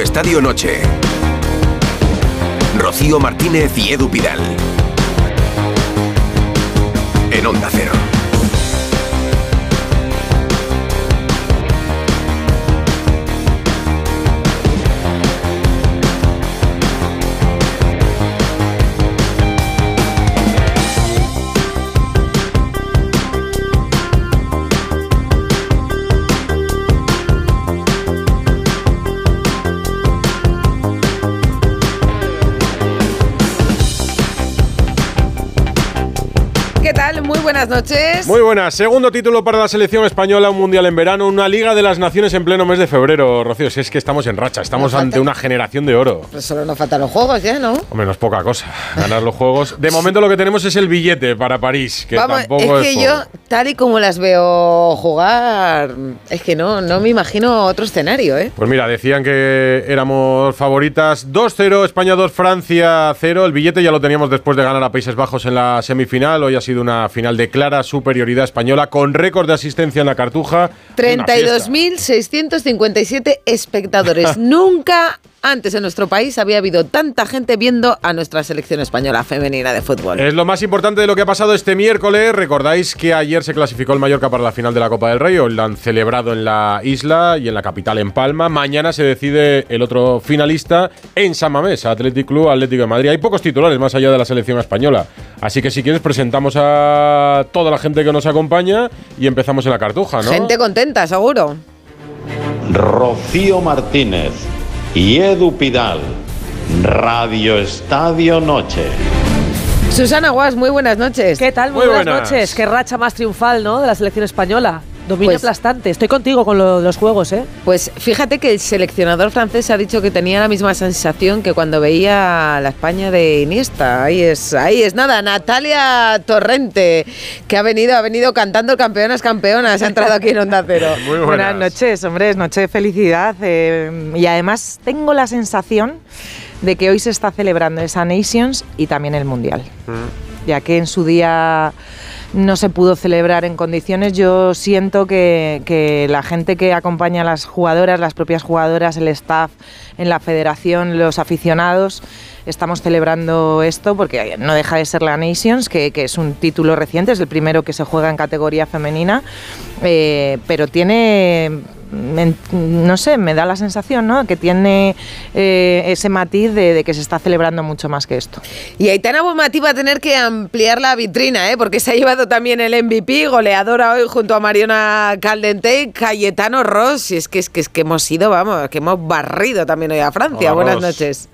Estadio Noche. Rocío Martínez y Edu Pidal. En Onda Cero. Buenas noches. Muy buenas. Segundo título para la selección española, un mundial en verano, una Liga de las Naciones en pleno mes de febrero. Rocío, si es que estamos en racha, estamos Nos ante falta- una generación de oro. Pues solo nos faltan los juegos ya, ¿no? Hombre, no es poca cosa ganar los juegos. De momento lo que tenemos es el billete para París, que Vamos, tampoco es es, que yo, tal y como las veo jugar, es que no, no me imagino otro escenario, ¿eh? Pues mira, decían que éramos favoritas 2-0, España 2, Francia 0. El billete ya lo teníamos después de ganar a Países Bajos en la semifinal. Hoy ha sido una final de clara superioridad española con récord de asistencia en la Cartuja. Una fiesta. 32.657 espectadores. Nunca antes en nuestro país había habido tanta gente viendo a nuestra selección española femenina de fútbol. Es lo más importante de lo que ha pasado este miércoles. Recordáis que ayer se clasificó el Mallorca para la final de la Copa del Rey. Hoy lo han celebrado en la isla y en la capital, en Palma. Mañana se decide el otro finalista en San Mamés, Athletic Club Atlético de Madrid. Hay pocos titulares más allá de la selección española. Así que si quieres presentamos a toda la gente que nos acompaña y empezamos en la cartuja, ¿no? Gente contenta, seguro. Rocío Martínez y Edu Pidal. Radio Estadio Noche. Susana Guas, muy buenas noches. ¿Qué tal? Muy, Muy buenas, buenas. noches. Qué racha más triunfal, ¿no? De la selección española. Dominio Pues- aplastante. Estoy contigo con lo- los juegos, ¿eh? Pues fíjate que el seleccionador francés ha dicho que tenía la misma sensación que cuando veía la España de Iniesta. Ahí es, ahí es nada. Natalia Torrente, que ha venido, ha venido cantando campeonas, campeonas, ha entrado aquí en Onda Cero. Muy buenas. Buenas noches, hombre, es noche de felicidad. eh, y además tengo la sensación de que hoy se está celebrando esa Nations y también el Mundial. Ya que en su día no se pudo celebrar en condiciones, yo siento que, la gente que acompaña a las jugadoras, las propias jugadoras, el staff en la federación, los aficionados, estamos celebrando esto porque no deja de ser la Nations, que, es un título reciente, es el primero que se juega en categoría femenina, eh, pero tiene, no sé, me da la sensación, ¿no? Que tiene eh, ese matiz de, de que se está celebrando mucho más que esto. Y Aitana Bonmatí va a tener que ampliar la vitrina, ¿eh? porque se ha llevado también el MVP, goleadora hoy junto a Mariona Caldente y Cayetano Ross. Y es que, es que, es que hemos ido, vamos, que hemos barrido también hoy a Francia. Hola, Buenas Ross. noches.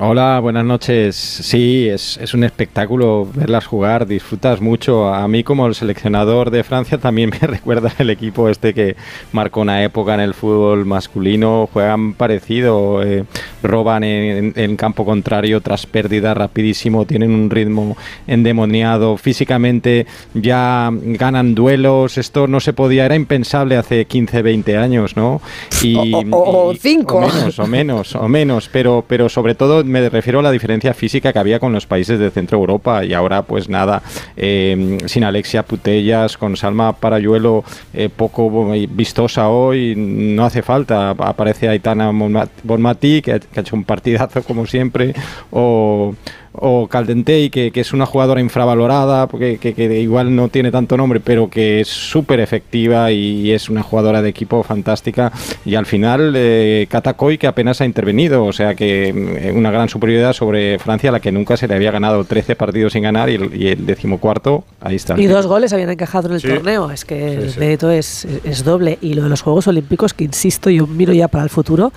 Hola, buenas noches. Sí, es, es un espectáculo verlas jugar, disfrutas mucho. A mí como el seleccionador de Francia también me recuerda el equipo este que marcó una época en el fútbol masculino, juegan parecido, eh, roban en, en campo contrario tras pérdida rapidísimo, tienen un ritmo endemoniado, físicamente ya ganan duelos, esto no se podía, era impensable hace 15, 20 años, ¿no? Y, O- o- o y- cinco. o menos, o menos, o menos, pero, pero sobre todo me refiero a la diferencia física que había con los países de Centro Europa y ahora pues nada, eh, sin Alexia Putellas, con Salma Parayuelo eh, poco vistosa hoy, no hace falta, aparece Aitana Bonma- Bonmatí que, ha- hecho un partidazo como siempre, o o Caldentey, que, que es una jugadora infravalorada, porque que, que igual no tiene tanto nombre, pero que es súper efectiva y es una jugadora de equipo fantástica. Y al final, eh, Katakoy, que apenas ha intervenido, o sea que mm, una gran superioridad sobre Francia, a la que nunca se le había ganado 13 partidos sin ganar y el, y el decimocuarto, ahí está. Y dos goles habían encajado en el Sí. torneo. Es que el sí. mérito es, es doble. Y lo de los Juegos Olímpicos, que insisto, yo miro ya para el futuro.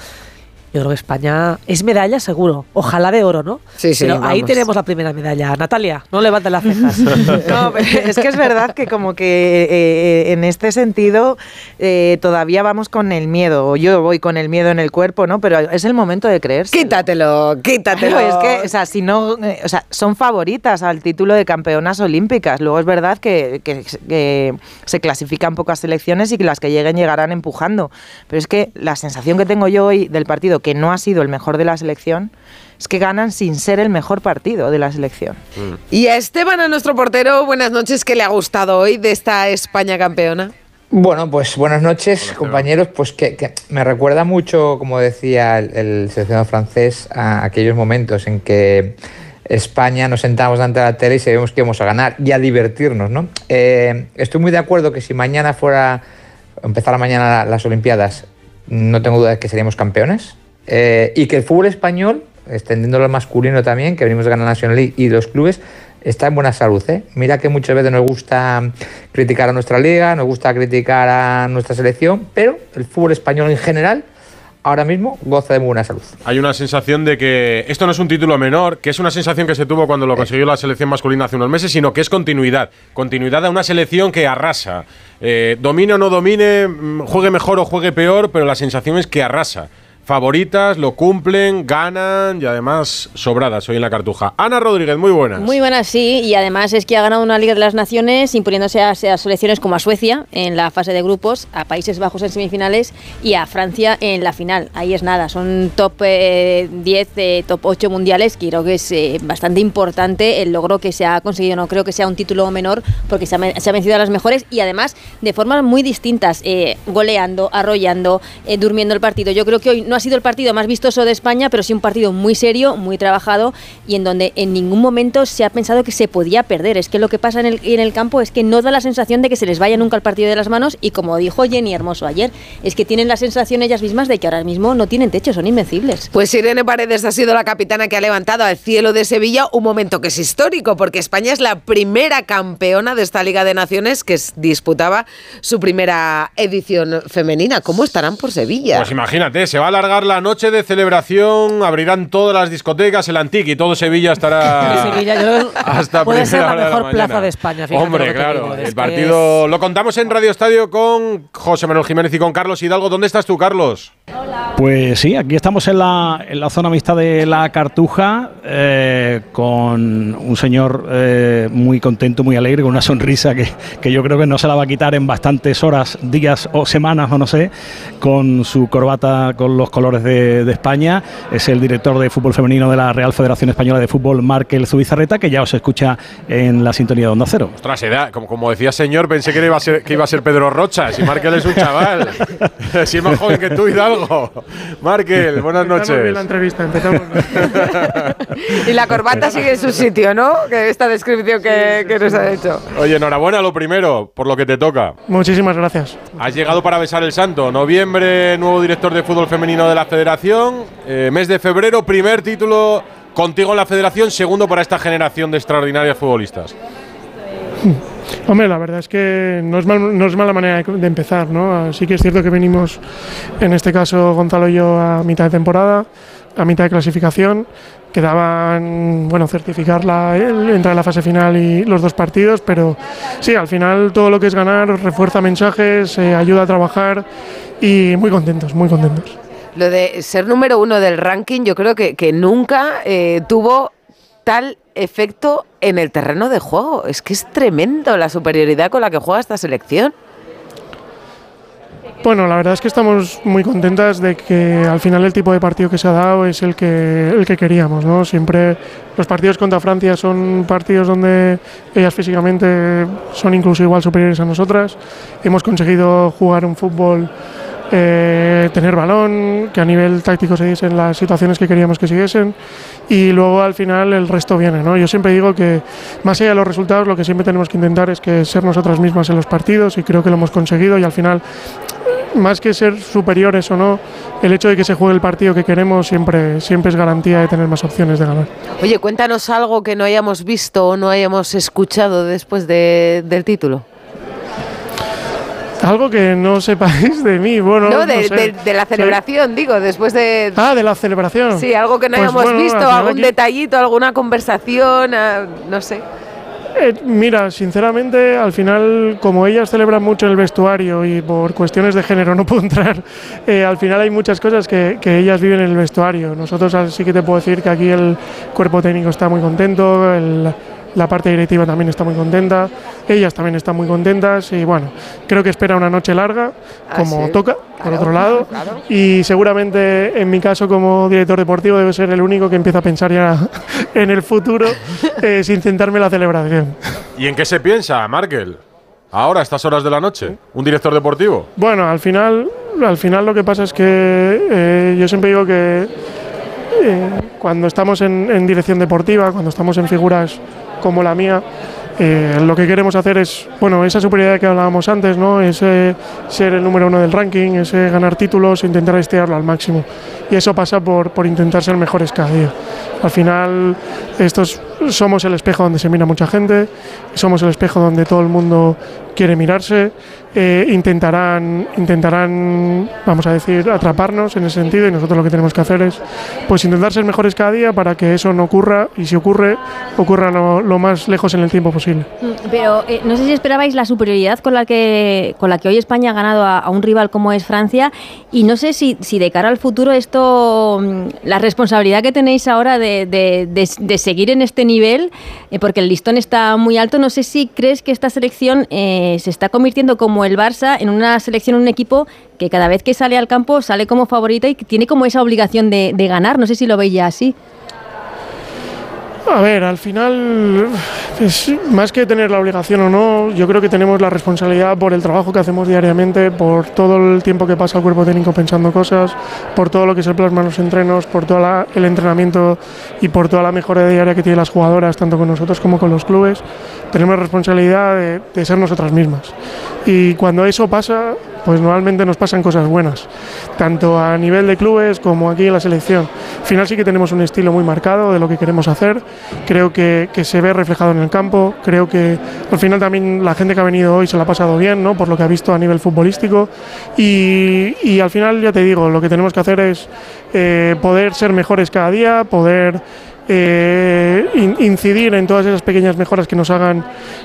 Yo creo que España es medalla seguro. Ojalá de oro, ¿no? Sí, sí, Pero ahí tenemos la primera medalla. Natalia, no levantes las cejas. No, pero es que es verdad que como que eh, en este sentido eh, todavía vamos con el miedo, o yo voy con el miedo en el cuerpo, ¿no? Pero es el momento de creerse. Quítatelo, quítatelo. Claro, es que, o sea, si no, eh, o sea, son favoritas al título de campeonas olímpicas. Luego es verdad que, que- que se clasifican pocas selecciones y que las que lleguen llegarán empujando. Pero es que la sensación que tengo yo hoy del partido, que no ha sido el mejor de la selección, es que ganan sin ser el mejor partido de la selección. Y a Esteban, a nuestro portero, buenas noches, ¿qué le ha gustado hoy de esta España campeona? Bueno, pues buenas noches, compañeros. Pues que, que me recuerda mucho, como decía el, el seleccionador francés, a aquellos momentos en que España nos sentábamos delante de la tele y sabíamos que íbamos a ganar y a divertirnos, ¿no? Eh, estoy muy de acuerdo que si mañana fuera, empezara mañana las Olimpiadas, no tengo duda de que seríamos campeones. Eh, y que el fútbol español, extendiéndolo al masculino también, que venimos de ganar la National League y los clubes, está en buena salud. ¿eh? Mira que muchas veces nos gusta criticar a nuestra liga, nos gusta criticar a nuestra selección, pero el fútbol español en general ahora mismo goza de muy buena salud. Hay una sensación de que esto no es un título menor, que es una sensación que se tuvo cuando lo consiguió la selección masculina hace unos meses, sino que es continuidad. Continuidad a una selección que arrasa. Eh, domine o no domine, mm, juegue mejor o juegue peor, pero la sensación es que arrasa. Favoritas, lo cumplen, ganan y además sobradas hoy en la cartuja. Ana Rodríguez, muy buenas. Muy buenas, sí, y además es que ha ganado una Liga de las Naciones imponiéndose a, selecciones como a Suecia en la fase de grupos, a Países Bajos en semifinales y a Francia en la final. Ahí es nada, son top eh, 10, eh, top 8 mundiales, creo que es eh, bastante importante el logro que se ha conseguido. No creo que sea un título menor porque se ha, vencido a las mejores y además de formas muy distintas, eh, goleando, arrollando, durmiendo el partido. Yo creo que hoy no ha sido el partido más vistoso de España, pero sí un partido muy serio, muy trabajado y en donde en ningún momento se ha pensado que se podía perder. Es que lo que pasa en el, en el campo es que no da la sensación de que se les vaya nunca el partido de las manos y como dijo Jenny Hermoso ayer, es que tienen la sensación ellas mismas de que ahora mismo no tienen techo, son invencibles. Pues Irene Paredes ha sido la capitana que ha levantado al cielo de Sevilla un momento que es histórico, porque España es la primera campeona de esta Liga de Naciones que disputaba su primera edición femenina. ¿Cómo estarán por Sevilla? Pues imagínate, se va a alargar la noche de celebración, abrirán todas las discotecas, el Antique y todo Sevilla estará Sevilla, yo hasta puede ser primera la hora de mejor plaza de España, Hombre, claro, digo, el partido lo contamos en Radio Estadio con José Manuel Jiménez y con Carlos Hidalgo. ¿Dónde estás tú, Carlos? Pues sí, aquí estamos en la, en la zona mixta de la Cartuja eh, con un señor eh, muy contento, muy alegre, con una sonrisa que, que yo creo que no se la va a quitar en bastantes horas, días o semanas o no sé, con su corbata con los colores de, de España. Es el director de fútbol femenino de la Real Federación Española de Fútbol, Markel Zubizarreta, que ya os escucha en la sintonía de Onda Cero. Ostras, edad, como, como decía señor, pensé que iba, a ser, que iba a ser Pedro Rocha. Si Markel es un chaval. si es más joven que tú, Hidalgo. Markel, buenas Empezamos noches. bien la entrevista, empezamos. y la corbata sigue en su sitio, ¿no? Que esta descripción que, que nos ha hecho. Oye, enhorabuena lo primero, por lo que te toca. Muchísimas gracias. Has llegado para besar el santo. Noviembre, nuevo director de fútbol femenino de la federación. Eh, mes de febrero, primer título contigo en la federación, segundo para esta generación de extraordinarias futbolistas. Hombre, la verdad es que no es, no es mala manera de, empezar, ¿no? Sí que es cierto que venimos, en este caso Gonzalo y yo, a mitad de temporada, a mitad de clasificación. Quedaban, bueno, certificar la, el- entrar en la fase final y los dos partidos, pero sí, al final todo lo que es ganar refuerza mensajes, eh, ayuda a trabajar y muy contentos, muy contentos. Lo de ser número uno del ranking, yo creo que, que nunca eh, tuvo tal efecto en el terreno de juego. Es que es tremendo la superioridad con la que juega esta selección. Bueno, la verdad es que estamos muy contentas de que al final el tipo de partido que se ha dado es el que, el que queríamos. ¿no? Siempre los partidos contra Francia son partidos donde ellas físicamente son incluso igual superiores a nosotras. Hemos conseguido jugar un fútbol, eh, tener balón, que a nivel táctico se diesen las situaciones que queríamos que siguiesen y luego al final el resto viene. ¿no? Yo siempre digo que más allá de los resultados lo que siempre tenemos que intentar es que ser nosotras mismas en los partidos y creo que lo hemos conseguido y al final más que ser superiores o no, el hecho de que se juegue el partido que queremos siempre, siempre es garantía de tener más opciones de ganar. Oye, cuéntanos algo que no hayamos visto o no hayamos escuchado después de- del título. Algo que no sepáis de mí, bueno, No, no de, sé. de- de la celebración, digo, después de... Ah, de la celebración. Sí, algo que no Pues hayamos bueno, visto, algún aquí- detallito, alguna conversación, ah, no sé. Eh, mira, sinceramente, al final, como ellas celebran mucho en el vestuario y por cuestiones de género no puedo entrar, eh, al final hay muchas cosas que, que ellas viven en el vestuario. Nosotros ah, sí que te puedo decir que aquí el cuerpo técnico está muy contento, el- la parte directiva también está muy contenta, ellas también están muy contentas y bueno, creo que espera una noche larga, Ah, como sí, toca, por claro, otro lado, claro. y seguramente en mi caso como director deportivo debe ser el único que empieza a pensar ya en el futuro eh, sin centrarme en la celebración. ¿Y en qué se piensa, Markel? Ahora, a estas horas de la noche, un director deportivo. Bueno, al final, al final lo que pasa es que eh, yo siempre digo que eh, cuando estamos en, en dirección deportiva, cuando estamos en figuras como la mía, eh, lo que queremos hacer es, bueno, esa superioridad que hablábamos antes, ¿no? Ese ser el número uno del ranking, ese ganar títulos, intentar estirarlo al máximo. Y eso pasa por, por intentar ser mejores cada día. Al final, estos somos el espejo donde se mira mucha gente, somos el espejo donde todo el mundo quiere mirarse. eh, intentarán, intentarán, vamos a decir, atraparnos en ese sentido y nosotros lo que tenemos que hacer es pues intentar ser mejores cada día para que eso no ocurra y si ocurre, ocurra lo, lo más lejos en el tiempo posible. Pero eh, no sé si esperabais la superioridad con la que con la que hoy España ha ganado a, a un rival como es Francia y no sé si, si de cara al futuro esto, mm, la responsabilidad que tenéis ahora de, de- de- de seguir en este nivel, eh, porque el listón está muy alto, no sé si crees que esta selección eh, se está convirtiendo como el Barça en una selección, un equipo que cada vez que sale al campo sale como favorita y tiene como esa obligación de, de ganar, no sé si lo veis ya así. A ver, al final, más que tener la obligación o no, yo creo que tenemos la responsabilidad por el trabajo que hacemos diariamente, por todo el tiempo que pasa el cuerpo técnico pensando cosas, por todo lo que se plasma en los entrenos, por todo el entrenamiento y por toda la mejora diaria que tienen las jugadoras, tanto con nosotros como con los clubes. Tenemos la responsabilidad de, de ser nosotras mismas. Y cuando eso pasa, pues normalmente nos pasan cosas buenas, tanto a nivel de clubes como aquí en la selección. Al final sí que tenemos un estilo muy marcado de lo que queremos hacer, creo que, se ve reflejado en el campo, creo que al final también la gente que ha venido hoy se la ha pasado bien, ¿no? por lo que ha visto a nivel futbolístico y, y al final ya te digo, lo que tenemos que hacer es eh, poder ser mejores cada día, poder eh, in- incidir en todas esas pequeñas mejoras que nos hagan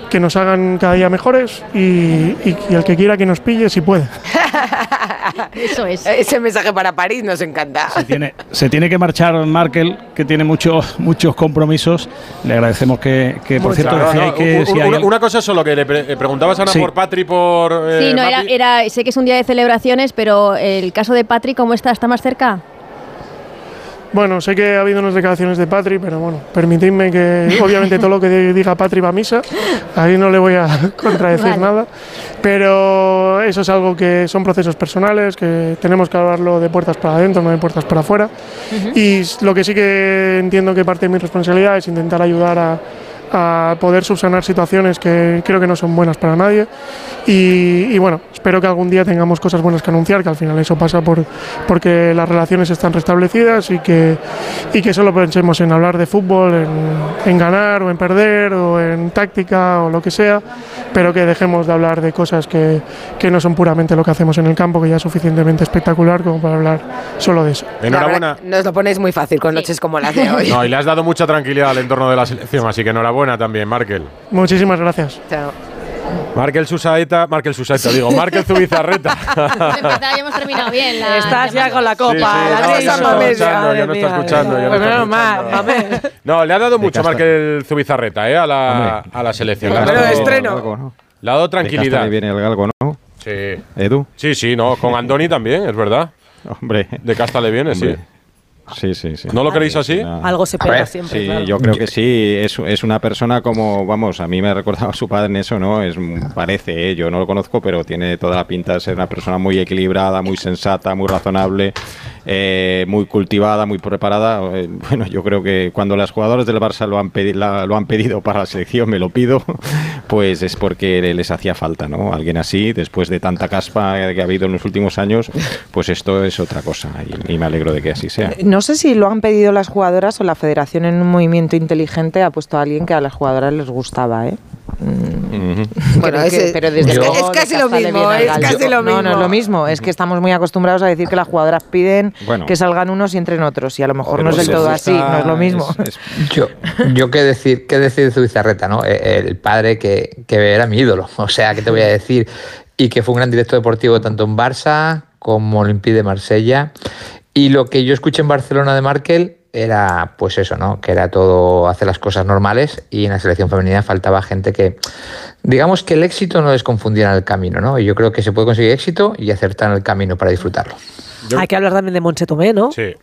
que nos hagan cada día mejores y, y- y el que quiera que nos pille si puede. Eso es. Ese mensaje para París nos encanta. Tiene- se tiene que marchar Markel, que tiene muchos muchos compromisos. Le agradecemos que, que por cierto, Claro, no, que un- si un- hay una, cosa solo, que le pre- preguntabas a Ana Sí. por Patri por. eh, Sí, no, era, era, sé que es un día de celebraciones, pero el caso de Patrick, ¿cómo está? ¿Está más cerca? Bueno, sé que ha habido unas declaraciones de Patri, pero bueno, permitidme que obviamente todo lo que diga Patri va a misa, ahí no le voy a contradecir Vale. nada, pero eso es algo que son procesos personales, que tenemos que hablarlo de puertas para adentro, no de puertas para afuera, y lo que sí que entiendo que parte de mi responsabilidad es intentar ayudar a, a poder subsanar situaciones que creo que no son buenas para nadie, y, y bueno, espero que algún día tengamos cosas buenas que anunciar, que al final eso pasa por, porque las relaciones están restablecidas y que, y que solo pensemos en hablar de fútbol, en, en ganar o en perder o en táctica o lo que sea, pero que dejemos de hablar de cosas que, que no son puramente lo que hacemos en el campo, que ya es suficientemente espectacular como para hablar solo de eso. Enhorabuena. Nos lo ponéis muy fácil con noches como las de hoy. No, y le has dado mucha tranquilidad al entorno de la selección, así que enhorabuena también, Markel. Muchísimas gracias. Chao. Markel Susaeta, Markel Susaeta, digo, Markel Zubizarreta. ya hemos terminado bien. La, Estás ya con la Sí, copa. sí, la no, no escuchando, ya no mía. escuchando, ya no Pues escuchando. No, le ha dado mucho. Markel Zubizarreta eh, a, la, a la selección. Le ha dado- estreno. Le ha dado De tranquilidad. le viene el galgo, ¿no? Sí. Edu, sí, sí, no, con Andoni también, es verdad. hombre. De casta le viene, sí. Hombre. Sí, sí, sí. ¿No lo queréis así? Una- Algo se pega siempre, Sí, claro. yo creo que sí. Es, es una persona como, vamos, a mí me ha recordado a su padre en eso, ¿no? Es, parece, ¿eh? yo no lo conozco, pero tiene toda la pinta de ser una persona muy equilibrada, muy sensata, muy razonable, eh, muy cultivada, muy preparada. Eh, bueno, yo creo que cuando las jugadoras del Barça lo han, la- lo han pedido para la selección, me lo pido, pues es porque les hacía falta, ¿no? Alguien así, después de tanta caspa que ha habido en los últimos años, pues esto es otra cosa y, y me alegro de que así sea. No sé si lo han pedido las jugadoras o la federación en un movimiento inteligente ha puesto a alguien que a las jugadoras les gustaba, ¿eh? Ujú. Bueno, Creo que- ese- pero desde es, luego es de casi lo mismo, viene al es galgo. casi lo mismo. No, no es lo mismo. Es que estamos muy acostumbrados a decir que las jugadoras piden Bueno. que salgan unos y entren otros. Y a lo mejor no es del todo así, no es lo mismo. es- es- Yo, yo qué decir, qué decir de Zubizarreta, ¿no? Eh, El padre que, que era mi ídolo. O sea, ¿qué te voy a decir? Y que fue un gran director deportivo tanto en Barça como Olympique de Marsella. Y lo que yo escuché en Barcelona de Markel era pues eso, ¿no? Que era todo hacer las cosas normales y en la selección femenina faltaba gente que, digamos que el éxito no les confundiera en el camino, ¿no? Y yo creo que se puede conseguir éxito y acertar en el camino para disfrutarlo. Yo- Hay que hablar también de Monche Tomé, ¿no? Sí.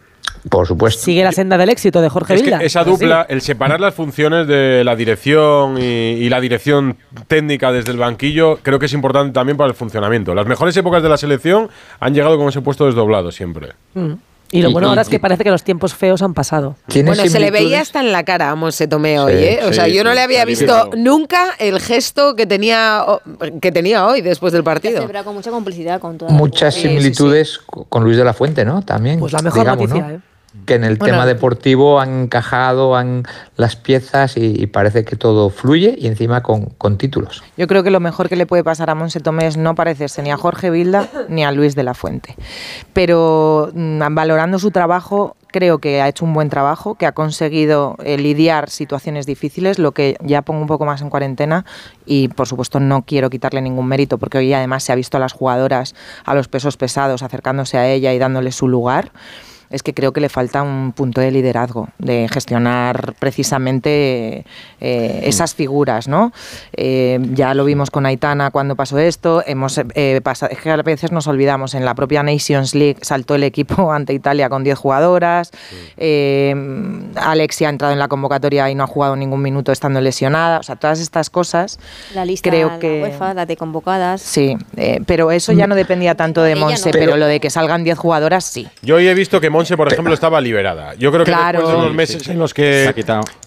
Por supuesto. Sigue la senda del éxito de Jorge Es que esa dupla, el separar las funciones de la dirección y, y la dirección técnica desde el banquillo, creo que es importante también para el funcionamiento. Las mejores épocas de la selección han llegado con ese puesto desdoblado siempre. Mm. Y lo bueno ahora es que parece que los tiempos feos han pasado. ¿Tiene Bueno, se le veía hasta en la cara a Monse Tomé hoy, Sí, ¿eh? O sí, sea, yo no le había visto nunca el gesto que tenía, que tenía hoy después del partido. con mucha complicidad con toda Muchas Sí, sí, similitudes co- con Luis de la Fuente, ¿no? También. Pues la mejor digamos, noticia, ¿no? ¿eh? Que en el Bueno. tema deportivo han encajado han las piezas y, y parece que todo fluye y encima con, con títulos. Yo creo que lo mejor que le puede pasar a Monse Tomé es no parecerse ni a Jorge Vilda ni a Luis de la Fuente. Pero mm, valorando su trabajo, creo que ha hecho un buen trabajo, que ha conseguido eh, lidiar situaciones difíciles, lo que ya pongo un poco más en cuarentena y por supuesto no quiero quitarle ningún mérito porque hoy además se ha visto a las jugadoras, a los pesos pesados, acercándose a ella y dándole su lugar es que creo que le falta un punto de liderazgo, de gestionar precisamente eh, esas figuras, ¿no? Eh, ya lo vimos con Aitana cuando pasó esto, hemos eh, pasado, es que a veces nos olvidamos, en la propia Nations League saltó el equipo ante Italia con 10 jugadoras, eh, Alexia ha entrado en la convocatoria y no ha jugado ningún minuto estando lesionada, o sea, todas estas cosas La lista creo la que... UEFA, la de convocadas. Sí, eh, pero eso ya no dependía tanto de Ella no. Monse, Pero- pero lo de que salgan 10 jugadoras sí. Yo hoy he visto que Monse, por ejemplo, estaba liberada. Yo creo que Claro. después de unos Sí, meses sí. en los Se que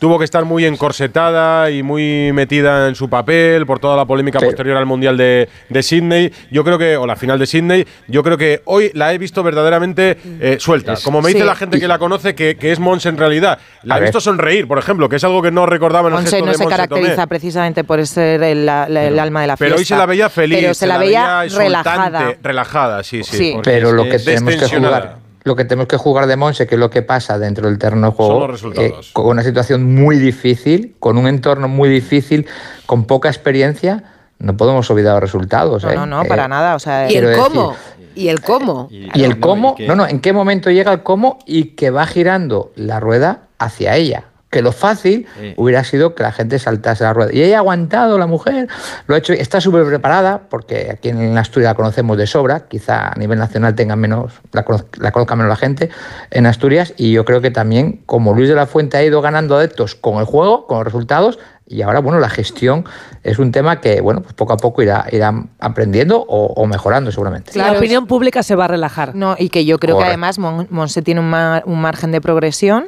tuvo que estar muy encorsetada y muy metida en su papel por toda la polémica posterior al Mundial de, de Sydney, yo creo que, o la final de Sydney, yo creo que hoy la he visto verdaderamente eh, suelta. Es- Como me dice Sí. la gente que la conoce, que, que es Monse en realidad. La A he ver. visto sonreír, por ejemplo, que es algo que no recordaba en el Monse gesto no de se Monse caracteriza Tomé. precisamente por ser el, la- la- el alma de la fiesta. Pero hoy se la veía feliz, Pero se, la veía, relajada. Relajada, sí, sí. Pero lo que tenemos que jugar, lo que tenemos que jugar de Monse, que es lo que pasa dentro del terreno de juego, eh, con una situación muy difícil, con un entorno muy difícil, con poca experiencia, no podemos olvidar los resultados. No, ¿eh? no, no, Eh, para nada. O sea, ¿Y Quiero el decir- cómo? ¿Y el cómo? Y el no, cómo, y que- no, no, en qué momento llega el cómo y que va girando la rueda hacia ella. Que lo fácil Sí. hubiera sido que la gente saltase la rueda. Y ella ha aguantado, la mujer, lo ha hecho, está súper preparada, porque aquí en Asturias la conocemos de sobra, quizá a nivel nacional tenga menos, la, conoz- la conozca menos la gente en Asturias, y yo creo que también, como Luis de la Fuente ha ido ganando adeptos con el juego, con los resultados, y ahora, bueno, la gestión es un tema que, bueno, pues poco a poco irá, irá aprendiendo o, o mejorando seguramente. la opinión pública se va a relajar. No, y que yo creo Correcto. que además Mon- Monse tiene un, mar- un margen de progresión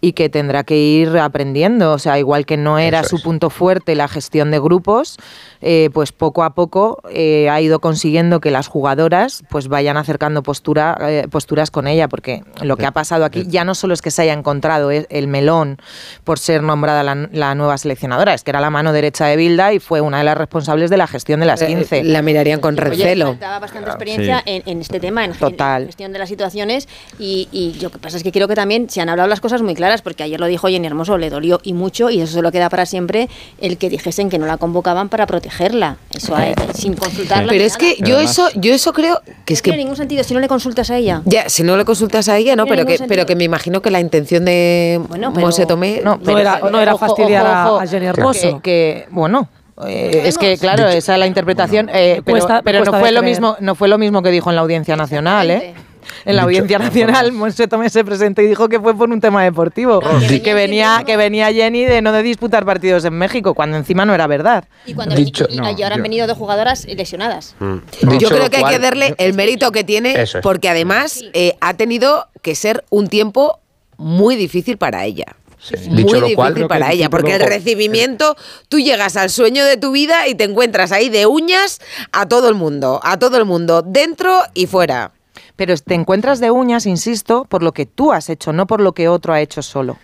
y que tendrá que ir aprendiendo. O sea, igual que no era su punto fuerte la gestión de grupos, eh, pues poco a poco eh, ha ido consiguiendo que las jugadoras pues vayan acercando postura, eh, posturas con ella, porque lo que ha pasado aquí ya no solo es que se haya encontrado eh, el melón por ser nombrada la, la nueva seleccionadora, es que era la mano derecha de Bilda y fue una de las responsables de la gestión de las 15. Eh, La mirarían con recelo. faltaba bastante experiencia en, en este tema, en, Total. en gestión de las situaciones. Y, y lo que pasa es que creo que también se han hablado las cosas muy claras, porque ayer lo dijo Jenny Hermoso, le dolió y mucho, y eso se lo queda para siempre el que dijesen que no la convocaban para protegerla. Eso hay- sin consultarla. Pero es que yo eso, yo eso creo que es no tiene que ningún sentido si no le consultas a ella. ya, si no le consultas a ella, no, Tiene pero que, sentido. pero que me imagino que la intención de Bueno, pero- Monse Tomé No, No era, no era fastidiar ojo, a- ojo, a Jenny Hermoso. Que, bueno. eh, es que claro, esa es la interpretación, eh, pero, cuesta- pero no fue lo creer. mismo, no fue lo mismo que dijo en la Audiencia Nacional, ¿eh? En la Dicho- Audiencia Nacional, Monse Tomé se presentó y dijo que fue por un tema deportivo, Claro, que que, venía que venía Jenny de no de disputar partidos en México, cuando encima no era verdad. Y, cuando, Dicho- y, y- no, y ahora han yo- venido dos jugadoras lesionadas. Yo Dicho creo que hay que darle el mérito que tiene, es. porque además eh, ha tenido que ser un tiempo muy difícil para ella. Muy Dicho lo difícil cual, para el ella, porque el recibimiento, tú llegas al sueño de tu vida y te encuentras ahí de uñas a todo el mundo, a todo el mundo, dentro y fuera. Pero te encuentras de uñas, insisto, por lo que tú has hecho, no por lo que otro ha hecho solo.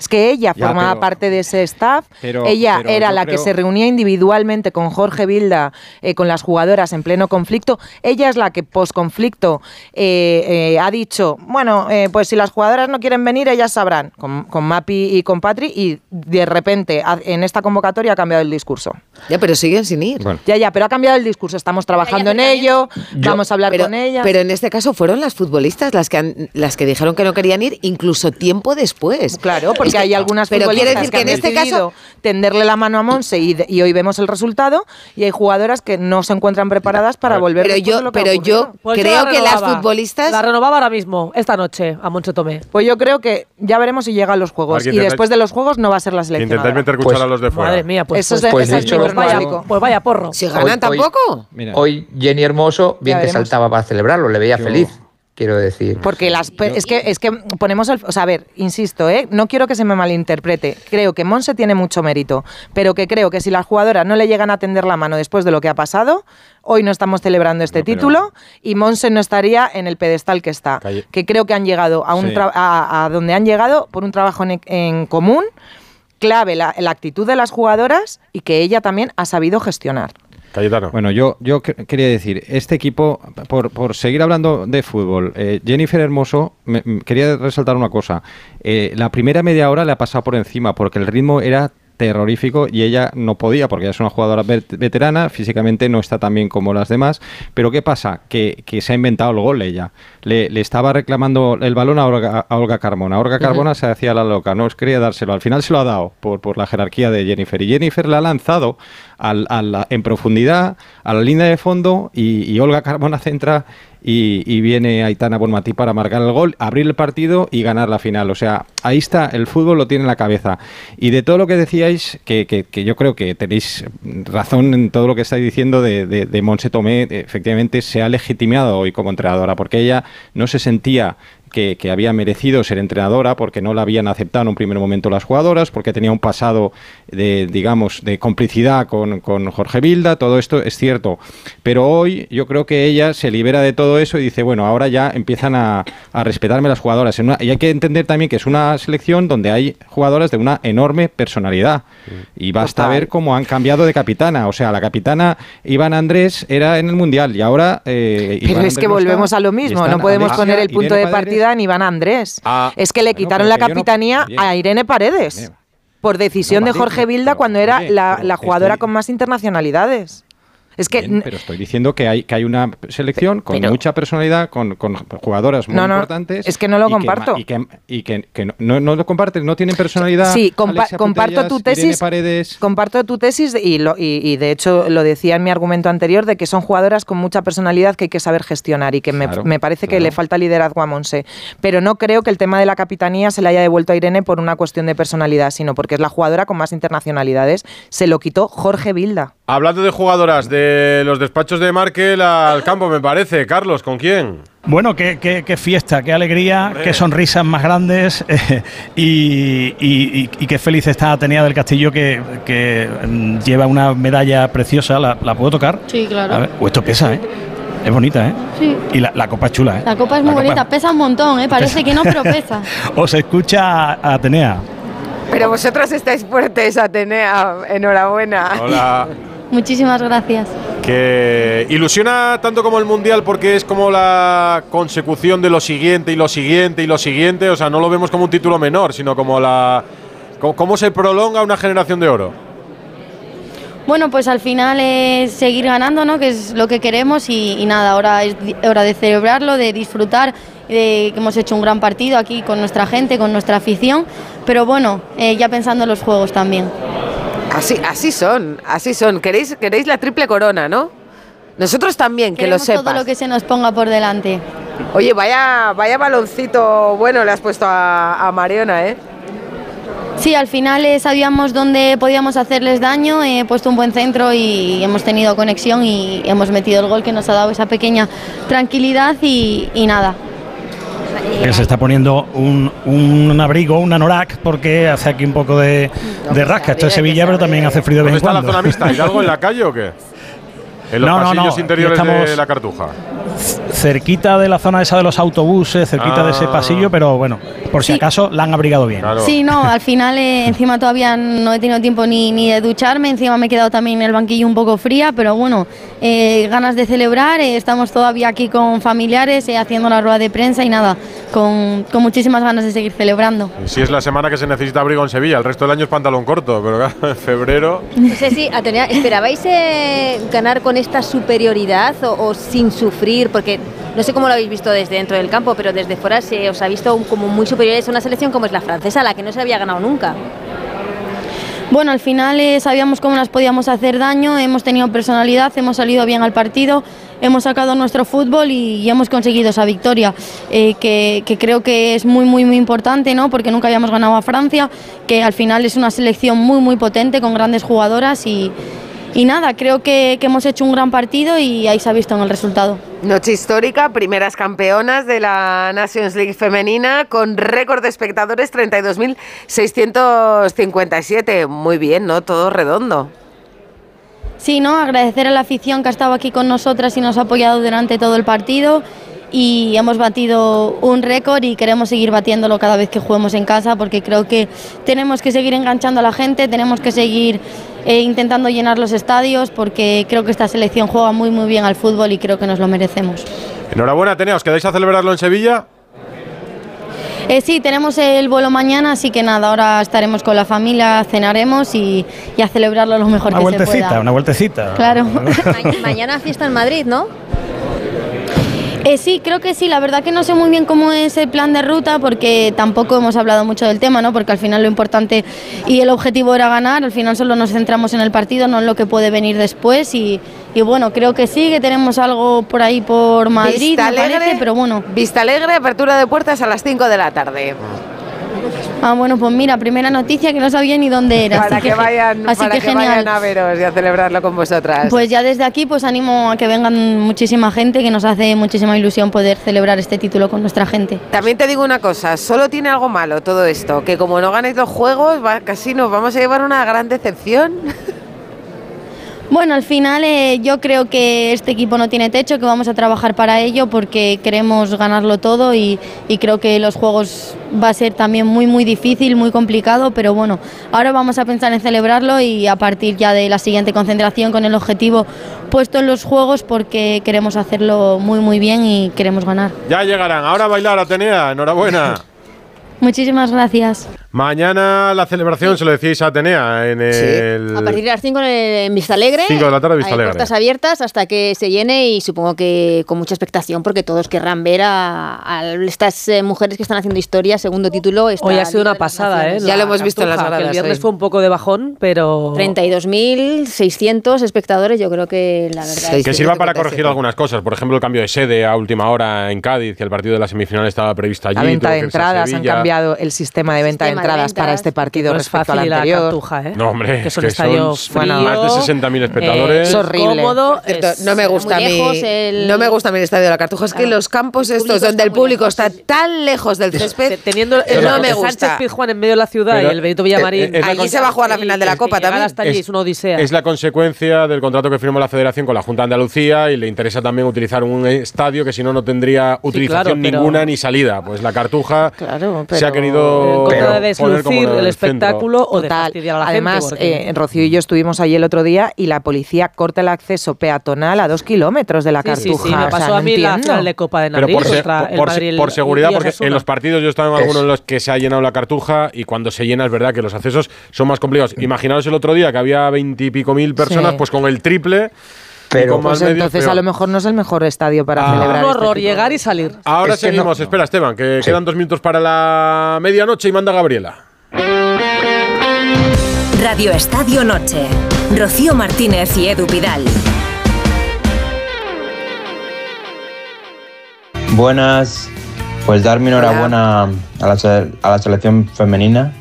Es que ella Ya, formaba pero- parte de ese staff, pero- ella pero era la que se reunía individualmente con Jorge Vilda, eh, con las jugadoras en pleno conflicto, ella es la que post-conflicto eh, eh, ha dicho, bueno, eh, pues si las jugadoras no quieren venir, ellas sabrán, con, con Mapi y con Patri, y de repente en esta convocatoria ha cambiado el discurso. Ya, pero siguen sin ir. Bueno, Ya, ya, pero ha cambiado el discurso, estamos trabajando en ello, Yo- vamos a hablar pero, con ella. pero en este caso fueron las futbolistas las que han- las que dijeron que no querían ir incluso tiempo después. Claro, porque porque hay algunas pero futbolistas decir que, que han en este decidido tenderle la mano a Monse y, hoy vemos el resultado y hay jugadoras que no se encuentran preparadas para volver Pero yo- lo que pero yo. Pues Creo la que las futbolistas- La renovaba ahora mismo, esta noche, a Moncho Tomé. Pues yo creo que ya veremos si llega a los juegos. Y intentáis- después de los juegos no va a ser la Intentáis selección. meter cuchara a los de fuera. Madre mía, pues, Eso es pues, de- pues, es dicho vaya, pues vaya porro. Si ganan hoy- tampoco. Mira, Hoy Jenny Hermoso bien que saltaba para celebrarlo, le veía feliz, quiero decir. Porque las pe- es que es que ponemos el, o sea, a ver, insisto, ¿eh? no quiero que se me malinterprete. Creo que Monse tiene mucho mérito, pero que creo que si las jugadoras no le llegan a tender la mano después de lo que ha pasado, hoy no estamos celebrando este No, pero- título y Monse no estaría en el pedestal que está. Calle- Que creo que han llegado a un Sí. tra- a, a donde han llegado por un trabajo en, en común clave la, la actitud de las jugadoras y que ella también ha sabido gestionar. Cayetano. Bueno, yo, yo que- quería decir, este equipo, por, por seguir hablando de fútbol, eh, Jennifer Hermoso, me- quería resaltar una cosa. Eh, la primera media hora le ha pasado por encima porque el ritmo era terrorífico y ella no podía porque ella es una jugadora vet- veterana, físicamente no está tan bien como las demás, pero ¿qué pasa? Que, que se ha inventado el gol ella. Le, le estaba reclamando el balón a Olga, a Olga Carmona. Olga Carmona se hacía la loca, no quería dárselo. Al final se lo ha dado por, por la jerarquía de Jennifer. Y Jennifer la ha lanzado al- en profundidad a la línea de fondo y, y Olga Carmona centra y, y viene Aitana Bonmatí para marcar el gol, abrir el partido y ganar la final. O sea, ahí está, el fútbol lo tiene en la cabeza. Y de todo lo que decíais, que, yo creo que tenéis razón en todo lo que estáis diciendo de, de, de Monse Tomé, efectivamente se ha legitimado hoy como entrenadora, porque ella no se sentía que, que había merecido ser entrenadora porque no la habían aceptado en un primer momento las jugadoras, porque tenía un pasado de, digamos, de complicidad con, con Jorge Vilda, todo esto es cierto. Pero hoy yo creo que ella se libera de todo eso y dice, bueno, ahora ya empiezan a, a respetarme las jugadoras. En una- y hay que entender también que es una selección donde hay jugadoras de una enorme personalidad. Y basta Total. ver cómo han cambiado de capitana. O sea, la capitana Iván Andrés era en el Mundial y ahora... eh, Pero Iván es que Andrés está, volvemos a lo mismo, no podemos Alexia, poner el punto Irene de Paredes. Partida en Iván Andrés. Ah, es que le bueno, quitaron la no- capitanía a Irene Paredes por decisión No, de Jorge pero, cuando era oye, la, jugadora estoy- con más internacionalidades. Es que Bien, pero estoy diciendo que hay, que hay una selección con Pero- mucha personalidad, con, con jugadoras muy No, no, importantes. es que no lo y comparto. y que, y que- que no, no, lo comparten, no tienen personalidad. Sí, compa- Alexia comparto Putellas, tu tesis. Paredes. Comparto tu tesis y, lo- y, y de hecho lo decía en mi argumento anterior de que son jugadoras con mucha personalidad que hay que saber gestionar y que me, Claro, me parece que le falta liderazgo a Monse. Pero no creo que el tema de la capitanía se le haya devuelto a Irene por una cuestión de personalidad, sino porque es la jugadora con más internacionalidades. Se lo quitó Jorge Vilda. Hablando de jugadoras de los despachos de Markel al campo, me parece. Carlos, ¿con quién? Bueno, qué, qué- qué fiesta, qué alegría, qué sonrisas más grandes eh, y, y- y- y qué feliz está Atenea del Castillo que, que, mm, lleva una medalla preciosa. ¿La, la puedo tocar? Sí, claro. A ver, esto pesa, ¿eh? Es bonita, ¿eh? Sí. Y la, la copa es chula, ¿eh? La copa es muy La bonita, pesa un montón, ¿eh? Parece que no, pero pesa. Os escucha a Atenea. Pero vosotras estáis fuertes, Atenea. Enhorabuena. Hola. Muchísimas gracias. Que ilusiona tanto como el Mundial porque es como la consecución de lo siguiente y lo siguiente y lo siguiente. O sea, no lo vemos como un título menor, sino como la. cómo se prolonga una generación de oro. Bueno, pues al final es seguir ganando, ¿no? Que es lo que queremos y, y nada, ahora es hora de celebrarlo, de disfrutar, de que hemos hecho un gran partido aquí con nuestra gente, con nuestra afición, pero bueno, eh, ya pensando en los juegos también. Así, así son, así son. ¿Queréis, queréis la triple corona, ¿no? Nosotros también, que lo sepas. todo lo que se nos ponga por delante. Oye, vaya, vaya baloncito bueno le has puesto a, a Mariona, ¿eh? Sí, al final eh, sabíamos dónde podíamos hacerles daño, he puesto un buen centro y hemos tenido conexión y hemos metido el gol que nos ha dado esa pequeña tranquilidad y, y nada. Que se está poniendo un, un abrigo, un anorak, porque hace aquí un poco de, de rasca. Esto es Sevilla, pero también hace frío de vez ¿Dónde en está la cuando. zona mixta? ¿Hay algo en la calle o qué? En los No, no, pasillos no, interiores de estamos- la cartuja. Cerquita de la zona esa de los autobuses, cerquita de ese Ah. pasillo, pero bueno, por si Sí. acaso la han abrigado bien. Claro. Sí, no, al final eh, encima todavía no he tenido tiempo ni, ni de ducharme, encima me he quedado también en el banquillo un poco fría, pero bueno, eh, ganas de celebrar, eh, estamos todavía aquí con familiares eh, haciendo la rueda de prensa y nada, con, con muchísimas ganas de seguir celebrando. Y Si es la semana que se necesita abrigo en Sevilla, el resto del año es pantalón corto, pero claro, en febrero. No sé si, Atenea, ¿esperabais eh, ganar con esta superioridad o, o sin sufrir? Porque no sé cómo lo habéis visto desde dentro del campo, pero desde fuera se os ha visto como muy superiores a una selección como es la francesa, la que no se había ganado nunca. Bueno, al final eh, sabíamos cómo nos podíamos hacer daño, hemos tenido personalidad, hemos salido bien al partido, hemos sacado nuestro fútbol y, hemos conseguido esa victoria, eh, que, que creo que es muy, muy, muy importante, ¿no? porque nunca habíamos ganado a Francia, que al final es una selección muy, muy potente, con grandes jugadoras y, y nada, creo que, que hemos hecho un gran partido y ahí se ha visto en el resultado. Noche histórica, primeras campeonas de la Nations League femenina con récord de espectadores 32.657. Muy bien, ¿no? Todo redondo. Sí, ¿no? Agradecer a la afición que ha estado aquí con nosotras y nos ha apoyado durante todo el partido. Y hemos batido un récord y queremos seguir batiéndolo cada vez que juguemos en casa porque creo que tenemos que seguir enganchando a la gente, tenemos que seguir eh, intentando llenar los estadios porque creo que esta selección juega muy muy bien al fútbol y creo que nos lo merecemos. Enhorabuena, Atenea. ¿Os quedáis a celebrarlo en Sevilla? Eh, sí, tenemos el vuelo mañana, así que nada, ahora estaremos con la familia, cenaremos y, y a celebrarlo lo mejor Una que se vueltecita, pueda. una vueltecita. Claro. Ma- mañana fiesta en Madrid, ¿no? Eh, sí, creo que sí. La verdad que no sé muy bien cómo es el plan de ruta porque tampoco hemos hablado mucho del tema, ¿no? Porque al final lo importante y el objetivo era ganar. Al final solo nos centramos en el partido, no en lo que puede venir después. Y, y bueno, creo que sí, que tenemos algo por ahí por Madrid, Vista me Alegre, parece, pero bueno. Vista Alegre, apertura de puertas a las 5 de la tarde. Ah, bueno, pues mira, primera noticia que no sabía ni dónde era. Para así que, vayan, así para que que genial. vayan a veros y a celebrarlo con vosotras. Pues ya desde aquí pues animo a que vengan muchísima gente, que nos hace muchísima ilusión poder celebrar este título con nuestra gente. También te digo una cosa, solo tiene algo malo todo esto, que como no ganéis los juegos, va- casi nos vamos a llevar una gran decepción. Bueno, al final eh, yo creo que este equipo no tiene techo, que vamos a trabajar para ello porque queremos ganarlo todo y, y creo que los juegos va a ser también muy muy difícil, muy complicado, pero bueno, ahora vamos a pensar en celebrarlo y a partir ya de la siguiente concentración con el objetivo puesto en los juegos porque queremos hacerlo muy muy bien y queremos ganar. Ya llegarán. Ahora a bailar, Atenea. Enhorabuena. Muchísimas gracias. Mañana la celebración, se lo decíais a Atenea, en el... A partir de las 5 en Vista Alegre. Cinco de la tarde, Vista hay Alegre. puertas abiertas hasta que se llene y supongo que con mucha expectación porque todos querrán ver a, a estas eh, mujeres que están haciendo historia, segundo título. esta Hoy ha sido una pasada, ¿eh? Ya lo hemos visto en las gradas El viernes hoy. fue un poco de bajón, pero... 32.600 espectadores, yo creo que la verdad es Que sirva para corregir algunas cosas. Por ejemplo, el cambio de sede a última hora en Cádiz, que el partido de la semifinal estaba previsto allí. La venta de entradas, han cambiado el sistema de venta de entradas para este partido no es respecto al fácil ir a la anterior. Cartuja, ¿eh? No, hombre, Que es un que estadio son frío, más de 60.000 espectadores. Es horrible. Cómodo, Cierto, es- no me gusta a mí. el- No me gusta a mí el estadio de la Cartuja. Es que los campos El estos donde el público lejos, está sí. tan lejos del césped, Teniendo el, no me el gusta. Sánchez Pizjuán en medio de la ciudad Pero- y el Benito Villamarín. Eh, eh, Allí se va a jugar la final de la el- Copa también. hasta allí es, una odisea. Es la consecuencia del contrato que firmó la Federación con la Junta de Andalucía y le interesa también utilizar un estadio que si no no tendría utilización claro, pero- ninguna ni salida. Pues la Cartuja Claro, se ha querido en deslucir el centro. espectáculo o de fastidiar a la Además, gente. porque- eh, Rocío y yo estuvimos allí el otro día y la policía corta el acceso peatonal a dos kilómetros de la Sí, sí, Cartuja. sí, me O sea, pasó no a mí la entiendo. final de Copa de Pero Madrid por, se- el por- Madrid el- por seguridad, porque en los partidos yo he estado en algunos en los que se ha llenado la cartuja y cuando se llena es verdad que los accesos son más complicados. Imaginaos el otro día que había veintipico mil personas, Sí. pues con el triple. Pero- Pues medios, entonces a lo mejor no es el mejor estadio para Ah. celebrar. Un este horror de- llegar y salir. Ahora Es que seguimos. no- Espera, Esteban, que Sí. quedan dos minutos para la medianoche y manda Gabriela. Radio Estadio Noche. Rocío Martínez y Edu Pidal. Buenas, pues dar mi enhorabuena a la, a la selección femenina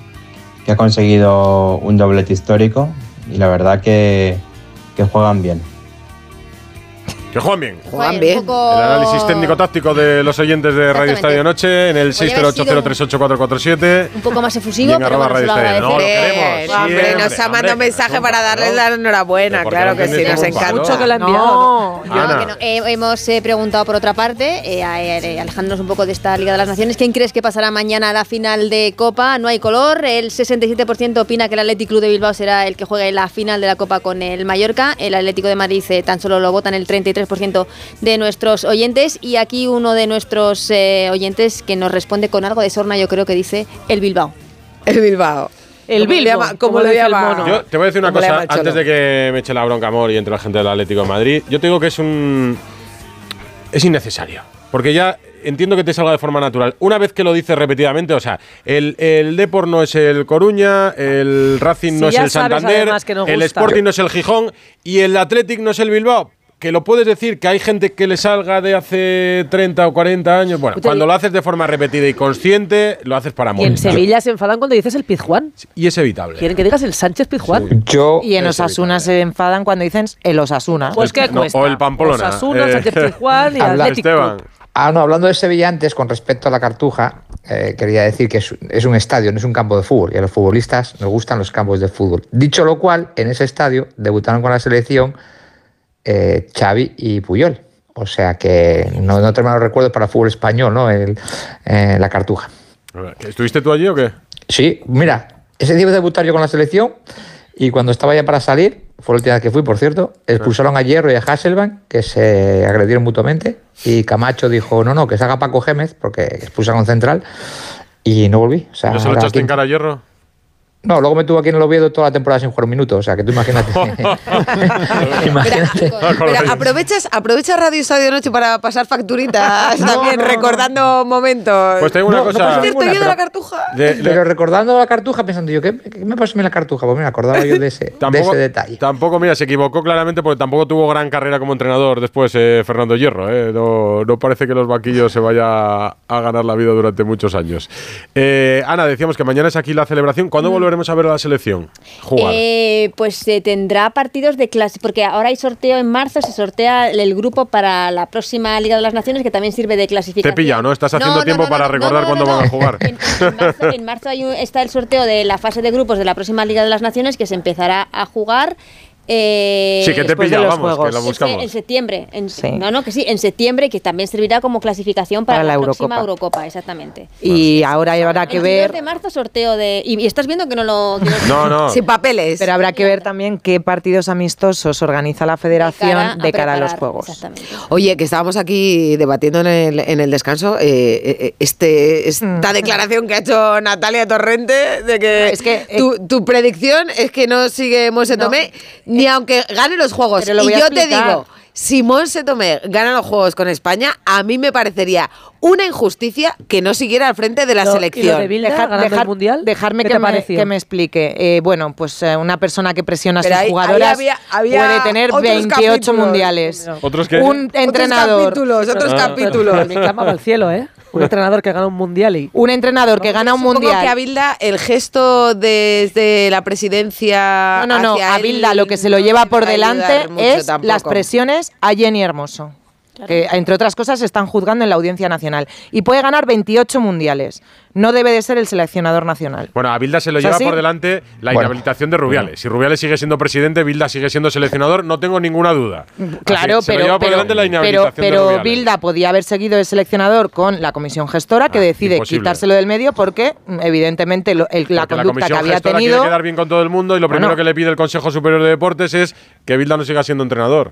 que ha conseguido un doblete histórico y la verdad que, que juegan bien. Que juegan bien. Juegan bien. El análisis técnico-táctico de los oyentes de Radio. Estadio Noche en el Podría haber sido 608038447. Un poco más efusivo, pero bueno, se lo Radio Estadio. No, lo queremos. Bien, hombre, nos ha mandado un mensaje para darles la enhorabuena, claro que sí, nos encanta. Mucho que le ha enviado. No, No, Ana. que no. Eh, hemos eh, preguntado por otra parte, eh, eh, alejándonos un poco de esta Liga de las Naciones, ¿quién crees que pasará mañana a la final de Copa? No hay color, el 67% opina que el Athletic Club de Bilbao será el que juegue la final de la Copa con el Mallorca, el Atlético de Madrid eh, tan solo lo votan el 33% de nuestros oyentes y aquí uno de nuestros eh, oyentes que nos responde con algo de sorna, yo creo que dice el Bilbao. El Bilbao. El ¿Cómo le Bilbo, llama- como ¿Cómo le llama? mono. Yo te voy a decir una ¿Cómo le cosa antes de que me eche la bronca amor y entre la gente del Atlético de Madrid. Yo te digo que es un es innecesario. Porque ya entiendo que te salga de forma natural. Una vez que lo dices repetidamente, o sea, el, el Depor no es el Coruña, el Racing Si no es el Santander, el. Sporting no es el Gijón y el Athletic no es el Bilbao. Que lo puedes decir que hay gente que le salga de hace 30 o 40 años. Bueno, cuando lo haces de forma repetida y consciente, lo haces para Y en molestar. Sevilla se enfadan cuando dices el Pizjuán. Y es evitable. Quieren que digas el Sánchez Pizjuán. Yo. Y en Osasuna se enfadan cuando dicen el Osasuna. Pues qué No, cuesta. o el Pamplona. Osasuna, Eh, Sánchez Pizjuán y Habla- Atlético. Esteban. Ah, no, hablando de Sevilla antes, con respecto a la Cartuja, eh, quería decir que es, es un estadio, no es un campo de fútbol, y a los futbolistas nos gustan los campos de fútbol. Dicho lo cual, en ese estadio debutaron con la selección eh, Xavi y Puyol. O sea que no, no tengo malos recuerdos para el fútbol español, ¿no? El, eh, la Cartuja. ¿Estuviste tú allí o qué? Sí, mira, ese día de debutar yo con la selección y cuando estaba ya para salir, fue la última vez que fui, por cierto, expulsaron a Hierro y a Hasselbank, que se agredieron mutuamente, y Camacho dijo, no, no, que se haga Paco Gémez, porque expulsaron central, y no volví. O sea, ¿No se lo echaste en cara a hierro? No, luego me tuvo aquí en el Oviedo toda la temporada sin jugar un minuto, o sea, que tú imagínate. imagínate. Pero aprovechas, aprovechas Radio Estadio Noche para pasar facturitas también, no, no. recordando momentos. Pues te digo una cosa. Por cierto, ninguna, yo de pero- la cartuja. De- de- Pero recordando la cartuja, pensando yo, ¿qué, qué me pasó a mí la cartuja? Pues me acordaba yo de ese, de Tampoco, ese detalle. tampoco, mira, se equivocó claramente porque tampoco tuvo gran carrera como entrenador después eh, Fernando Hierro. eh. No, no parece que los vaquillos se vaya a ganar la vida durante muchos años. Eh, Ana, decíamos que mañana es aquí la celebración. ¿Cuándo volveremos a ver a la selección jugar? Eh, pues se tendrá partidos de clase, porque ahora hay sorteo en marzo, se sortea el grupo para la próxima Liga de las Naciones, que también sirve de Te clasificación. pillado, ¿no? Estás haciendo No, no, tiempo no, para recordar cuándo van a jugar. En, en marzo, en marzo hay un- está el sorteo de la fase de grupos de la próxima Liga de las Naciones, que se empezará a jugar. Eh, Sí, que te los vamos, que Juegos. lo en se- buscamos. En septiembre. En, Sí. No, no, que sí, en septiembre, que también servirá como clasificación para, Para la la, próxima Eurocopa. Exactamente. Y ahora habrá que el ver 22 de marzo sorteo de... Y, y estás viendo que no lo... que no- No, no. Sin papeles. Pero habrá que ver también qué partidos amistosos organiza la federación de cara, a, los Juegos. Exactamente. Oye, que estábamos aquí debatiendo en el, en el descanso, eh, eh, este, esta declaración que ha hecho Natalia Torrente de que, Es que, eh, tu, tu predicción es que no sigue Monse No, Tomé ni aunque gane los Juegos. pero lo y a yo te digo, si Monse Tomé gana los Juegos con España, a mí me parecería una injusticia que no siguiera al frente de la Lo- ¿y lo selección. de Bilda Dejar- ganando el dejar- Mundial? Dejarme ¿Qué que te me, que me explique. Eh, bueno, pues eh, una persona que presiona a sus ahí- ahí jugadoras había- había puede tener otros 28 capítulos. mundiales. ¿Otros qué? Un entrenador, Otros capítulos, otros Ah. capítulos. Clamaba al cielo, ¿eh? Un entrenador que gana un mundial y. un entrenador que gana un Supongo mundial. que a Bilda el gesto desde la presidencia. No, no, no. hacia A Bilda lo que se lo lleva le por delante es tampoco. las presiones a Jenny Hermoso. Que, entre otras cosas, se están juzgando en la Audiencia Nacional. Y puede ganar 28 mundiales. No debe de ser el seleccionador nacional. Bueno, a Bilda se lo ¿Es lleva así? por delante la Bueno. inhabilitación de Rubiales. Si Rubiales sigue siendo presidente, Bilda sigue siendo seleccionador, no tengo ninguna duda. Claro, Así, se lo pero, lleva por pero, delante la pero, inhabilitación de pero Rubiales. Bilda podía haber seguido el seleccionador con la comisión gestora que Ah, decide imposible. quitárselo del medio porque, mm, evidentemente, lo- el- la Porque conducta que comisión había tenido. quiere quedar bien con todo el mundo y lo primero Bueno. que le pide el Consejo Superior de Deportes es que Bilda no siga siendo entrenador.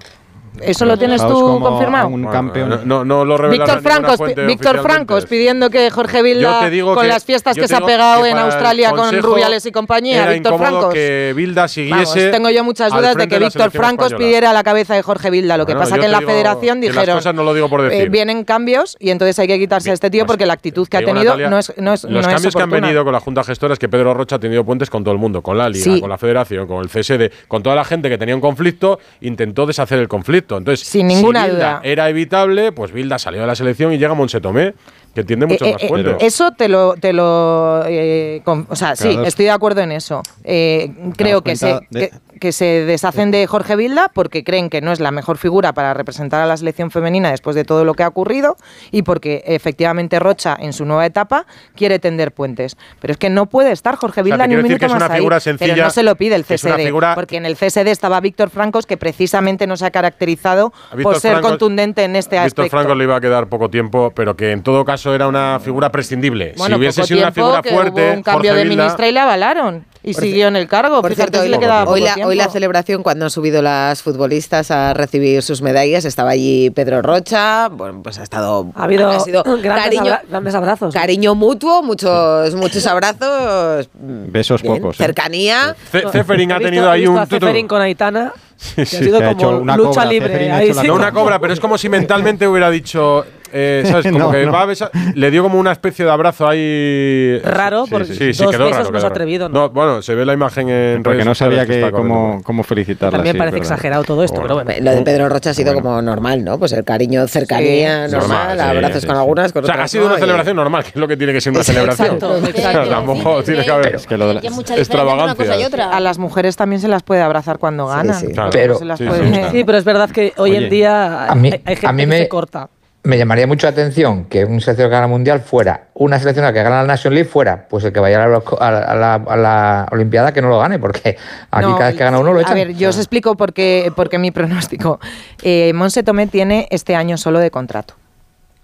¿Eso lo tienes tú confirmado? un campeón. No, no, no lo Víctor fuente Víctor. Francos pidiendo que Jorge Vilda con que- las fiestas que se ha pegado en Australia con Rubiales y compañía, era Víctor Francos. que Bilda siguiese Vamos, tengo yo muchas dudas de que Víctor Francos española. pidiera la cabeza de Jorge Vilda. Lo que Bueno, pasa que en la federación las dijeron cosas no lo digo por eh, vienen cambios y entonces hay que quitarse a este tío porque la actitud que ha tenido Natalia, no es no es Los no es cambios que han venido con la Junta Gestora es que Pedro Rocha ha tenido puentes con todo el mundo, con la Liga, Sí. con la Federación, con el CSD, con toda la gente que tenía un conflicto, intentó deshacer el conflicto. Entonces, Sin ninguna si Bilda duda. era evitable, pues Bilda salió de la selección y llega Monse Tomé, que tiene Eh, más eh, cuentos. eso te lo, te lo eh, con- o sea, sí, Claro. estoy de acuerdo en eso. Eh, creo que se, de- que, que se deshacen de Jorge Vilda porque creen que no es la mejor figura para representar a la selección femenina después de todo lo que ha ocurrido y porque efectivamente Rocha en su nueva etapa quiere tender puentes. Pero es que no puede estar Jorge Vilda ni un minuto que es más una ahí. figura Pero sencilla, no se lo pide el CSD, figura- porque en el CSD estaba Víctor Francos que precisamente no se ha caracterizado Víctor por ser Francos- contundente en este Víctor aspecto. Franco le iba a quedar poco tiempo, pero que en todo caso era una figura prescindible. Bueno, si hubiese sido una figura fuerte, hubo un cambio Jorge de Vilda- ministra y la avalaron. Y siguió en el cargo. Por cierto, hoy, le quedaba hoy poco la, hoy la celebración, cuando han subido las futbolistas a recibir sus medallas, estaba allí Pedro Rocha. Bueno, pues ha estado. Ha habido sido grandes, cariño, abra- grandes abrazos. cariño mutuo, muchos, muchos abrazos. Besos bien, pocos. ¿eh? Cercanía. Ce- Ceferin ha tenido ahí un. Ceferín con Aitana Sí, Ha sí. sido Se ha como hecho una lucha cobra, libre. Ha ahí sí. No una cobra, pero es como si mentalmente hubiera dicho, eh, ¿sabes? Como No, que no. va a besar- le dio como una especie de abrazo ahí. Raro, Sí, porque sí, sí, sí, dos quedó besos raro, no quedó atrevido. ¿no? bueno, se ve la imagen en Porque redes no sabía que cómo, cómo felicitarla. También parece exagerado todo esto, pero bueno. Lo de Pedro Rocha ha sido como normal, ¿no? Pues el cariño, cercanía, Sí, normal, normal, sí, abrazos sí, con sí. algunas, con O sea, otras ha sido no, una celebración normal, que es lo que tiene que ser una celebración. Exacto, tampoco tiene que haber. Extravagancia. A las mujeres también se las puede abrazar cuando ganan. sí. Claro. Pero- Se es verdad que hoy en día A mí- hay, hay gente a mí que me- se corta. Me llamaría mucho la atención que un seleccionador que gana el mundial fuera una seleccionada que gana la Nation League fuera, pues el que vaya a la, a la- a la- a la Olimpiada que no lo gane, porque aquí No, cada vez que gana uno lo echan. A ver, yo os explico por qué, por qué mi pronóstico. Eh, Monse Tomé tiene este año solo de contrato.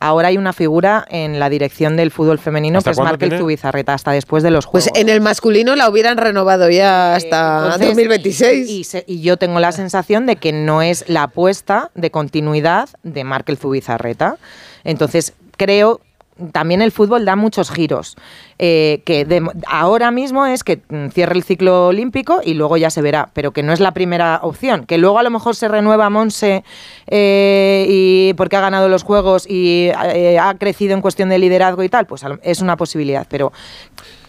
Ahora hay una figura en la dirección del fútbol femenino ¿Hasta que es Markel tiene? Zubizarreta, hasta después de los Pues Juegos. en el masculino la hubieran renovado ya hasta Entonces, 2026. Y, se- y yo tengo la sensación de que no es la apuesta de continuidad de Markel Zubizarreta. Entonces, creo también el fútbol da muchos giros. eh, que ahora mismo es que mm, cierre el ciclo olímpico y luego ya se verá, pero que no es la primera opción. Que luego a lo mejor se renueva Monse eh, y porque ha ganado los juegos y eh, ha crecido en cuestión de liderazgo y tal, pues es una posibilidad. Pero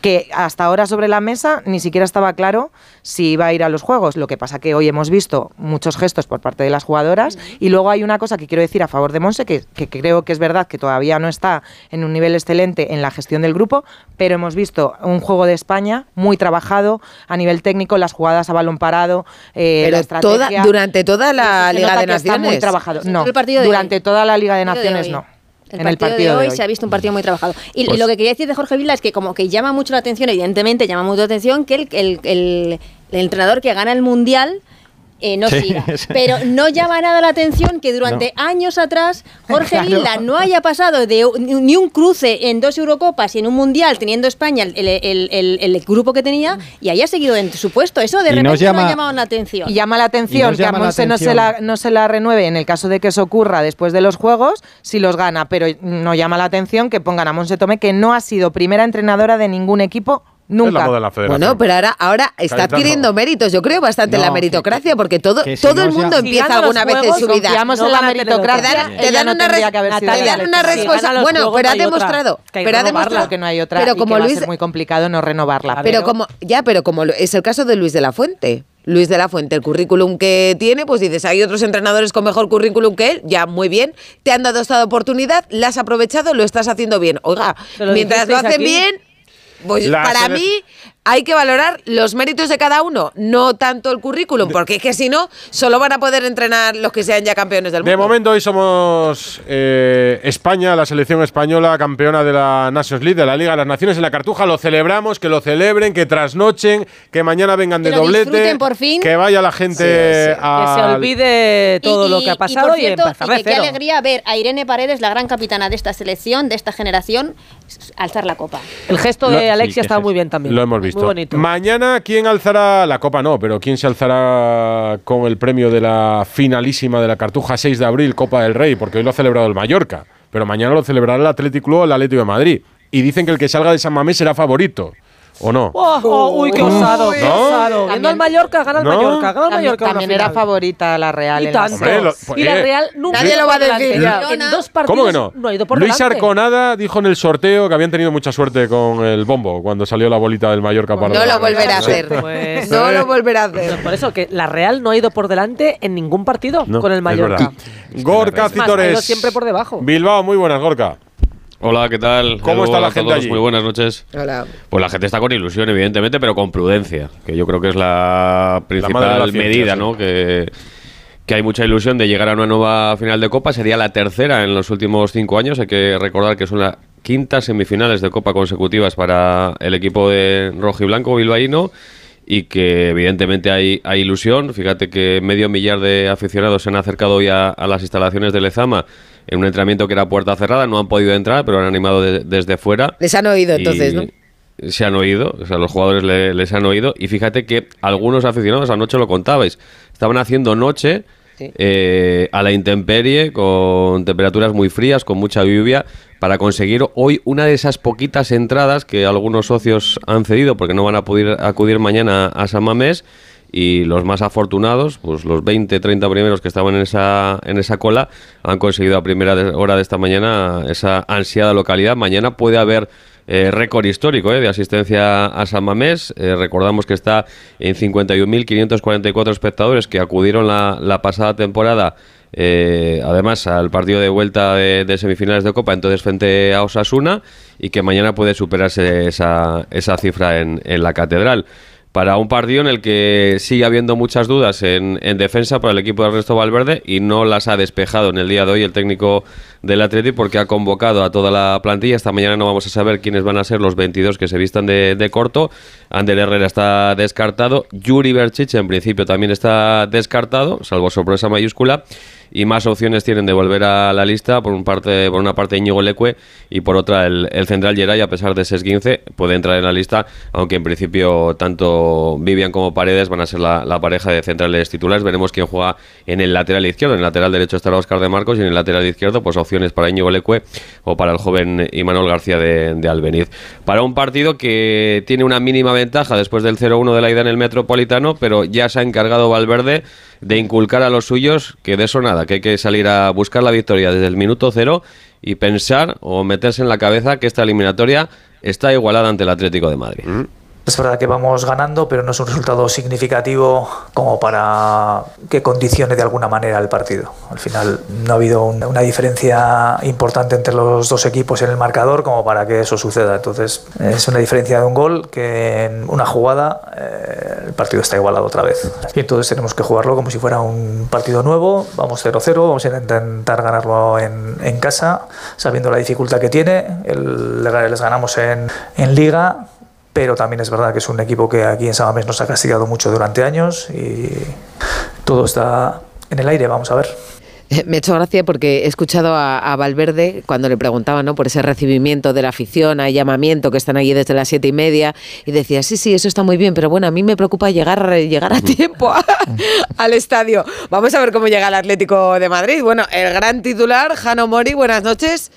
que hasta ahora sobre la mesa ni siquiera estaba claro si iba a ir a los juegos. Lo que pasa que hoy hemos visto muchos gestos por parte de las jugadoras y luego hay una cosa que quiero decir a favor de Monse, que, que creo que es verdad que todavía no está en un nivel excelente en la gestión del grupo, pero hemos visto un juego de España muy trabajado a nivel técnico, las jugadas a balón parado, eh, la toda, durante toda la Liga de está Naciones. muy trabajado. No, durante hoy. toda la Liga de Naciones no. El en partido, de, hoy se ha visto un partido muy trabajado. Y, Pues- lo que quería decir de Jorge Vilda es que como que llama mucho la atención, evidentemente llama mucho la atención que el, el- el- el entrenador que gana el Mundial eh, no Sí, siga. Pero no llama nada la atención que durante años atrás Jorge Claro. Vilda no haya pasado de un- ni un cruce en dos Eurocopas y en un Mundial teniendo España el, el- el- el grupo que tenía y haya seguido en su puesto. Eso de Y repente no llama- ha llamado la atención. Y llama la atención que a Monse no se, la, no se la renueve en el caso de que eso ocurra después de los Juegos, si los gana, pero no llama la atención que pongan a Monse Tomé, que no ha sido primera entrenadora de ningún equipo Es la nunca. moda en la federación. Bueno, pero ahora, ahora está adquiriendo méritos, yo creo, bastante en No, la que- meritocracia, porque todo, si todo no el mundo Si empieza alguna vez en su vida. No en la meritocracia. Te dan, una, tendría res- que haber sido te dan la una electa. Si respuesta. gana los Bueno, pero ha demostrado. Pero ha demostrado que no hay otra Pero y como que va a Luis, ser muy complicado no renovarla. pero como ya, pero como lo- es el caso de Luis de la Fuente. Luis de la Fuente, el currículum que tiene, pues dices, hay otros entrenadores con mejor currículum que él, ya muy bien, te han dado esta oportunidad, la has aprovechado, lo estás haciendo bien. Oiga, mientras lo hacen aquí. bien, La para mí hay que valorar los méritos de cada uno, no tanto el currículum, porque es que si no, solo van a poder entrenar los que sean ya campeones del mundo. De momento hoy somos eh, España, la selección española, campeona de la Nations League, de la Liga de las Naciones en la Cartuja. Lo celebramos, que lo celebren, que trasnochen, que mañana vengan de Que lo doblete, disfruten por fin. que vaya la gente Sí, sí. Que se olvide todo Y- lo que ha pasado y, por cierto, y que qué alegría ver a Irene Paredes, la gran capitana de esta selección, de esta generación, alzar la copa. El gesto Lo- de Alexia sí, está muy bien también. Lo hemos visto. Muy bonito. Mañana, ¿quién alzará la copa? No, pero ¿quién se alzará con el premio de la finalísima de la Cartuja 6 de abril, Copa del Rey? Porque hoy lo ha celebrado el Mallorca, pero mañana lo celebrará el Atlético Club o el Atlético de Madrid. Y dicen que el que salga de San Mamés será favorito. ¿O no? Oh, oh, uy, qué osado, qué ¿No? osado. Viendo al Mallorca, gana el ¿No? Mallorca, gana el También, Mallorca. también una era final. favorita la Real. Y tanto. Hombre, lo- pues, y la eh, Real nunca Nadie ha ido lo va a por decir delante. ya. En dos partidos ¿Cómo que no? no ha ido por Luis delante. Arconada dijo en el sorteo que habían tenido mucha suerte con el bombo cuando salió la bolita del Mallorca para No lo volverá a hacer. Pues- no lo volverá a hacer. Por eso que la Real no ha ido por delante en ningún partido No, con el Mallorca. Gorka Citores. siempre por debajo. Bilbao, muy buenas, Gorka. Hola, ¿qué tal? ¿Cómo está la a gente todos, allí? Muy buenas noches. Hola. Pues la gente está con ilusión, evidentemente, pero con prudencia, que yo creo que es la la principal ciencia, medida, sí. ¿no? Que, que hay mucha ilusión de llegar a una nueva final de Copa. Sería la tercera en los últimos cinco años. Hay que recordar que son las quintas semifinales de Copa consecutivas para el equipo de rojo y blanco bilbaíno y que evidentemente hay, hay ilusión. Fíjate que medio millar de aficionados se han acercado hoy a, a las instalaciones de Lezama en un entrenamiento que era puerta cerrada. No han podido entrar, pero han animado de- desde fuera. Les han oído entonces, ¿no? Se han oído, o sea, los jugadores le- les han oído. Y fíjate que algunos aficionados, anoche lo contabais, estaban haciendo noche eh, a la intemperie, con temperaturas muy frías, con mucha lluvia, para conseguir hoy una de esas poquitas entradas que algunos socios han cedido porque no van a poder acudir mañana a San Mamés. Y los más afortunados, pues los 20, 30 primeros que estaban en esa, en esa cola, han conseguido a primera hora de esta mañana esa ansiada localidad. Mañana puede haber eh, récord histórico eh, de asistencia a San Mamés. Eh, recordamos que está en 51.544 espectadores que acudieron la, la pasada temporada. eh, además al partido de vuelta de, de semifinales de Copa, entonces frente a Osasuna, y que mañana puede superarse esa, esa cifra en, en la Catedral para un partido en el que sigue habiendo muchas dudas en, en defensa para el equipo de Ernesto Valverde y no las ha despejado en el día de hoy el técnico del Atleti porque ha convocado a toda la plantilla. Esta mañana no vamos a saber quiénes van a ser los 22 que se vistan de, de corto. Ander Herrera está descartado. Yuri Berchich en principio también está descartado, salvo sorpresa mayúscula. Y más opciones tienen de volver a la lista, por, un parte, por una parte Íñigo Leque y por otra el, central Geray, a pesar de ser 15, puede entrar en la lista, aunque en principio tanto Vivian como Paredes van a ser la, la pareja de centrales titulares. Veremos quién juega en el lateral izquierdo. En el lateral derecho estará Oscar de Marcos y en el lateral izquierdo, pues opciones para Íñigo Leque o para el joven Imanol García de, de Albeniz. Para un partido que tiene una mínima ventaja después del 0-1 de la ida en el Metropolitano, pero ya se ha encargado Valverde de inculcar a los suyos que de eso nada, que hay que salir a buscar la victoria desde el minuto cero y pensar o meterse en la cabeza que esta eliminatoria está igualada ante el Atlético de Madrid. Es verdad que vamos ganando, pero no es un resultado significativo como para que condicione de alguna manera el partido. Al final no ha habido un- una diferencia importante entre los dos equipos en el marcador como para que eso suceda. Entonces es una diferencia de un gol que en una jugada eh, el partido está igualado otra vez. Y entonces tenemos que jugarlo como si fuera un partido nuevo. Vamos 0-0, vamos a intentar ganarlo en, en casa, sabiendo la dificultad que tiene. El- les ganamos en, en liga pero también es verdad que es un equipo que aquí en Samamés nos ha castigado mucho durante años y todo está en el aire, vamos a ver. Me ha hecho gracia porque he escuchado a, a Valverde cuando le preguntaban ¿no? por ese recibimiento de la afición, a llamamiento que están allí desde las siete y media y decía, sí, sí, eso está muy bien, pero bueno, a mí me preocupa llegar, llegar a tiempo a- al estadio. Vamos a ver cómo llega el Atlético de Madrid. Bueno, el gran titular, Jano Mori, buenas noches.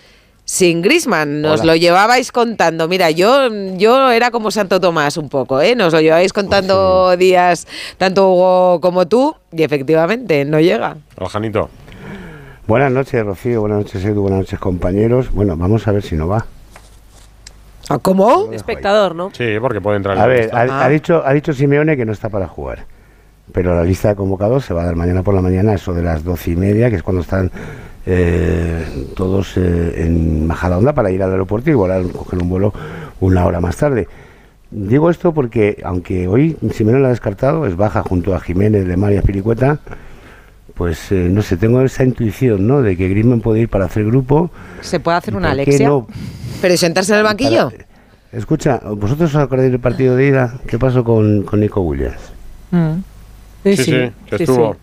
Sin Grisman, nos Hola. lo llevabais contando. Mira, yo, yo era como Santo Tomás un poco, ¿eh? Nos lo lleváis contando días, tanto Hugo como tú, y efectivamente no llega. Aljanito. Buenas noches, Rocío. Buenas noches, Edu. Buenas noches, compañeros. Bueno, vamos a ver si no va. ¿Ah, ¿Cómo? Espectador, ¿no? Sí, porque puede entrar en A la ver, ha, ha dicho, ha dicho Simeone que no está para jugar. Pero la lista de convocados se va a dar mañana por la mañana, eso de las doce y media, que es cuando están eh, todos eh, en Majadahonda para ir al aeropuerto y volar, coger un vuelo una hora más tarde. Digo esto porque, aunque hoy Simeone lo ha descartado, es baja junto a Jiménez, Lemar y Pilicueta, pues eh, no sé, tengo esa intuición, ¿no? De que Griezmann puede ir para hacer grupo. ¿Se puede hacer una ¿Por qué Alexia? no? ¿Pero sentarse en el banquillo? Escucha, ¿vosotros os acordáis del partido de ida? ¿Qué pasó con, con Nico Williams? Sí, sí, que estuvo.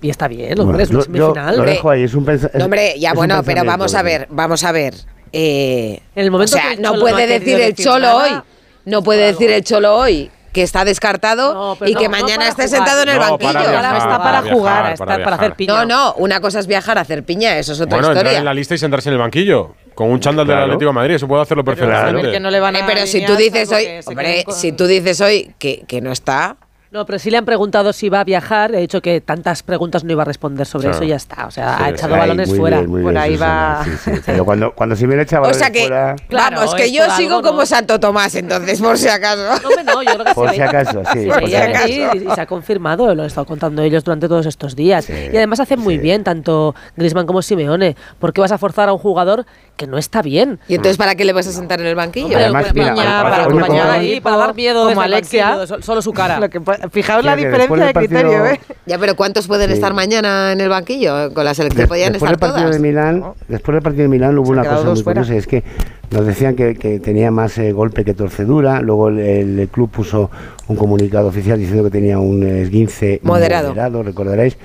Y está bien, Bueno, hombre, es una yo semifinal. lo dejo ahí, es un pensa- No, hombre, ya bueno, pero vamos a ¿no? ver, vamos a ver. Eh, En el momento o sea, que el no puede no decir el Cholo nada, hoy, no puede decir el Cholo hoy que está descartado pero y no, que no mañana para esté jugar. sentado en el No, banquillo. para viajar, está para para jugar, viajar, está para para hacer piña. No, no, una cosa es viajar a hacer piña, eso es otra Bueno, entrar historia. en la lista y sentarse en el banquillo. Con un chándal Claro. del Atlético de Madrid, eso puede hacerlo perfectamente. Que no le van a Eh, pero si tú dices hoy, hombre, si tú dices hoy que, que no está, No, pero sí le han preguntado si va a viajar. He dicho que tantas preguntas no iba a responder sobre Claro. eso y ya está. O sea, Sí, ha echado balones fuera. bien, Por ahí va. sí, sí, Pero cuando, cuando Simeone echa o balones sea que, fuera, Claro, vamos, que yo sigo algo, como ¿no? Santo Tomás, entonces, por si acaso. No, no, yo creo que Por se si acaso, sí, se por si acaso. venir y se ha confirmado, lo han estado contando ellos durante todos estos días. y además hacen muy bien tanto Griezmann como Simeone. ¿Por qué vas a forzar a un jugador que no está bien? ¿Y entonces para qué le vas a sentar en el banquillo? Además, para acompañar- ahí, para dar miedo el Alexia. solo su cara. Fijaos la diferencia de partido- criterio, ¿eh? Ya, pero ¿cuántos pueden Sí. estar mañana en el banquillo? Con la selección Des- podían después estar del partido todas. de Milán, después del partido de Milán hubo una cosa muy fuera. curiosa, es que nos decían que, que tenía más eh, golpe que torcedura, luego el, el club puso un comunicado oficial diciendo que tenía un esguince Moderado. recordaréis.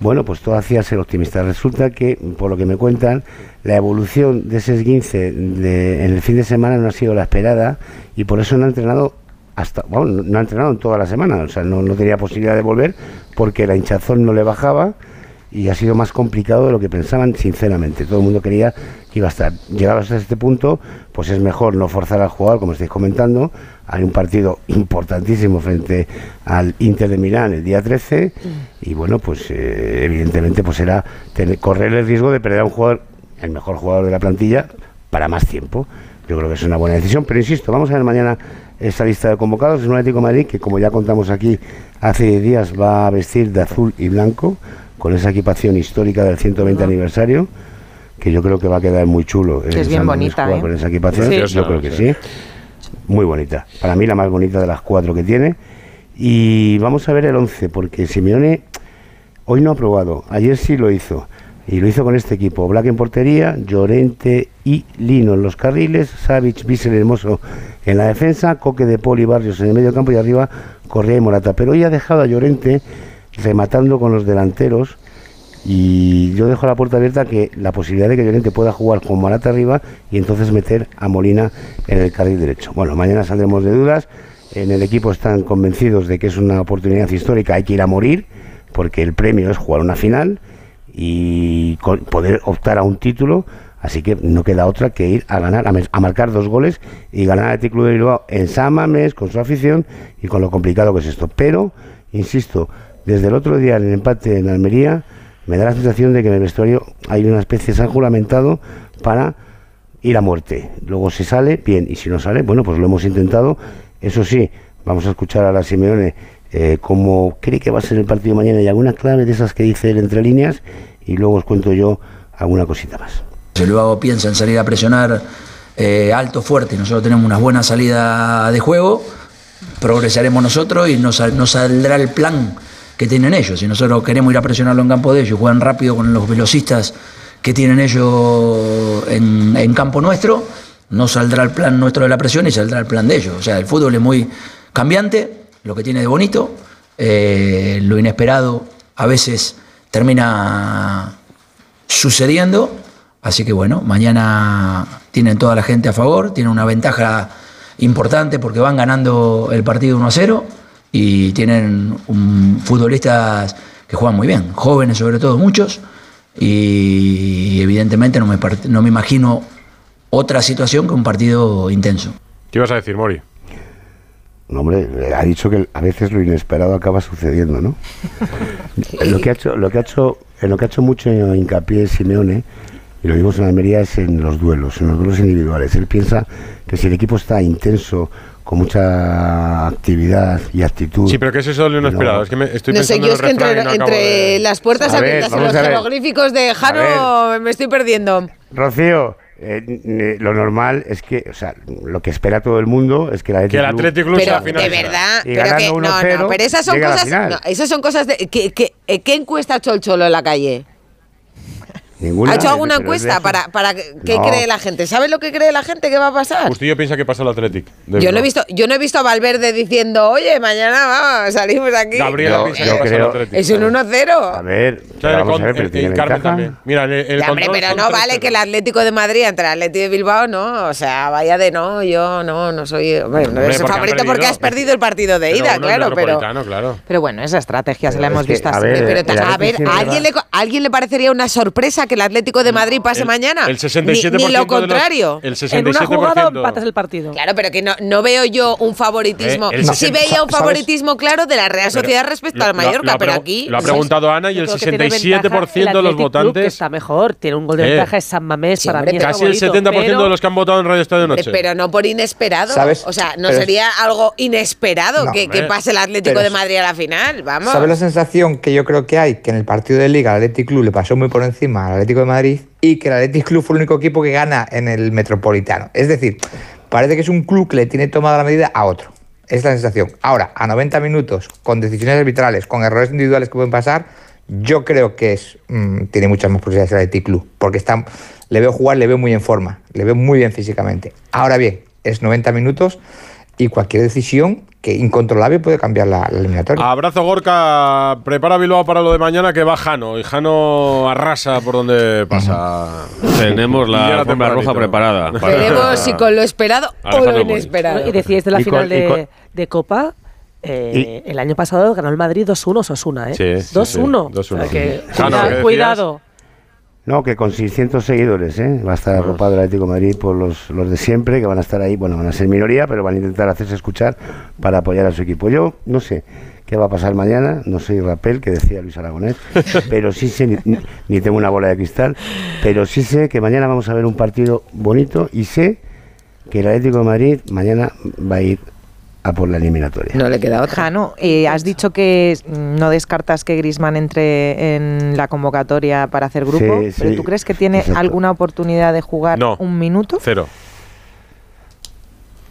Bueno, pues todo hacía ser optimista. Resulta que, por lo que me cuentan, la evolución de ese esguince de- en el fin de semana no ha sido la esperada y por eso no ha entrenado hasta, bueno, no- ha entrenado en toda la semana, o sea, no, no tenía posibilidad de volver porque la hinchazón no le bajaba y ha sido más complicado de lo que pensaban, sinceramente. Todo el mundo quería que iba a estar. Llegados a este punto, pues es mejor no forzar al jugador, como estáis comentando, hay un partido importantísimo frente al Inter de Milán el día 13 y bueno, pues eh, evidentemente pues era tener- correr el riesgo de perder a un jugador, el mejor jugador de la plantilla, para más tiempo. Yo creo que es una buena decisión, pero insisto, vamos a ver mañana esta lista de convocados. Es un Atlético de Madrid que, como ya contamos aquí hace 10 días, va a vestir de azul y blanco con esa equipación histórica del 120 aniversario, que yo creo que va a quedar muy chulo. Es bien bonita, ¿eh? Con esa equipación, Sí. yo creo que sí. Muy bonita. Para mí la más bonita de las cuatro que tiene. Y vamos a ver el 11, porque Simeone hoy no ha probado. Ayer sí lo hizo. Y lo hizo con este equipo. Black en portería, Llorente y Lino en los carriles, Savic, Bissell Hermoso en la defensa, Coque de Poli Barrios en el medio campo y arriba Correa y Morata. Pero hoy ha dejado a Llorente rematando con los delanteros y yo dejo la puerta abierta que la posibilidad de que Llorente pueda jugar con Morata arriba y entonces meter a Molina en el carril derecho. Bueno, mañana saldremos de dudas. En el equipo están convencidos de que es una oportunidad histórica, hay que ir a morir, porque el premio es jugar una final y con- poder optar a un título. Así que no queda otra que ir a ganar, a, marcar dos goles y ganar al Club de Bilbao en San con su afición y con lo complicado que es esto. Pero, insisto, desde el otro día en el empate en Almería, me da la sensación de que en el vestuario hay una especie, se han juramentado para ir a muerte. Luego si sale, bien, y si no sale, bueno, pues lo hemos intentado. Eso sí, vamos a escuchar a la Simeone eh, cómo cree que va a ser el partido mañana y alguna clave de esas que dice él entre líneas y luego os cuento yo alguna cosita más. Si luego piensa en salir a presionar eh, alto, fuerte, nosotros tenemos una buena salida de juego, progresaremos nosotros y no, sal- no saldrá el plan que tienen ellos. Si nosotros queremos ir a presionarlo en campo de ellos, juegan rápido con los velocistas que tienen ellos en campo nuestro, no saldrá el plan nuestro de la presión y saldrá el plan de ellos. O sea, el fútbol es muy cambiante, lo que tiene de bonito, eh, lo inesperado a veces termina sucediendo. Así que bueno, mañana tienen toda la gente a favor, tienen una ventaja importante porque van ganando el partido 1 a 0 y tienen un- futbolistas que juegan muy bien, jóvenes sobre todo muchos, y evidentemente no me, no me imagino otra situación que un partido intenso. ¿Qué ibas a decir, Mori? No, hombre, ha dicho que a veces lo inesperado acaba sucediendo, ¿no? lo que ha hecho, lo que ha hecho, en lo que ha hecho mucho hincapié Simeone, y lo vimos en Almería, es en los duelos, en los duelos individuales. Él piensa que si el equipo está intenso, con mucha actividad y actitud. Sí, pero ¿qué es eso de lo inesperado? Es que me estoy No sé, pensando yo en es que entre, no de- las puertas A ver, abiertas y los jeroglíficos de Jano me estoy perdiendo. Rocío, eh, n- lo normal es que, o sea, lo que espera todo el mundo es que el Que el Athletic Club sea Pero de verdad, Y pero que, no, 1-0, no, pero esas son la cosas, final. no, esas son cosas de, que, que- eh, ¿qué encuesta ha hecho el Cholo en la calle? Ninguna. ¿Ha hecho alguna encuesta para, para qué No. cree la gente? ¿Sabe lo que cree la gente que va a pasar? Justillo piensa que pasa el Athletic. Yo no, he visto, yo no he visto a Valverde diciendo, oye, mañana vamos, salimos aquí. Gabriela Yo- piensa yo que pasa el Athletic. Es un 1-0. A ver, vamos con- a ver, pero el- tiene el Carmen también. Mira, el, el Ya, hombre, pero no vale que el Atlético de Madrid entre el Atlético de Bilbao, no. O sea, vaya de no, yo no, no soy. Bueno, han favorito porque has perdido el partido de ida, claro, pero. Claro. Pero bueno, esa estrategia se la hemos visto a así. a ver, ¿a siempre alguien, va- le, ¿a alguien le parecería una sorpresa que el Atlético de Madrid pase El- mañana? el 67% ni, ni de lo los- contrario. el En una jugada 67%. empatas el partido. Claro, pero que no, no veo yo un favoritismo. Eh, sí 60 veía un ¿sabes? favoritismo claro de la Real Pero Sociedad respecto lo- al lo- Mallorca, pero aquí. Lo ha preguntado Ana y el creo que tiene ventaja 67% el de los Athletic Club, que votantes. está mejor, tiene un gol de Eh. ventaja, es San Mamés, Sí, para hombre, mí es Casi el favorito, 70% de pero- los que han votado en Radio Estadio Noche. Pero no por inesperado. ¿Sabes? O sea, no Pero- sería algo inesperado No, que, pase el Atlético de Madrid a la final. Vamos. ¿Sabes la sensación que yo creo que hay? Que en el partido de Liga el Athletic Club le pasó muy por encima al Atlético de Madrid y que el Athletic Club fue el único equipo que gana en el Metropolitano. Es decir, parece que es un club que le tiene tomada la medida a otro. Es la sensación. Ahora, a 90 minutos, con decisiones arbitrales, con errores individuales que pueden pasar, yo creo que es mm, tiene muchas más posibilidades el Athletic Club. Porque está, le veo jugar, le veo muy en forma, le veo muy bien físicamente. Ahora bien, es 90 minutos y cualquier decisión que incontrolable puede cambiar la, la eliminatoria. Abrazo Gorka, prepara Bilbao para lo de mañana que va Jano y Jano arrasa por donde pasa. Tenemos la alfombra roja preparada. para- Veremos si con lo esperado o lo Moy. inesperado. Y decíais de la Y final de, de Copa. eh, el año pasado ganó el Madrid 2-1 Osasuna, ¿eh? Sí, sí, 2-1. sí, 2-1. O sea cuidado. No, que con 600 seguidores, ¿eh? Va a estar arropado el Atlético de Madrid por los, los de siempre, que van a estar ahí, bueno, van a ser minoría, pero van a intentar hacerse escuchar para apoyar a su equipo. Yo no sé qué va a pasar mañana, no soy rapel, que decía Luis Aragonés, pero sí sé, ni, ni tengo una bola de cristal, pero sí sé que mañana vamos a ver un partido bonito y sé que el Atlético de Madrid mañana va a ir a por la eliminatoria. No le queda otra. Jano, eh, has dicho que no descartas que Grisman entre en la convocatoria para hacer grupo, Sí, pero sí, ¿tú crees que tiene exacto. alguna oportunidad de jugar No. un minuto? Cero.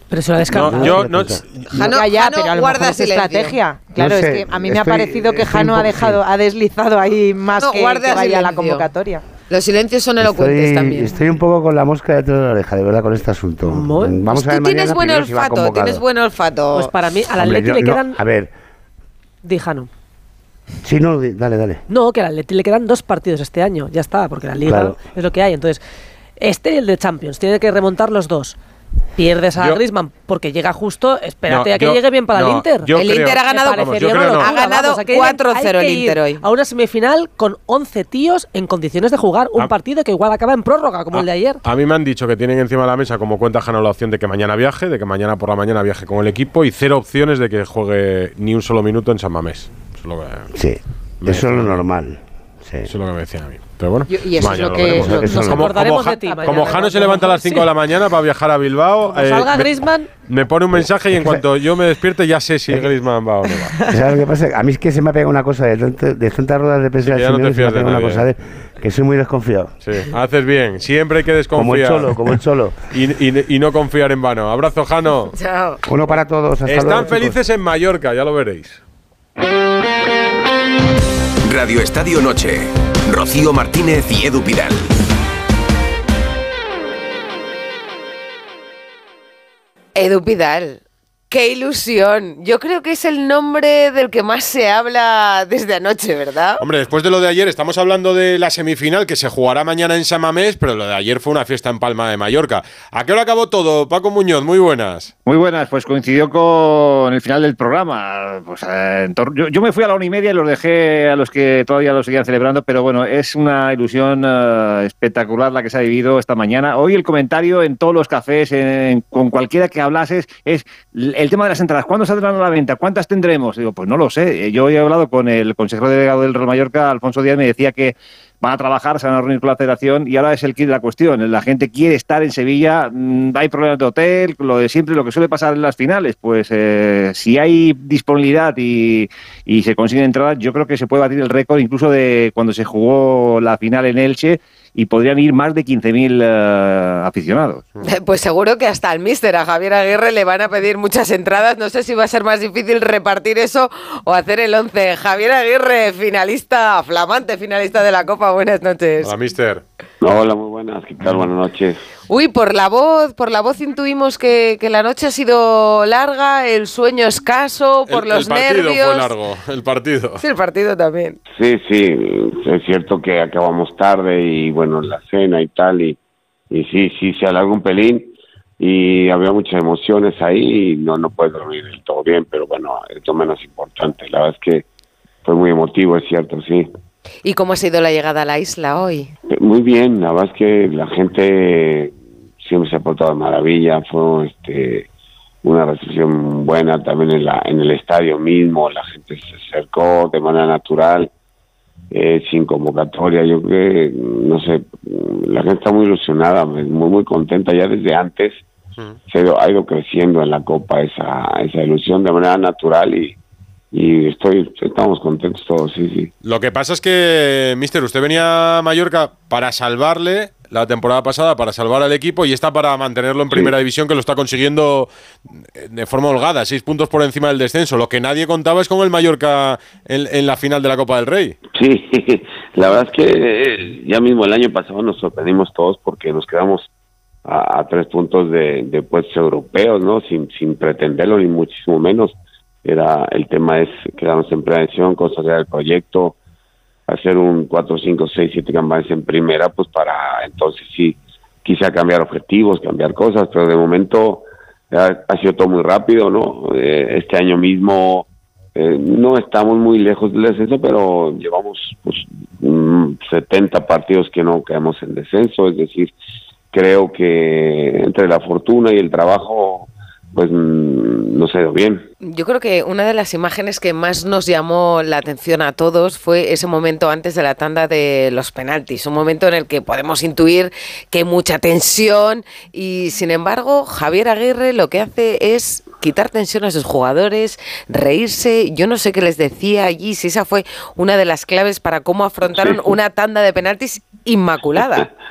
Pero se lo descarta. No, yo no. Jano- ya, ya, Jano pero a lo guarda mejor es silencio. estrategia. Claro, No es sé, que a mí me ha parecido que Jano ha dejado, ha deslizado ahí más No, que, que vaya a la convocatoria. Los silencios son elocuentes Estoy, también. estoy un poco con la mosca detrás de la oreja, de verdad, con este asunto. Vamos Pues a ver tú tienes buen si olfato, tienes buen olfato. Pues para mí, al Hombre, Atleti yo- le no, quedan. a ver, Dijano. sí, no, dale, dale. No, que al Atleti le quedan dos partidos este año. Ya está, porque la Liga Claro. es lo que hay. Entonces, este y el de Champions, tiene que remontar los dos. Pierdes a Yo- Griezmann porque llega justo, espérate No, a que yo- llegue bien para el Inter. El creo- Inter ha ganado- Me Vamos, parecería yo una creo no. locura, Ha ganado vamos, hay que ir- 4-0 hay el Inter hoy. A una semifinal con 11 tíos en condiciones de jugar un Ah. partido que igual acaba en prórroga, como el de ayer. A mí me han dicho que tienen encima de la mesa como cuenta Jano la opción de que mañana viaje, de que mañana por la mañana viaje con el equipo y cero opciones de que juegue ni un solo minuto en San Mamés. Eso es lo que, Sí, Me eso es lo normal. Sí. eso es lo que me decían a mí. Pero bueno, Y- y eso es lo que- lo- Nos no. como, de ti como Jano se levanta a las 5 Sí. de la mañana para viajar a Bilbao, eh, salga me- Griezmann, me pone un mensaje y en cuanto yo me despierte ya sé si Griezmann va o no va. ¿Sabes lo que pasa? A mí es que se me ha pegado una cosa de, tanto- de tantas ruedas de prensa no te se me ha fías de pegado una nadie, cosa de que soy muy desconfiado. Sí, haces bien. Siempre hay que Como el desconfiar. cholo, como el cholo. Y, y- y no confiar en vano. Abrazo, Jano. Chao. Uno para todos. Hasta Están luego, felices en Mallorca, ya lo veréis. Radio Estadio Noche. Rocío Martínez y Edu Pidal. Edu Pidal. ¡Qué ilusión! Yo creo que es el nombre del que más se habla desde anoche, ¿verdad? Hombre, después de lo de ayer, estamos hablando de la semifinal que se jugará mañana en Samamés, pero lo de ayer fue una fiesta en Palma de Mallorca. ¿A qué hora acabó todo? Paco Muñoz, muy buenas. Muy buenas, pues coincidió con el final del programa. Pues, eh, yo, yo me fui a la una y media y los dejé a los que todavía lo seguían celebrando, pero bueno, es una ilusión eh, espectacular la que se ha vivido esta mañana. Hoy el comentario en todos los cafés, en- con cualquiera que hablases, es el tema de las entradas. ¿Cuándo saldrán a la venta? ¿Cuántas tendremos? Digo, pues no lo sé. Eh, Yo he hablado con el consejero delegado del Real Mallorca, Alfonso Díaz, me decía que van a trabajar, se van a reunir con la federación y ahora es el kit de la cuestión. La gente quiere estar en Sevilla, mm, hay problemas de hotel, lo de siempre, lo que suele pasar en las finales. Pues eh, si hay disponibilidad y, y se consiguen entradas, yo creo que se puede batir el récord incluso de cuando se jugó la final en Elche y podrían ir más de 15.000 eh, aficionados. Pues seguro que hasta al míster, a Javier Aguirre, le van a pedir muchas entradas. No sé si va a ser más difícil repartir eso o hacer el 11. Javier Aguirre, finalista, flamante finalista de la Copa. Buenas noches. Hola, mister. Hola, muy buenas. ¿Qué tal? Buenas noches. Uy, por la voz, por la voz intuimos que, que la noche ha sido larga, el sueño escaso, por el, los el partido nervios. fue largo, el partido. Sí, el partido también. Sí, sí, es cierto que acabamos tarde y bueno, la cena y tal, y, y sí, sí, se alargó un pelín y había muchas emociones ahí y no, no puedes dormir del todo bien, pero bueno, es lo menos importante. La verdad es que fue muy emotivo, es cierto, sí. ¿Y cómo ha sido la llegada a la isla hoy? Muy bien, la verdad es que la gente siempre se ha portado maravilla, fue este una recepción buena también en, la, en el estadio mismo, la gente se acercó de manera natural, eh, sin convocatoria, yo creo que, no sé, la gente está muy ilusionada, muy, muy contenta ya desde antes, se ha ido, ha ido creciendo en la Copa esa, esa ilusión de manera natural y, y estoy, estamos contentos todos, sí, sí. Lo que pasa es que, mister, usted venía a Mallorca para salvarle la temporada pasada, para salvar al equipo y está para mantenerlo en primera división, que lo está consiguiendo de forma holgada, seis puntos por encima del descenso. Lo que nadie contaba es con el Mallorca en, en la final de la Copa del Rey. Sí, la verdad es que eh, ya mismo el año pasado nos sorprendimos todos porque nos quedamos a, a tres puntos de, de puestos europeos, ¿no? Sin, sin pretenderlo ni muchísimo menos. Era el tema es quedarnos en prevención, consolidar el proyecto, hacer un 4, 5, 6, 7 campañas en primera, pues para entonces sí, quizá cambiar objetivos, cambiar cosas, pero de momento ha, sido todo muy rápido, ¿no? Eh, este año mismo eh, no estamos muy lejos del descenso, pero llevamos pues, mm, 70 partidos que no caemos en descenso, es decir, creo que entre la fortuna y el trabajo, pues mm, nos ha ido bien. Yo creo que una de las imágenes que más nos llamó la atención a todos fue ese momento antes de la tanda de los penaltis, un momento en el que podemos intuir que hay mucha tensión y sin embargo Javier Aguirre lo que hace es quitar tensión a sus jugadores, reírse, yo no sé qué les decía allí, si esa fue una de las claves para cómo afrontaron Sí. una tanda de penaltis inmaculada.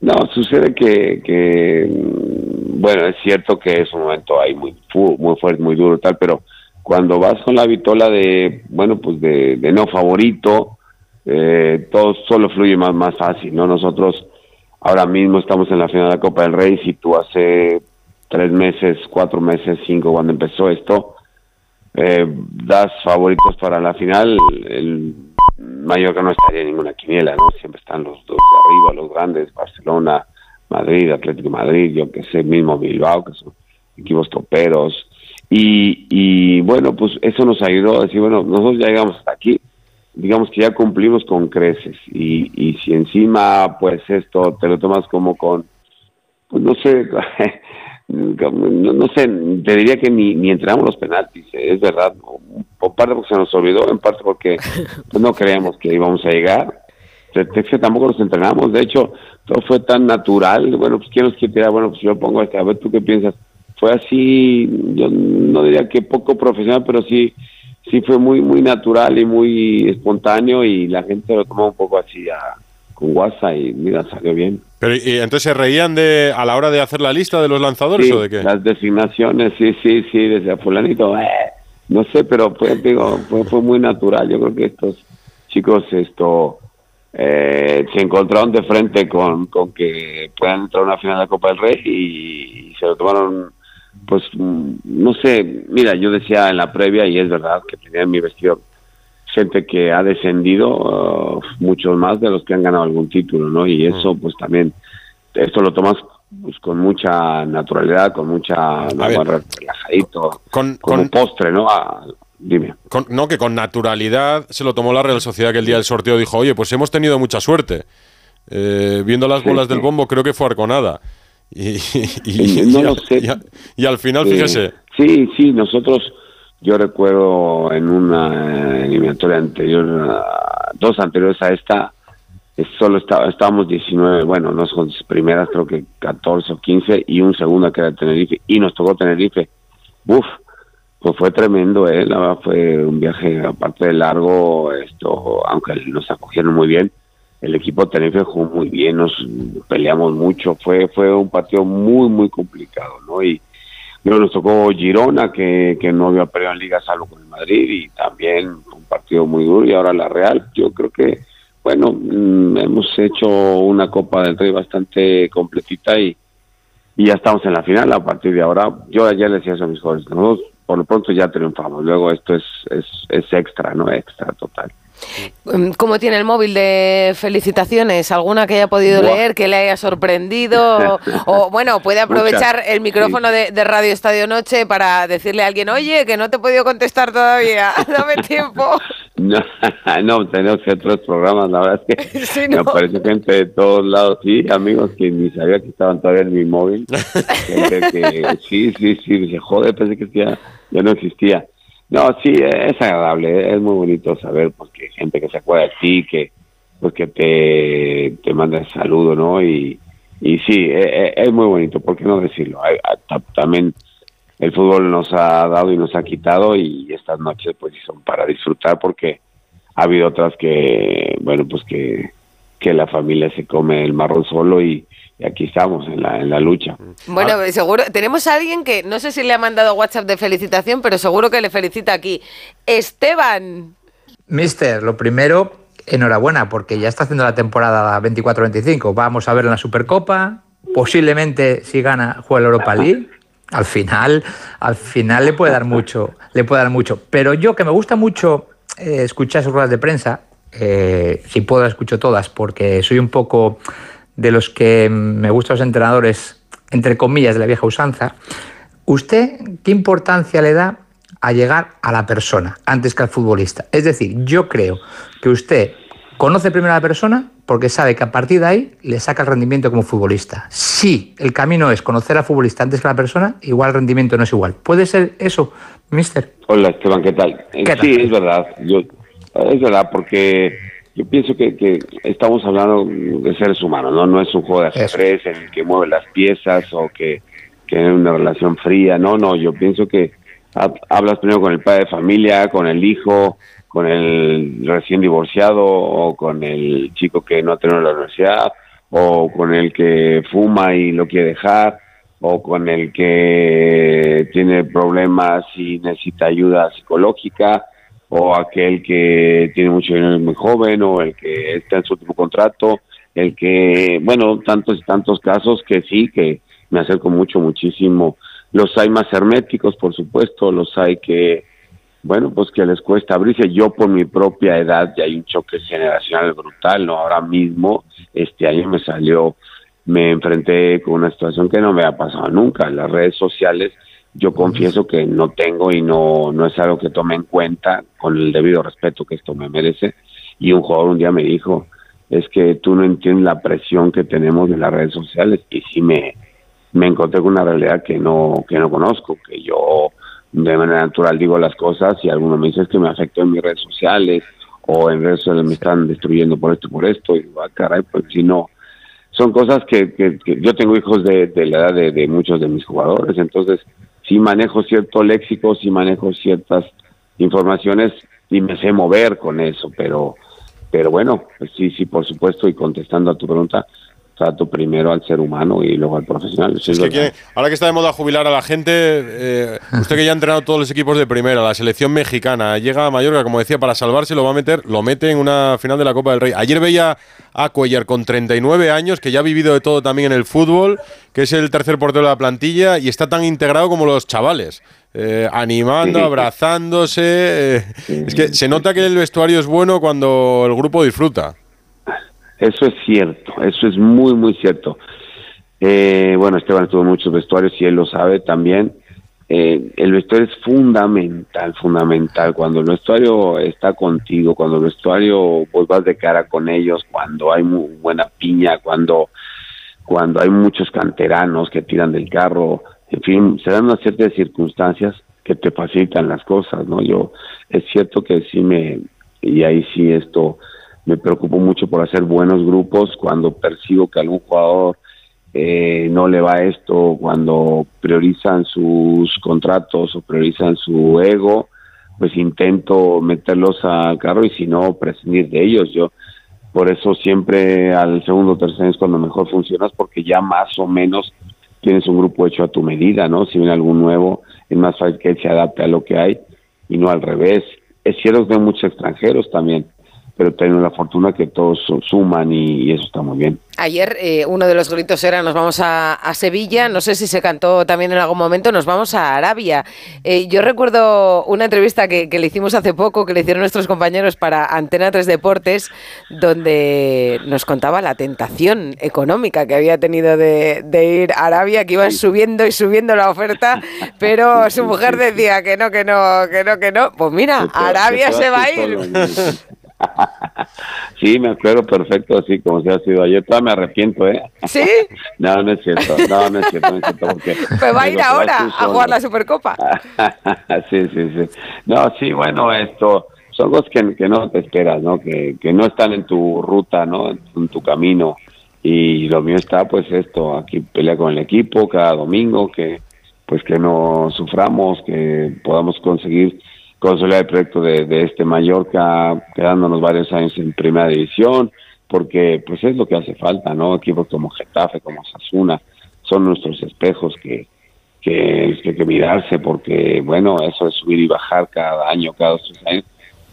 No, sucede que, que, mm, bueno, es cierto que es un momento ahí muy, muy fuerte, muy duro tal, pero cuando vas con la vitola de, bueno, pues de, de no favorito, eh, todo solo fluye más, más fácil, ¿no? Nosotros ahora mismo estamos en la final de la Copa del Rey, si tú hace tres meses, cuatro meses, cinco, cuando empezó esto, eh, das favoritos para la final, el Mallorca no estaría en ninguna quiniela, ¿no? Siempre están los dos de arriba, los grandes, Barcelona, Madrid, Atlético Madrid, yo que sé, mismo Bilbao, que son equipos toperos. Y, y bueno, pues eso nos ayudó a decir, bueno, nosotros ya llegamos hasta aquí, digamos que ya cumplimos con creces. Y, y si encima, pues esto te lo tomas como con, pues no sé, no, no sé, te diría que ni, ni entrenamos los penaltis, eh, es verdad, por parte porque se nos olvidó, en parte porque no creíamos que íbamos a llegar, es que tampoco nos entrenamos, de hecho, todo fue tan natural, bueno, pues quién nos quiere tirar, bueno, pues yo pongo este, a ver tú qué piensas, fue así, yo no diría que poco profesional, pero sí, sí fue muy, muy natural y muy espontáneo y la gente lo tomó un poco así a, con WhatsApp y mira, salió bien. Pero, ¿y entonces se reían de a la hora de hacer la lista de los lanzadores Sí, o de qué? Las designaciones, sí, sí, sí, desde fulanito, eh, no sé, pero fue, digo, fue, fue muy natural. Yo creo que estos chicos esto eh, se encontraron de frente con, con que puedan entrar a una final de la Copa del Rey y, se lo tomaron, pues, mm, no sé, mira, yo decía en la previa y es verdad que tenía en mi vestido gente que ha descendido, uh, muchos más de los que han ganado algún título, ¿no? Y eso, pues también, esto lo tomas pues, con mucha naturalidad, con mucha, ver. relajadito, Con- con- postre, ¿no? Ah, dime. Con- no, que con naturalidad se lo tomó la Real Sociedad que el día del sorteo dijo, oye, pues hemos tenido mucha suerte. Eh, viendo las Sí, bolas del bombo, creo que fue Arconada. Y, y- No y lo al- sé. y al final, Sí, fíjese, Sí, sí, nosotros, yo recuerdo en una eliminatoria anterior, dos anteriores a esta, solo estaba, estábamos 19, bueno, las primeras creo que 14 o 15 y un segundo que era Tenerife, y nos tocó Tenerife. Uf, pues fue tremendo, ¿eh? La verdad fue un viaje, aparte de largo, esto, aunque nos acogieron muy bien, el equipo de Tenerife jugó muy bien, nos peleamos mucho, fue fue un partido muy, muy complicado, ¿no? Y luego nos tocó Girona, que, que no había perdido en Liga salvo con el Madrid, y también un partido muy duro, y ahora la Real, yo creo que, bueno, mm, hemos hecho una Copa del Rey bastante completita y, y ya estamos en la final, a partir de ahora, yo ayer le decía eso a mis jóvenes, nosotros por lo pronto ya triunfamos, luego esto es, es, es extra, ¿no? Extra total. Mm, ¿Cómo tiene el móvil de felicitaciones? ¿Alguna que haya podido Buah. leer, que le haya sorprendido? O, bueno, puede aprovechar Muchas, el micrófono de, de Radio Estadio Noche para decirle a alguien, oye, que no te he podido contestar todavía, dame tiempo. No, no, tenemos otros programas, la verdad es que Sí, me ¿no? aparece gente de todos lados, sí, amigos que ni sabía que estaban todavía en mi móvil, gente que sí, sí, sí, dice, joder, pensé que ya, ya no existía. No, sí, es agradable, es muy bonito saber porque gente que se acuerda de ti, que pues que te, te manda saludo, ¿no? Y, y sí, e- e- es, muy bonito, ¿por qué no decirlo? También el fútbol nos ha dado y nos ha quitado y estas noches pues son para disfrutar porque ha habido otras que, bueno, pues que, que la familia se come el marrón solo y, y aquí estamos en la, en la lucha. Bueno, seguro, tenemos a alguien que no sé si le ha mandado WhatsApp de felicitación, pero seguro que le felicita aquí. Esteban. Mister, lo primero, enhorabuena, porque ya está haciendo la temporada 24-25. Vamos a ver en la Supercopa. Posiblemente, si gana, juega la Europa League. Al final, al final le puede dar mucho, le puede dar mucho. Pero yo que me gusta mucho eh, escuchar sus ruedas de prensa, eh, si puedo las escucho todas, porque soy un poco de los que me gustan los entrenadores, entre comillas, de la vieja usanza. ¿Usted qué importancia le da a llegar a la persona antes que al futbolista. Es decir, yo creo que usted conoce primero a la persona porque sabe que a partir de ahí le saca el rendimiento como futbolista. Si el camino es conocer al futbolista antes que a la persona, igual el rendimiento no es igual. ¿Puede ser eso, mister? Hola Esteban, ¿qué tal? ¿Qué tal? Sí, es verdad. Yo, es verdad, porque yo pienso que, que estamos hablando de seres humanos, ¿no? No es un juego de ajedrez en el que mueve las piezas o que, que es una relación fría. No, no, yo pienso que ha- hablas primero con el padre de familia, con el hijo, con el recién divorciado o con el chico que no ha tenido la universidad o con el que fuma y lo quiere dejar o con el que tiene problemas y necesita ayuda psicológica o aquel que tiene mucho dinero muy joven o el que está en su último contrato, el que, bueno, tantos y tantos casos que sí, que me acerco mucho, muchísimo. Los hay más herméticos, por supuesto, los hay que, bueno, pues que les cuesta abrirse. Yo por mi propia edad ya hay un choque generacional brutal, ¿no? Ahora mismo, este año me salió, me enfrenté con una situación que no me ha pasado nunca. En las redes sociales yo confieso que no tengo y no, no es algo que tome en cuenta con el debido respeto que esto me merece. Y un jugador un día me dijo, es que tú no entiendes la presión que tenemos en las redes sociales y sí me, me encontré con una realidad que no, que no conozco, que yo de manera natural digo las cosas y alguno me dice "Es que me afectó en mis redes sociales o en redes sociales me están destruyendo por esto y por esto y digo, ah, caray, pues si no, son cosas que, que- que yo tengo hijos de, de la edad de, de muchos de mis jugadores, entonces sí manejo cierto léxico, sí manejo ciertas informaciones y me sé mover con eso, pero pero bueno, pues sí, sí, por supuesto, y contestando a tu pregunta, trato primero al ser humano y luego al profesional. Es que quiere- ahora que está de moda jubilar a la gente, eh, usted que ya ha entrenado todos los equipos de primera, la selección mexicana, llega a Mallorca, como decía, para salvarse, lo va a meter, lo mete en una final de la Copa del Rey. Ayer veía a Cuellar con 39 años, que ya ha vivido de todo también en el fútbol, que es el tercer portero de la plantilla y está tan integrado como los chavales. eh, animando, abrazándose. eh, es que se nota que el vestuario es bueno cuando el grupo disfruta. Eso es cierto, eso es muy, muy cierto. Eh, bueno, Esteban estuvo en muchos vestuarios y él lo sabe también. Eh, el vestuario es fundamental, fundamental. Cuando el vestuario está contigo, cuando el vestuario vas de cara con ellos, cuando hay buena piña, cuando, cuando hay muchos canteranos que tiran del carro, en fin, se dan una serie de circunstancias que te facilitan las cosas, ¿no? Yo, es cierto que sí me, y ahí sí esto, me preocupo mucho por hacer buenos grupos cuando percibo que algún jugador eh, no le va esto, cuando priorizan sus contratos o priorizan su ego, pues intento meterlos al carro y si no, prescindir de ellos. Yo, por eso siempre al segundo o tercer es cuando mejor funcionas porque ya más o menos tienes un grupo hecho a tu medida, ¿no? Si viene algún nuevo, es más fácil que él se adapte a lo que hay y no al revés. Es cierto que muchos extranjeros también, pero tengo la fortuna que todos su- suman y, y eso está muy bien. Ayer eh, uno de los gritos era nos vamos a, a Sevilla, no sé si se cantó también en algún momento, nos vamos a Arabia. Eh, yo recuerdo una entrevista que, que le hicimos hace poco, que le hicieron nuestros compañeros para Antena 3 Deportes, donde nos contaba la tentación económica que había tenido de, de ir a Arabia, que iban subiendo y subiendo la oferta, pero su mujer decía que no, que no, que no, que no. Pues mira, Arabia se va a ir. Sí, me acuerdo perfecto, así como se ha sido ayer. Todavía me arrepiento, ¿eh? ¿Sí? No, no es cierto, no, no es cierto, no es cierto. Porque Pues va a ir ahora a jugar la Supercopa. sí, sí, sí. No, sí, bueno, esto son cosas que, que no te esperas, ¿no? Que, que no están en tu ruta, ¿no? En, en tu camino. Y lo mío está, pues, esto, aquí pelea con el equipo cada domingo, que pues que no suframos, que podamos conseguir consolidar el proyecto de, este Mallorca, quedándonos varios años en primera división, porque pues es lo que hace falta, ¿no? Equipos como Getafe, como Sasuna, son nuestros espejos que, que, que que mirarse, porque bueno, eso de subir y bajar cada año, cada dos tres años,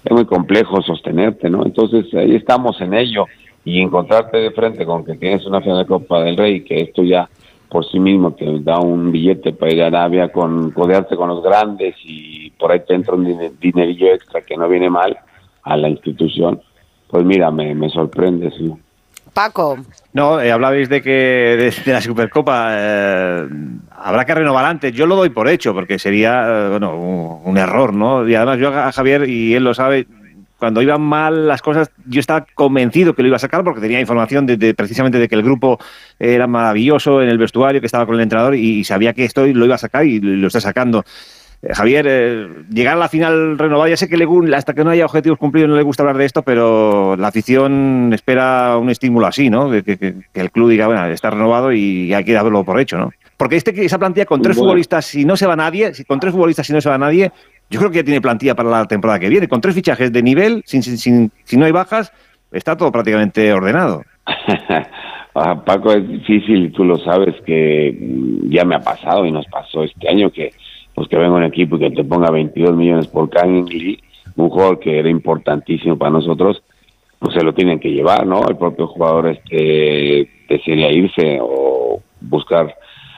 es muy complejo sostenerte, ¿no? Entonces ahí estamos en ello y encontrarte de frente con que tienes una final de Copa del Rey, que esto ya por sí mismo te da un billete para ir a Arabia, con codearte con los grandes y por ahí te entra un dine- dinerillo extra que no viene mal a la institución, pues mira, me, me sorprende, sí. Paco. No, eh, hablabais de que de, de la Supercopa eh, habrá que renovar antes. Yo lo doy por hecho, porque sería eh, bueno, un, un error, ¿no? Y además yo a Javier, y él lo sabe, cuando iban mal las cosas, yo estaba convencido que lo iba a sacar porque tenía información de, de- precisamente de que el grupo era maravilloso en el vestuario, que estaba con el entrenador y, sabía que esto lo iba a sacar y lo está sacando. Eh, Javier, eh, llegar a la final renovada, ya sé que le gu- hasta que no haya objetivos cumplidos no le gusta hablar de esto, pero la afición espera un estímulo así, ¿no? Que, que- que el club diga, bueno, está renovado y hay que darlo por hecho, ¿no? Porque este, esa plantilla con tres Bueno. futbolistas, si no se va nadie, si con tres futbolistas si no se va nadie, yo creo que ya tiene plantilla para la temporada que viene. Con tres fichajes de nivel, sin, sin- sin- si no hay bajas, está todo prácticamente ordenado. Ah, Paco, es difícil tú lo sabes que mm, ya me ha pasado y nos pasó este año que pues que venga un equipo y que te ponga 22 millones por Kangli, un jugador que era importantísimo para nosotros, pues se lo tienen que llevar, ¿no? El propio jugador este irse o buscar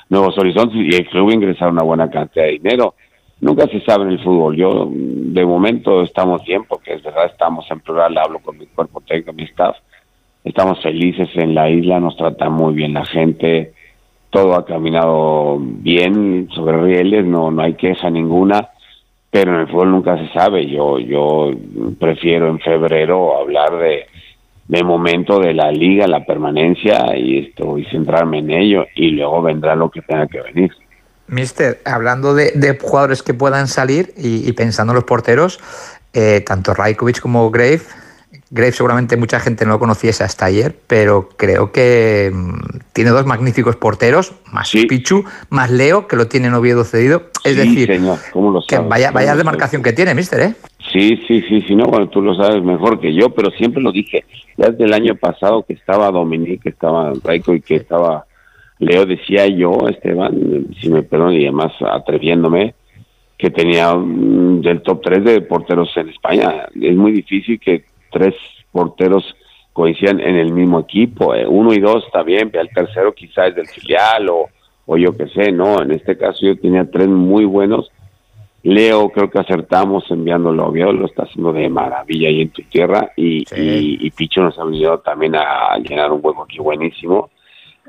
nuevos horizontes y el club ingresar una buena cantidad de dinero. Nunca se sabe en el fútbol. Yo, mm, de momento, estamos bien, porque es verdad, estamos en plural, hablo con mi cuerpo técnico, mi staff. Estamos felices en la isla, nos trata muy bien la gente, todo ha caminado bien sobre rieles, no, no hay queja ninguna, pero en el fútbol nunca se sabe. Yo, yo prefiero en febrero hablar de, de momento de la liga, la permanencia y esto y centrarme en ello y luego vendrá lo que tenga que venir. Mister, hablando de, de jugadores que puedan salir y, y pensando en los porteros, eh, tanto Rajkovic como Grave, Grave seguramente mucha gente no lo conociese hasta ayer, pero creo que mm, tiene dos magníficos porteros, más Pichu, más Leo, que lo tiene en Oviedo cedido. Es Sí, decir, señor, ¿cómo lo que sabes? vaya, ¿Cómo vaya lo demarcación que tiene, Mister, ¿eh? Sí, sí, sí, sí, no, bueno, tú lo sabes mejor que yo, pero siempre lo dije. Ya desde el año pasado que estaba Dominique, que estaba Raico y que estaba Leo, decía yo, Esteban, si me perdonan y además atreviéndome, que tenía del top 3 de porteros en España. Es muy difícil que tres porteros coincidan en el mismo equipo. eh. Uno y dos está bien, pero el tercero quizás es del filial o, o yo qué sé, ¿no? En este caso yo tenía tres muy buenos. Leo, creo que acertamos enviándolo a Oviedo, lo está haciendo de maravilla ahí en tu tierra. Y, y, y Picho nos ha venido también a llenar un hueco aquí buenísimo.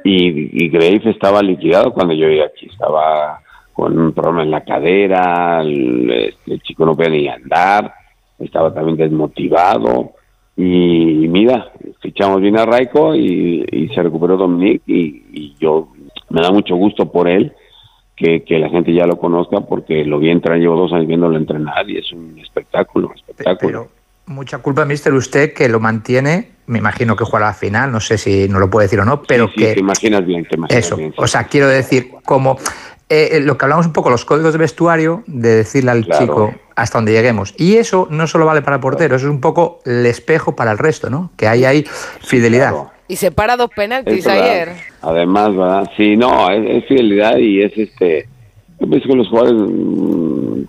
Y, y Grave estaba liquidado cuando yo llegué aquí, estaba con un problema en la cadera, el, este, chico no podía ni andar, estaba también desmotivado. Y, mira, fichamos bien a Raico y, se recuperó Dominic y, yo me da mucho gusto por él que, la gente ya lo conozca porque lo vi entrar, llevo dos años viéndolo entrenar y es un espectáculo, espectáculo. Mucha culpa, Mister, usted que lo mantiene, me imagino que jugará la final, no sé si no lo puede decir o no, pero Sí, que... te imaginas bien, te imaginas Eso, bien. sí. o sea, quiero decir, como eh, eh, lo que hablamos un poco, los códigos de vestuario, de decirle al Claro. chico hasta donde lleguemos. Y eso no solo vale para el portero, eso es un poco el espejo para el resto, ¿no? Que ahí hay fidelidad. Y se para dos penaltis ayer. Además, ¿verdad? Sí, no, es, es fidelidad y es este. Yo pienso que los jugadores mm,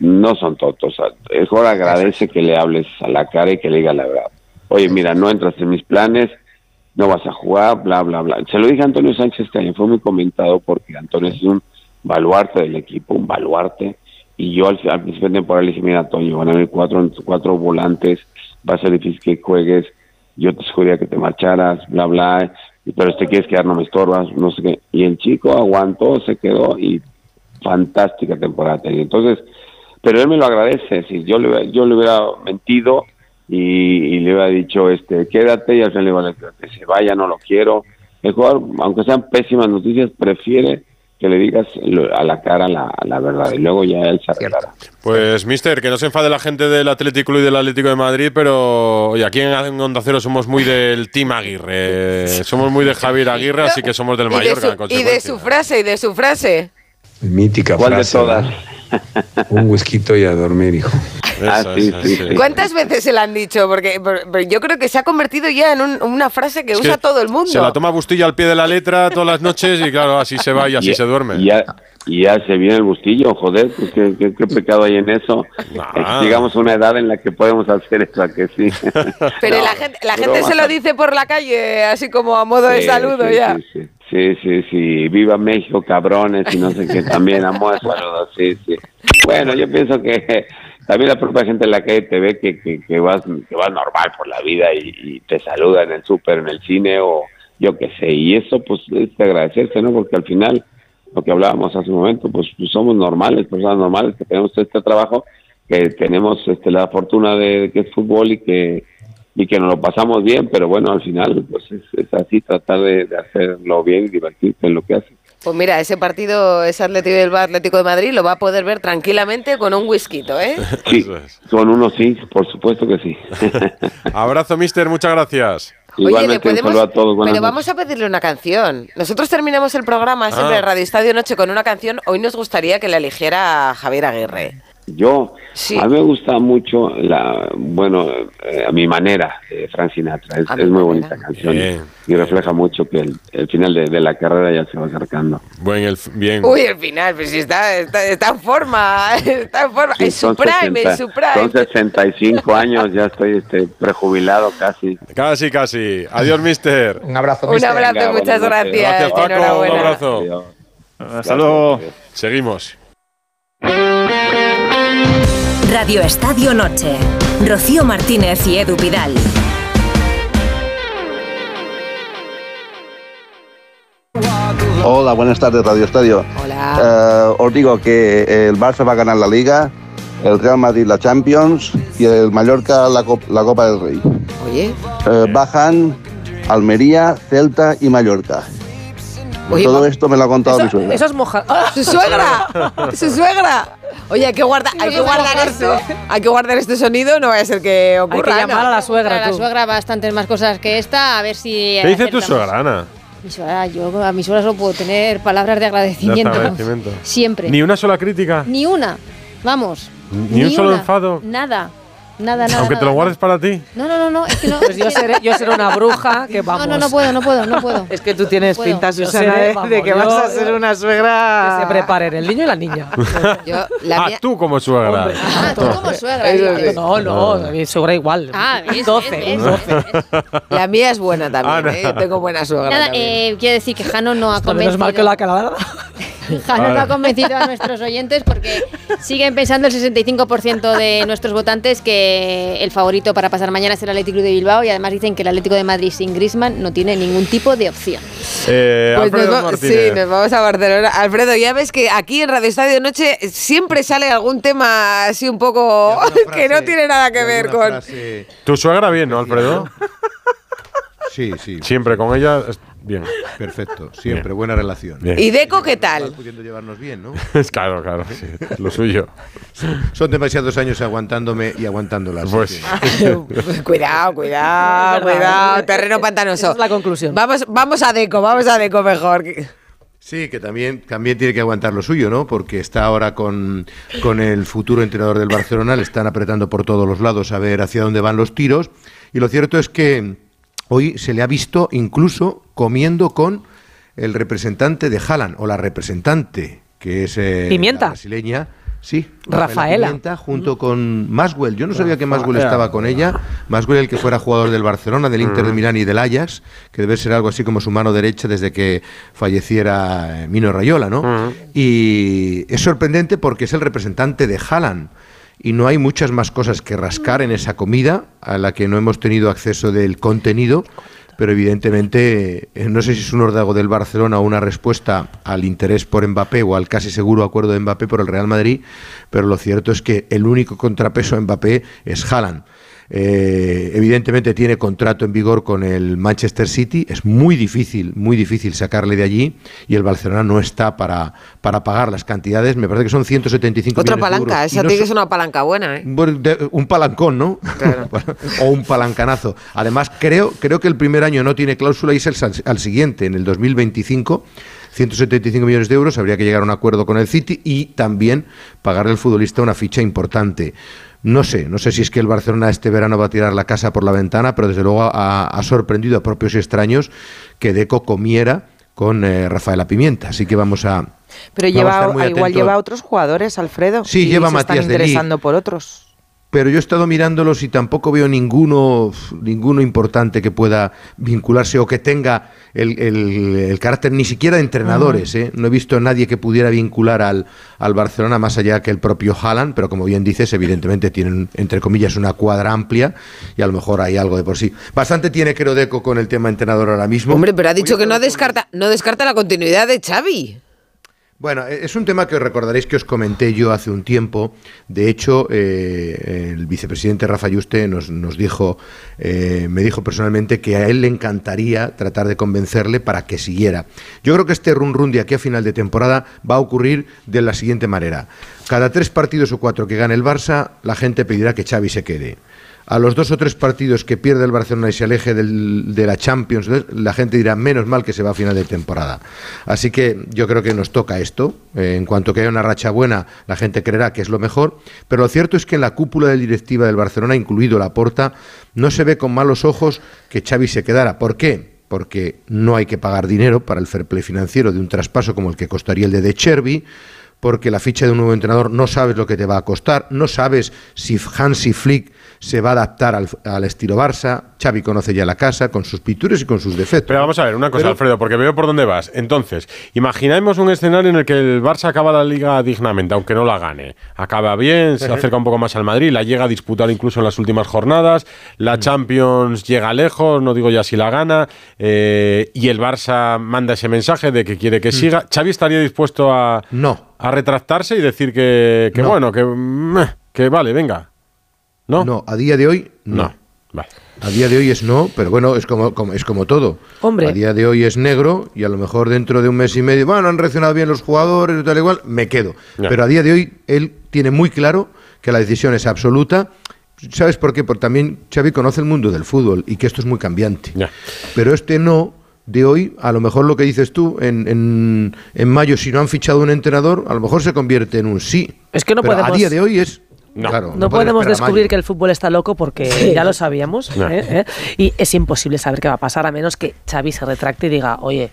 no son tontos. o sea, el jugador agradece que le hables a la cara y que le diga la verdad. Oye, mira, no entras en mis planes, no vas a jugar, bla, bla, bla. Se lo dije a Antonio Sánchez este año, fue muy comentado porque Antonio es un baluarte del equipo, un baluarte. Y yo al, principio de temporada le dije, mira, Antonio, van a haber cuatro, cuatro volantes, va a ser difícil que juegues, yo te sugería que te marcharas, bla, bla, pero si te quieres quedar no me estorbas, no sé qué. Y el chico aguantó, se quedó y fantástica temporada tenía. Entonces, pero él me lo agradece, si yo le, yo le hubiera mentido y, y le hubiera dicho, este, quédate y al final le iba a decir que se vaya, no lo quiero. El jugador, aunque sean pésimas noticias, prefiere que le digas a la cara la, la verdad y luego ya él se arreglará. Pues, mister, que no se enfade la gente del Atlético y del Atlético de Madrid, pero oye, aquí en Onda Cero somos muy del Team Aguirre. Somos muy de Javier Aguirre, así que somos del Y de, Mallorca, en su, y de su frase, y de su frase. Mítica ¿Cuál de frase. todas? Un whisky y a dormir, hijo. Ah, sí, sí, sí. ¿Cuántas veces se la han dicho? Porque, yo creo que se ha convertido ya en un- una frase que Es usa que todo el mundo. Se la toma Bustillo al pie de la letra todas las noches y claro, así se va y así Y- se duerme. Y ya, y ya se viene el bustillo, joder, pues qué, qué- qué pecado hay en eso. Es que llegamos a una edad en la que podemos hacer eso, ¿a que sí. Pero No, la gente, la gente se lo dice por la calle, así como a modo de Sí, saludo sí, ya. Sí, sí, sí. Viva México, cabrones, y no sé qué, también a modo de saludo, sí, sí. Bueno, yo pienso que también la propia gente en la calle te ve que, que, que vas, que vas normal por la vida y, te saluda en el súper, en el cine o yo qué sé. Y eso pues es de agradecerse, ¿no? Porque al final, lo que hablábamos hace un momento, pues, pues somos normales, personas normales que tenemos este trabajo, que tenemos este, la fortuna de que es fútbol y que y que nos lo pasamos bien, pero bueno, al final pues es, es así, tratar de, de hacerlo bien y divertirse en lo que hace. Pues mira, ese partido, ese Atlético del Atlético de Madrid, lo va a poder ver tranquilamente con un whisky, ¿eh? Sí, con uno sí, por supuesto que sí. Abrazo, mister, muchas gracias. Oye, Igualmente, un podemos, a todos. pero noches. vamos a pedirle una canción. Nosotros terminamos el programa siempre Ah. en Radio Estadio Noche con una canción. Hoy nos gustaría que la eligiera Javier Aguirre. Yo, a mí me gusta mucho, la bueno, eh, a mi manera, eh, Frank Sinatra. Es, es muy bonita canción Bien. y refleja mucho que el, el final de, de la carrera ya se va acercando. Buen, el, bien. Uy, el final, pues sí, está, está, está en forma, está en forma. Sí, en su son prime, 60 en su prime. Son 65 años, ya estoy este, prejubilado casi. Casi, casi. Adiós, mister. Un abrazo, Un abrazo, muchas gracias. Gracias, Paco. Un abrazo. Hasta luego. Seguimos. Radio Estadio Noche. Rocío Martínez y Edu Pidal. Hola, buenas tardes, Radio Estadio. Hola. os digo que el Barça va a ganar la Liga, el Real Madrid la Champions y el Mallorca la, Cop- la Copa del Rey. Oye, Eh, bajan Almería, Celta y Mallorca. Oye, Todo esto me lo ha contado mi suegra. eso es moja. ¡Ah! ¡Su suegra! ¡Su suegra! Oye, hay que guardar, hay que guardar esto. Hay que guardar este sonido, no vaya a ser que ocurra. Hay que llamar a la suegra, la suegra bastantes más cosas que esta, a ver si... ¿Qué dice tu suegra, Ana? Mi suegra, yo a mi suegra solo puedo tener palabras de De agradecimiento. Siempre. Ni una sola crítica. Ni una. Vamos. Ni un solo una. enfado. Nada. Nada, nada. Aunque te lo guardes para ti. No, no, no, no, es que no. Pues yo seré, yo seré una bruja que vamos. No, no, no puedo, no puedo, no puedo. Es que tú tienes Puedo. pinta, Yo Susana, seré, de, vamos, de que yo- vas a ser una suegra. Que se preparen el niño y la niña. Yo, la ah, mía- tú como suegra. Ah, tú como suegra. No, no, mi suegra igual. Ah, ves, 12, ves, un ves, 12. La mía es buena también, Ana. ¿eh? Yo tengo buena suegra. Nada, eh, quiero decir que Jano no ha No, Menos mal que la calada. Jano no ha convencido a nuestros oyentes porque siguen pensando el 65% de nuestros votantes que el favorito para pasar mañana es el Atlético de Bilbao y además dicen que el Atlético de Madrid sin Griezmann no tiene ningún tipo de opción. Eh, Pues nos, Alfredo va- sí, nos vamos a Barcelona. Alfredo, ya ves que aquí en Radio Estadio Noche siempre sale algún tema así un poco que no tiene nada que ver con... Tu suegra bien, ¿no, Alfredo? Sí, sí. Siempre con ella bien. Perfecto, siempre, Bien. buena relación. Bien. ¿Y Deco qué tal? Pudiendo llevarnos bien, ¿no? claro, claro, sí, lo suyo. Son demasiados años aguantándome y aguantándolas. Pues, cuidado, cuidado, cuidado, terreno pantanoso. Esa es la conclusión. Vamos, vamos a Deco, vamos a Deco mejor. Sí, que también, también tiene que aguantar lo suyo, ¿no? Porque está ahora con, con el futuro entrenador del Barcelona, le están apretando por todos los lados a ver hacia dónde van los tiros. Y lo cierto es que hoy se le ha visto incluso comiendo con el representante de Haaland, o la representante, que es eh, Pimienta. la brasileña. Sí, Rafaela. Pimienta, junto con Maswell. Yo no sabía que Maswell estaba con ella. Maswell, el que fuera jugador del Barcelona, del Inter de Milán y del Ajax, que debe ser algo así como su mano derecha desde que falleciera eh, Mino Rayola, ¿no? Y es sorprendente porque es el representante de Haaland. Y no hay muchas más cosas que rascar en esa comida a la que no hemos tenido acceso del contenido, pero evidentemente eh, no sé si es un órdago del Barcelona o una respuesta al interés por Mbappé o al casi seguro acuerdo de Mbappé por el Real Madrid, pero lo cierto es que el único contrapeso a Mbappé es Haaland. Eh, evidentemente tiene contrato en vigor con el Manchester City, es muy difícil, muy difícil sacarle de allí y el Barcelona no está para, para pagar las cantidades, me parece que son 175 Otra millones de palanca, euros. Y esa no tiene que ser una palanca buena, ¿eh? de- un palancón, ¿no? o un palancanazo. Además, creo, creo que el primer año no tiene cláusula y es el al siguiente, en el 2025. 175 millones de euros, habría que llegar a un acuerdo con el City y también pagarle al futbolista una ficha importante. No sé, no sé si es que el Barcelona este verano va a tirar la casa por la ventana, pero desde luego ha, ha sorprendido a propios y extraños que Deco comiera con eh, Rafaela Pimienta. Así que vamos a. Pero vamos lleva, igual lleva a otros jugadores, Alfredo. Sí, y lleva a se Matías están interesando por otros. Pero yo he estado mirándolos y tampoco veo ninguno, ninguno importante que pueda vincularse o que tenga el, el- el carácter ni siquiera de entrenadores. ¿eh? No he visto a nadie que pudiera vincular al, al Barcelona más allá que el propio Haaland, pero como bien dices, evidentemente tienen, entre comillas, una cuadra amplia y a lo mejor hay algo de por sí. Bastante tiene Kerodeco con el tema entrenador ahora mismo. Hombre, pero ha dicho que no descarta, no descarta la continuidad de Xavi. Bueno, e- es un tema que os recordaréis que os comenté yo hace un tiempo. De hecho, eh, el vicepresidente Rafa Yuste nos, nos dijo, eh, me dijo personalmente que a él le encantaría tratar de convencerle para que siguiera. Yo creo que este run run de aquí a final de temporada va a ocurrir de la siguiente manera. Cada tres partidos o cuatro que gane el Barça, la gente pedirá que Xavi se quede. A los dos o tres partidos que pierde el Barcelona y se aleje del- de la Champions, la gente dirá menos mal que se va a final de temporada. Así que yo creo que nos toca esto. Eh, en cuanto que haya una racha buena, la gente creerá que es lo mejor. Pero lo cierto es que en la cúpula de directiva del Barcelona, incluido Laporta, no se ve con malos ojos que Xavi se quedara. ¿Por qué? Porque no hay que pagar dinero para el fair play financiero de un traspaso como el que costaría el de De Cherby porque la ficha de un nuevo entrenador no sabes lo que te va a costar, no sabes si Hansi Flick se va a adaptar al, al estilo Barça, Xavi conoce ya la casa con sus pinturas y con sus defectos. Pero vamos a ver, una cosa, Pero- Alfredo, porque veo por dónde vas. Entonces, imaginemos un escenario en el que el Barça acaba la liga dignamente, aunque no la gane. Acaba bien, se acerca un poco más al Madrid, la llega a disputar incluso en las últimas jornadas, la Champions llega lejos, no digo ya si la gana, eh, y el Barça manda ese mensaje de que quiere que siga. ¿Xavi estaría dispuesto a, no. a retractarse y decir que, que No. bueno, que, meh, que vale, venga? ¿No? No, a día de hoy no. No, vale. A día de hoy es no, pero bueno, es como, como- es como todo. Hombre. A día de hoy es negro y a lo mejor dentro de un mes y medio, bueno, han reaccionado bien los jugadores y tal igual, me quedo. Pero a día de hoy él tiene muy claro que la decisión es absoluta. ¿Sabes por qué? Porque también Xavi conoce el mundo del fútbol y que esto es muy cambiante. Pero este no de hoy, a lo mejor lo que dices tú, en, en, en mayo, si no han fichado un entrenador, a lo mejor se convierte en un sí. Es que no Pero podemos- A día de hoy es. No, claro, No, pueden podemos descubrir que el fútbol está loco porque Sí. ya lo sabíamos. No. ¿eh? ¿eh? Y es imposible saber qué va a pasar a menos que Xavi se retracte y diga, oye,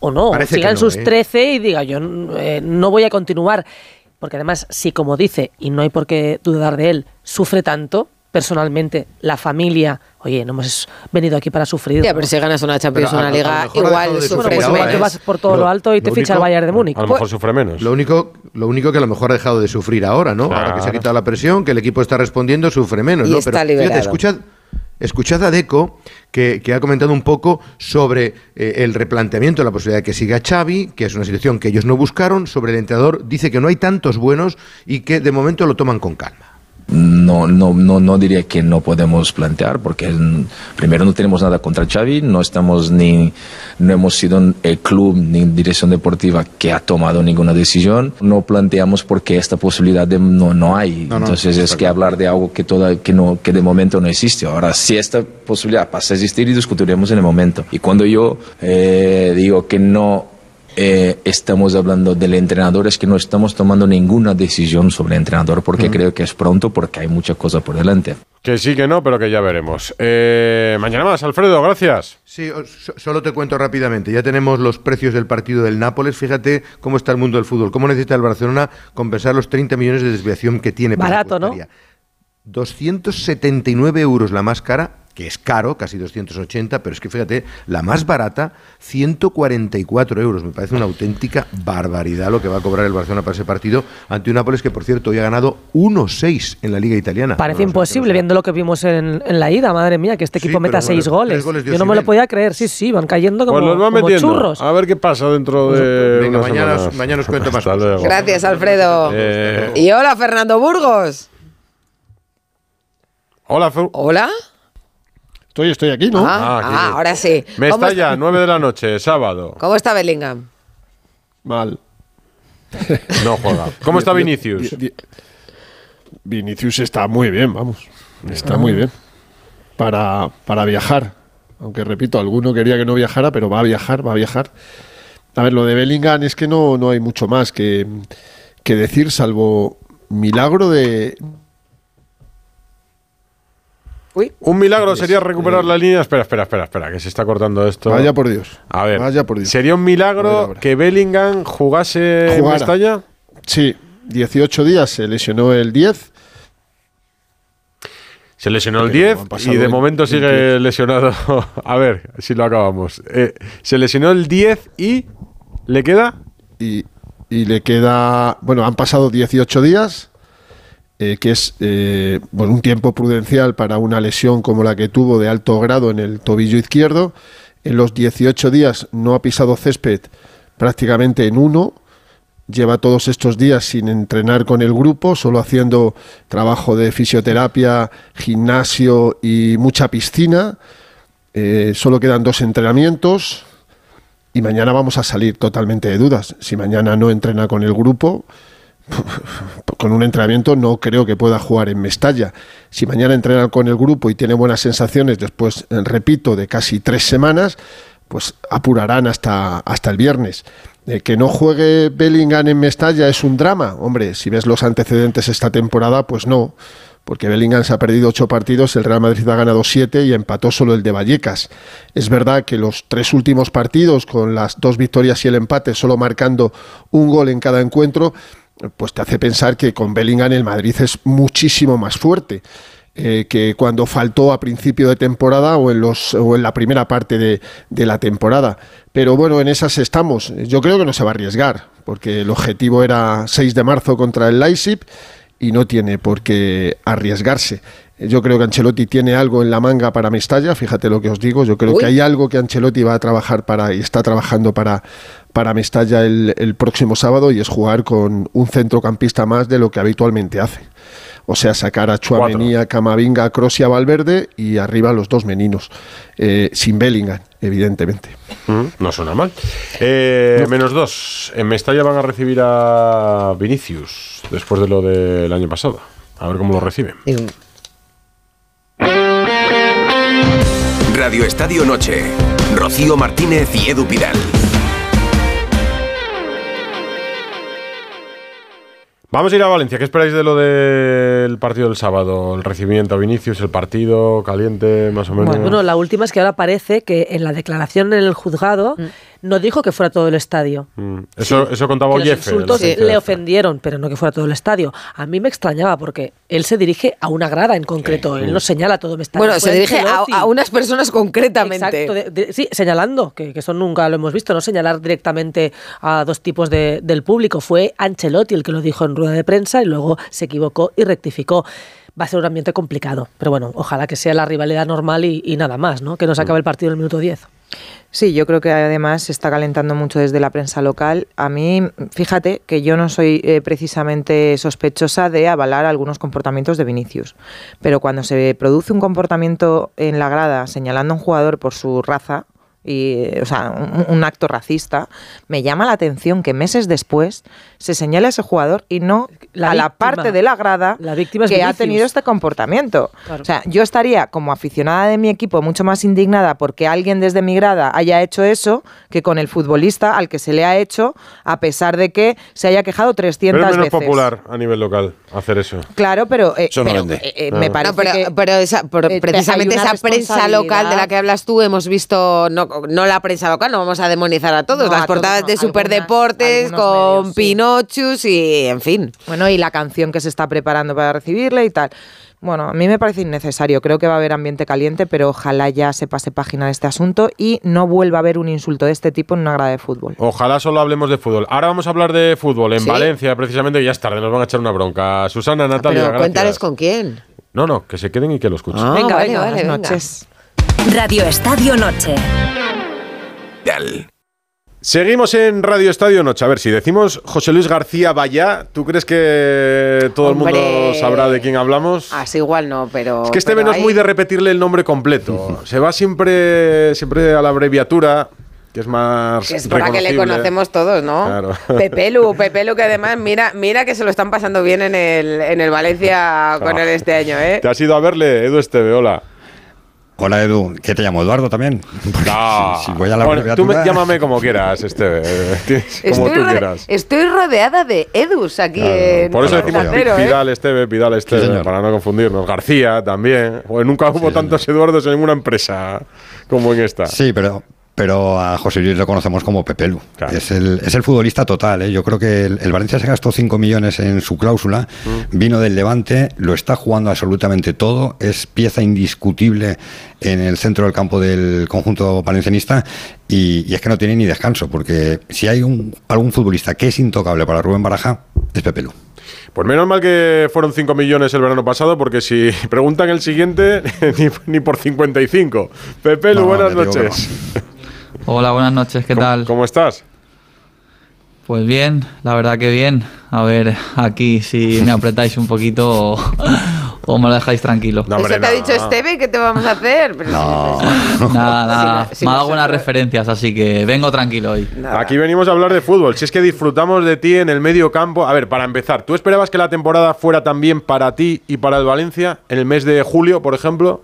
o no, Parece siga que en no, sus ¿eh? 13 y diga, yo eh, no voy a continuar. Porque además, si como dice, y no hay por qué dudar de él, sufre tanto personalmente, la familia, oye, no hemos venido aquí para sufrir. Ya, pero si ganas una Champions, Pero a- una a lo liga, igual sufres sufrir pues vas por todo lo, Lo- alto y te lo ficha el único- Bayern de Múnich. A lo mejor sufre menos. Lo único, lo único que a lo mejor ha dejado de sufrir ahora, ¿no? Ahora que se ha quitado la presión, que el equipo está respondiendo, sufre menos, Y ¿no? está Pero liberado. fíjate, escuchad, escuchad a Deco, que, que ha comentado un poco sobre eh, el replanteamiento de la posibilidad de que siga Xavi, que es una situación que ellos no buscaron, sobre el entrenador, dice que no hay tantos buenos y que de momento lo toman con calma. No, no, no, no diría que no podemos plantear, porque primero no tenemos nada contra Xavi, no estamos ni, no hemos sido el club ni dirección deportiva que ha tomado ninguna decisión. No planteamos porque esta posibilidad de, no, no hay. No, no, Entonces es que hablar de algo que, toda, que, no, que de momento no existe. Ahora, si esta posibilidad pasa a existir, y discutiremos en el momento. Y cuando yo eh, digo que no eh, estamos hablando del entrenador, es que no estamos tomando ninguna decisión sobre el entrenador porque creo que es pronto, porque hay mucha cosa por delante. Que sí, que no, pero que ya veremos. Eh, mañana más, Alfredo, gracias. Sí, solo te cuento rápidamente. Ya tenemos los precios del partido del Nápoles. Fíjate cómo está el mundo del fútbol. ¿Cómo necesita el Barcelona compensar los 30 millones de desviación que tiene? Barato, ¿no? presupuestaria? 279 euros la más cara, que es caro, casi 280, pero es que fíjate, la más barata, 144 euros. Me parece una auténtica barbaridad lo que va a cobrar el Barcelona para ese partido ante un Nápoles que, por cierto, hoy ha ganado 1-6 en la Liga Italiana. Parece No, imposible viendo lo que vimos en, en la ida, madre mía, que este equipo Sí, meta pero seis bueno, goles. Yo no me lo podía creer, sí, sí, van cayendo como, Pues como churros. A ver qué pasa dentro de. Venga, mañana os- mañana os cuento más Hasta cosas. luego. Gracias, Alfredo. Eh, Y hola, Fernando Burgos. hola, Fer- Hola. Estoy, estoy aquí, ¿no? Ah, Ah, ah, ahora sí. Me ¿Cómo está ya, 9 de la noche, sábado. ¿Cómo está Bellingham? Mal. No juega. ¿Cómo está Vinicius? Vinicius está muy bien, vamos. Está muy bien. Para, para viajar. Aunque repito, alguno quería que no viajara, pero va a viajar, va a viajar. A ver, lo de Bellingham es que no, no hay mucho más que, que decir, salvo milagro de. Un milagro sería recuperar la línea. Espera, espera, espera, espera, que se está cortando esto. Vaya por Dios. A ver, Vaya por Dios. ¿sería un milagro que Bellingham jugase en Jugara. Mestalla? Sí, 18 días, se lesionó el 10. Se lesionó el Pero 10 han pasado y de en- momento sigue 28. lesionado. A ver si lo acabamos. Eh, se lesionó el 10 y le queda y, y le queda, bueno, han pasado 18 días, eh, que es eh, un tiempo prudencial para una lesión como la que tuvo de alto grado en el tobillo izquierdo. En los 18 días no ha pisado césped prácticamente en uno. Lleva todos estos días sin entrenar con el grupo, solo haciendo trabajo de fisioterapia, gimnasio y mucha piscina. Eh, solo quedan dos entrenamientos y mañana vamos a salir totalmente de dudas. Si mañana no entrena con el grupo, con un entrenamiento no creo que pueda jugar en Mestalla. Si mañana entrena con el grupo y tiene buenas sensaciones después, eh, repito, de casi tres semanas, pues apurarán hasta, hasta el viernes. Eh, que no juegue Bellingham en Mestalla es un drama. Hombre, si ves los antecedentes esta temporada, pues no. Porque Bellingham se ha perdido ocho partidos, el Real Madrid ha ganado siete y empató solo el de Vallecas. Es verdad que los tres últimos partidos, con las dos victorias y el empate, solo marcando un gol en cada encuentro, pues te hace pensar que con Bellingham el Madrid es muchísimo más fuerte eh, que cuando faltó a principio de temporada o en, los, o en la primera parte de, de la temporada. Pero bueno, en esas estamos. Yo creo que no se va a arriesgar, porque el objetivo era 6 de marzo contra el Leipzig y no tiene por qué arriesgarse. Yo creo que Ancelotti tiene algo en la manga para Mestalla, fíjate lo que os digo, yo creo Uy. que hay algo que Ancelotti va a trabajar para y está trabajando para, para Mestalla el, el próximo sábado y es jugar con un centrocampista más de lo que habitualmente hace. O sea, sacar a Chuamení, a Camavinga, a Kroos y a Valverde y arriba los dos meninos, eh, sin Bellingham, evidentemente. Mm, no suena mal. Eh, Menos dos. En Mestalla van a recibir a Vinicius después de lo del año pasado. A ver cómo lo reciben. Radio Estadio Noche. Rocío Martínez y Edu Pidal. Vamos a ir a Valencia. ¿Qué esperáis de lo del partido del sábado? El recibimiento a Vinicius, el partido caliente, más o menos. Bueno, la última es que ahora parece que en la declaración en el juzgado no dijo que fuera todo el estadio. Mm, Eso, eso contaba que los insultos le ofendieron, pero no que fuera todo el estadio. A mí me extrañaba porque él se dirige a una grada en concreto, él no señala todo el estadio. Bueno, se dirige a, unas personas concretamente. Exacto, de- de- sí, señalando, que, que eso nunca lo hemos visto, no señalar directamente a dos tipos de- del público. Fue Ancelotti el que lo dijo en rueda de prensa y luego se equivocó y rectificó. Va a ser un ambiente complicado, pero bueno, ojalá que sea la rivalidad normal y, y nada más, ¿no? Que no se acabe el partido en el minuto 10. Sí, yo creo que además se está calentando mucho desde la prensa local. A mí, fíjate que yo no soy eh, precisamente sospechosa de avalar algunos comportamientos de Vinicius, pero cuando se produce un comportamiento en la grada señalando a un jugador por su raza, y, eh, o sea, un, un acto racista, me llama la atención que meses después se señale a ese jugador y no La a la parte de la grada La víctima que ha tenido este comportamiento. Claro. O sea, yo estaría como aficionada de mi equipo mucho más indignada porque alguien desde mi grada haya hecho eso que con el futbolista al que se le ha hecho, a pesar de que se haya quejado 300 Pero es menos veces. popular a nivel local hacer eso. Claro, pero, eh, Eso no pero, vende. eh, eh, No. me parece No, pero, que pero esa- por- eh, precisamente esa prensa local de la que hablas tú hemos visto, no, no la prensa local, no vamos a demonizar a todos, No, las a todos portadas no, de Superdeportes con medios, sí. Pinochus y en fin. Bueno, y la canción que se está preparando para recibirle y tal. Bueno, a mí me parece innecesario. Creo que va a haber ambiente caliente, pero ojalá ya se pase página de este asunto y no vuelva a haber un insulto de este tipo en una grada de fútbol. Ojalá solo hablemos de fútbol. Ahora vamos a hablar de fútbol en Sí. Valencia, precisamente, y ya es tarde, nos van a echar una bronca. Susana, Natalia, pero cuéntales con quién. No, no, que se queden y que lo escuchen. Ah, venga, vale, venga, vale, buenas venga. noches. Radio Estadio Noche. Seguimos en Radio Estadio Noche. A ver, si decimos José Luis García Vaya, ¿tú crees que todo el mundo sabrá de quién hablamos? Así igual no, pero. Es que este menos hay- muy de repetirle el nombre completo. Se va siempre, siempre a la abreviatura, que es más. Que es por la que le conocemos todos, ¿no? Claro. Pepelu, Pepelu, que además, mira, mira que se lo están pasando bien en el, en el Valencia con Ah. él este año, ¿eh? ¿Te has ido a verle, Edu Esteve? Hola. Hola Edu, ¿qué te llamo? ¿Eduardo también? No. si voy a la Bueno, tú me- llámame como quieras, Esteve. Tienes- Como Estoy, tú quieras. estoy rodeada de Edus aquí en Por eso decimos Pi- ¿eh? Pidal Esteve, Pidal Esteve, para no confundirnos. García también. Pues nunca hubo tantos Eduardos en ninguna empresa como en esta. Sí, pero pero a José Luis lo conocemos como Pepelu. Es, el, es el futbolista total. ¿eh? Yo creo que el, el Valencia se gastó 5 millones en su cláusula, vino del Levante, lo está jugando absolutamente todo, es pieza indiscutible en el centro del campo del conjunto valencianista y, y es que no tiene ni descanso, porque si hay un, algún futbolista que es intocable para Rubén Baraja, es Pepelu. Pues menos mal que fueron 5 millones el verano pasado, porque si preguntan el siguiente, ni, ni por 55. Pepe, Lu, No, buenas noches. Hola, buenas noches, ¿qué tal? ¿Cómo estás? Pues bien, la verdad que bien. A ver, aquí si me apretáis un poquito o, o me lo dejáis tranquilo. Eso te ha dicho Esteve, ¿qué te vamos a hacer? Pero Nada, nada. Si me no- ha dado no buenas referencias, así que vengo tranquilo hoy. Aquí venimos a hablar de fútbol. Si es que disfrutamos de ti en el medio campo. A ver, para empezar, ¿tú esperabas que la temporada fuera también para ti y para el Valencia en el mes de julio, por ejemplo?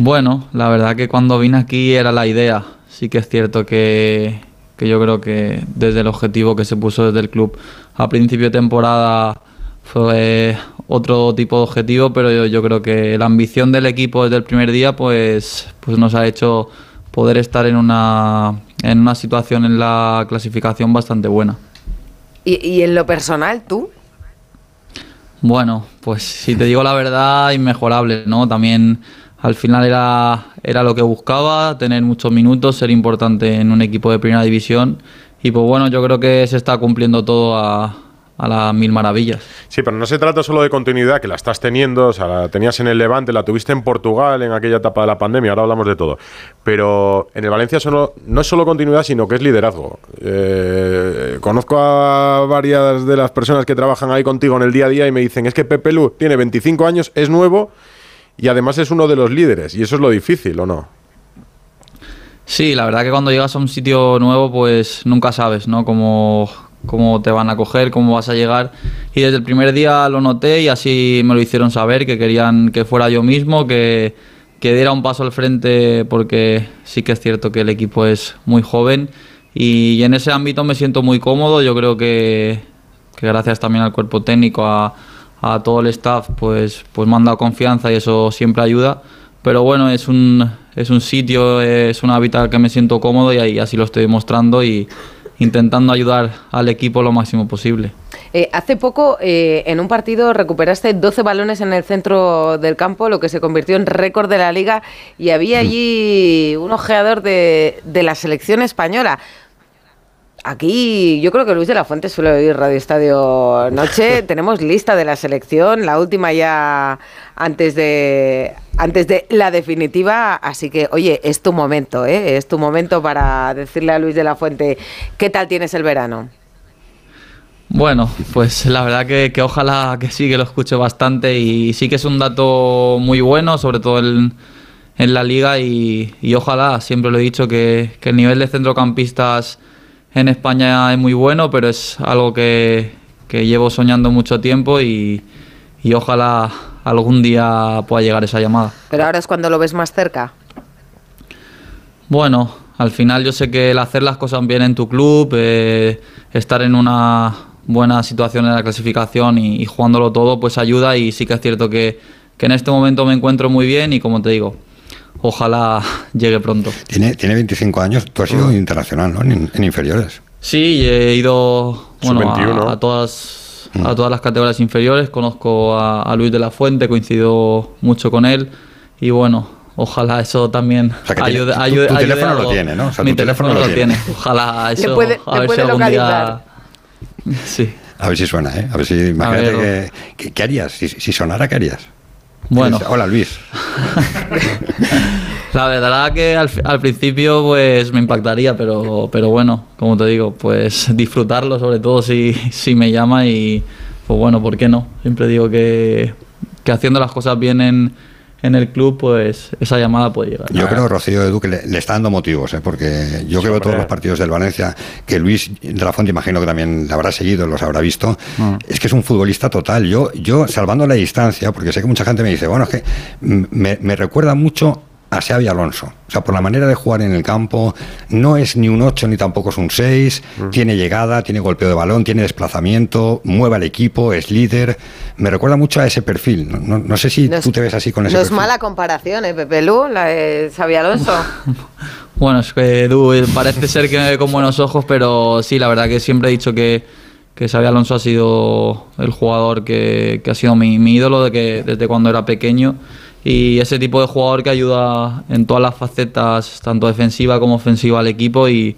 Bueno, la verdad que cuando vine aquí era la idea. Sí que es cierto que, que yo creo que desde el objetivo que se puso desde el club a principio de temporada fue otro tipo de objetivo, pero yo, yo creo que la ambición del equipo desde el primer día pues, pues nos ha hecho poder estar en una, en una situación en la clasificación bastante buena. Y, y en lo personal, tú, Bueno, pues si te digo la verdad, inmejorable, ¿no? También al final era, era lo que buscaba, tener muchos minutos, ser importante en un equipo de primera división. Y pues bueno, yo creo que se está cumpliendo todo a, a las mil maravillas. Sí, pero no se trata solo de continuidad, que la estás teniendo, o sea, la tenías en el Levante, la tuviste en Portugal en aquella etapa de la pandemia, ahora hablamos de todo. Pero en el Valencia solo, no es solo continuidad, sino que es liderazgo. Eh, conozco a varias de las personas que trabajan ahí contigo en el día a día y me dicen, es que Pepe Lu tiene 25 años, es nuevo y además es uno de los líderes, y eso es lo difícil, ¿o no? Sí, la verdad que cuando llegas a un sitio nuevo, pues nunca sabes, ¿no? Cómo, cómo te van a coger, cómo vas a llegar. Y desde el primer día lo noté y así me lo hicieron saber, que querían que fuera yo mismo, que, que diera un paso al frente, porque sí que es cierto que el equipo es muy joven. Y en ese ámbito me siento muy cómodo. Yo creo que, que gracias también al cuerpo técnico, a, a todo el staff, pues, pues me han dado confianza y eso siempre ayuda. Pero bueno, es un, es un sitio, es un hábitat al que me siento cómodo y ahí así lo estoy demostrando y intentando ayudar al equipo lo máximo posible. eh, hace poco eh, en un partido recuperaste 12 balones en el centro del campo, lo que se convirtió en récord de la liga, y había allí un ojeador de, de la selección española. Aquí yo creo que Luis de la Fuente suele oír Radio Estadio Noche. Tenemos lista de la selección, la última ya antes de antes de la definitiva, así que oye, es tu momento, ¿eh? es tu momento para decirle a Luis de la Fuente qué tal tienes el verano. Bueno, pues la verdad que, que ojalá que sí, que lo escuche bastante y sí que es un dato muy bueno, sobre todo en, en la liga y, y ojalá, siempre lo he dicho, que, que el nivel de centrocampistas en España es muy bueno, pero es algo que, que llevo soñando mucho tiempo y, y ojalá algún día pueda llegar esa llamada. Pero ahora es cuando lo ves más cerca. Bueno, al final yo sé que el hacer las cosas bien en tu club, eh, estar en una buena situación en la clasificación y, y jugándolo todo, pues ayuda y sí que es cierto que, que en este momento me encuentro muy bien y como te digo, ojalá llegue pronto. Tiene, tiene 25 años, tú has sido internacional, ¿no? En, en inferiores. Sí, he ido bueno, Sub-21. a, a todas, a todas las categorías inferiores, conozco a, a Luis de la Fuente, coincido mucho con él y bueno, ojalá eso también sea, que tiene- ayude, tu- ayude- tu ayude teléfono lo algo. tiene, ¿no? O sea, Mi tu teléfono teléfono lo lo tiene. tiene. Ojalá eso, puede- a le ver puede si algún día... localizar. Sí. A ver si suena, ¿eh? A ver si, imagínate ver. que, que- ¿Qué harías? Si, si sonara, ¿qué harías? Bueno. Hola, Luis. La verdad que al, al principio pues me impactaría, pero, pero bueno, como te digo, pues disfrutarlo sobre todo si, si me llama y pues bueno, ¿por qué no? Siempre digo que, que haciendo las cosas bien en, en el club, pues esa llamada puede llegar. Yo creo, Rocío Edu, que le, le está dando motivos, ¿eh? porque yo creo que todos los partidos del Valencia, que Luis de la Fuente imagino que también la habrá seguido, los habrá visto, es que es un futbolista total. Yo, yo salvando la distancia, porque sé que mucha gente me dice, bueno, es que mm, me, me recuerda mucho a Xavi Alonso. O sea, por la manera de jugar en el campo, no es ni un 8 ni tampoco es un 6, tiene llegada, tiene golpeo de balón, tiene desplazamiento, mueve al equipo, es líder. Me recuerda mucho a ese perfil. No, no- no sé si No es- tú te ves así con ese No es perfil. mala comparación, ¿eh, Pepe Lu? La de Xavi Alonso. Bueno, es que Edu eh, parece ser que me ve con buenos ojos, pero sí, la verdad que siempre he dicho que, que Xabi Alonso ha sido el jugador que, que ha sido mi, mi ídolo de que, desde cuando era pequeño y ese tipo de jugador que ayuda en todas las facetas, tanto defensiva como ofensiva al equipo y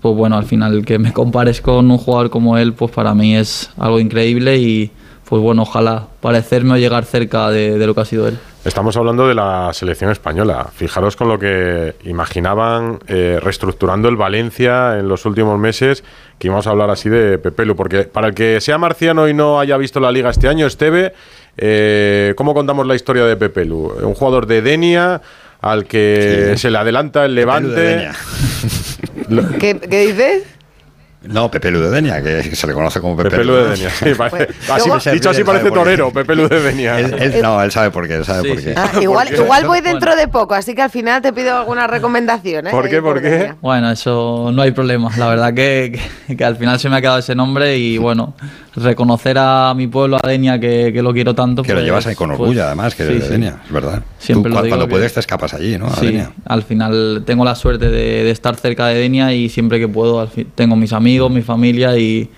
pues bueno, al final que me compares con un jugador como él, pues para mí es algo increíble y pues bueno, ojalá parecerme o llegar cerca de, de lo que ha sido él. Estamos hablando de la selección española. Fijaros con lo que imaginaban eh, reestructurando el Valencia en los últimos meses, que íbamos a hablar así de Pepelu, porque para el que sea marciano y no haya visto la liga este año, Esteve, eh, ¿cómo contamos la historia de Pepelu? Un jugador de Denia al que Sí. se le adelanta el Levante. Denia. ¿Qué, qué dices? No, Pepe Lu de Denia, que se le conoce como Pepe, Pepe Lu de Denia. Sí, parece- así- Luego- dicho así parece torero, Pepe Lu de Denia. Él, él- no, él sabe por qué, él sabe por qué. Ah, igual, igual voy dentro de poco, así que al final te pido alguna recomendación. ¿eh? ¿Por qué? ¿Por qué? Bueno, eso no hay problema. La verdad que, que- que al final se me ha quedado ese nombre y bueno, reconocer a mi pueblo, a Denia, que, que lo quiero tanto. Que lo pues- llevas ahí con pues, orgullo, además, que sí, eres de sí. Denia, es verdad. Siempre Tú, lo digo cuando que- puedes te escapas allí, ¿no? A Sí, Denia. al final tengo la suerte de, de estar cerca de Denia y siempre que puedo al fin- tengo mis amigos, mi familia y,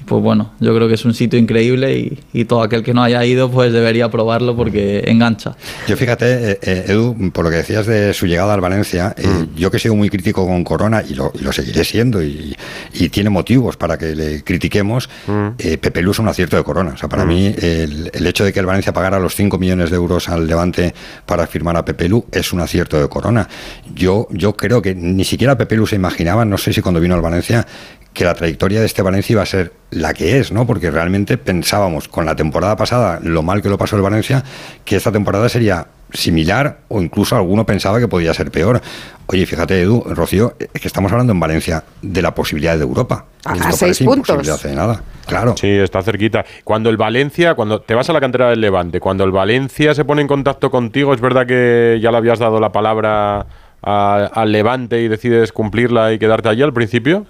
y pues bueno, yo creo que es un sitio increíble y, y todo aquel que no haya ido pues debería probarlo porque engancha. Yo fíjate, eh, eh, Edu, por lo que decías de su llegada al Valencia, eh, Mm. yo que he sido muy crítico con Corona y lo, y lo seguiré siendo y, y tiene motivos para que le critiquemos, Mm. eh, Pepe Lu es un acierto de Corona. O sea, para mí el, el hecho de que el Valencia pagara los 5 millones de euros al Levante para firmar a Pepe Lu es un acierto de Corona. Yo, yo creo que ni siquiera Pepe Lu se imaginaba, no sé si cuando vino al Valencia, que la trayectoria de este Valencia iba a ser la que es, ¿no? Porque realmente pensábamos con la temporada pasada, lo mal que lo pasó el Valencia, que esta temporada sería similar o incluso alguno pensaba que podía ser peor. Oye, fíjate, Edu, Rocío, es que estamos hablando en Valencia de la posibilidad de Europa. A- a Esto seis parece puntos. hace nada. Claro. Sí, está cerquita. Cuando el Valencia, cuando te vas a la cantera del Levante, cuando el Valencia se pone en contacto contigo, es verdad que ya le habías dado la palabra a- al Levante y decides cumplirla y quedarte allí al principio.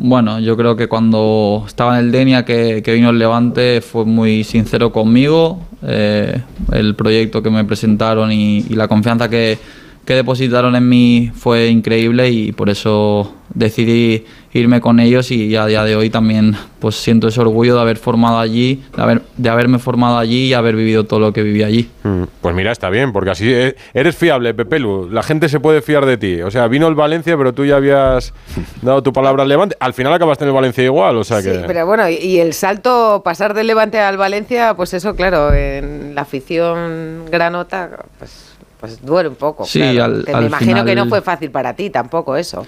Bueno, yo creo que cuando estaba en el Denia, que, vino el Levante, fue muy sincero conmigo. eh, el proyecto que me presentaron y, y la confianza que, que depositaron en mí fue increíble y por eso decidí irme con ellos y a día de hoy también pues siento ese orgullo de haber formado allí, de, haber, de haberme formado allí y haber vivido todo lo que viví allí. Mm, Pues mira, está bien, porque así eh, eres fiable, Pepelu. La gente se puede fiar de ti. O sea, vino el Valencia, pero tú ya habías dado tu palabra al Levante. Al final acabaste en el Valencia igual, o sea Sí, que. pero bueno, y, el salto, pasar del Levante al Valencia, pues eso, claro, en la afición granota, pues, pues duele un poco. Sí, claro. al- Que me al imagino que no fue fácil para ti tampoco eso.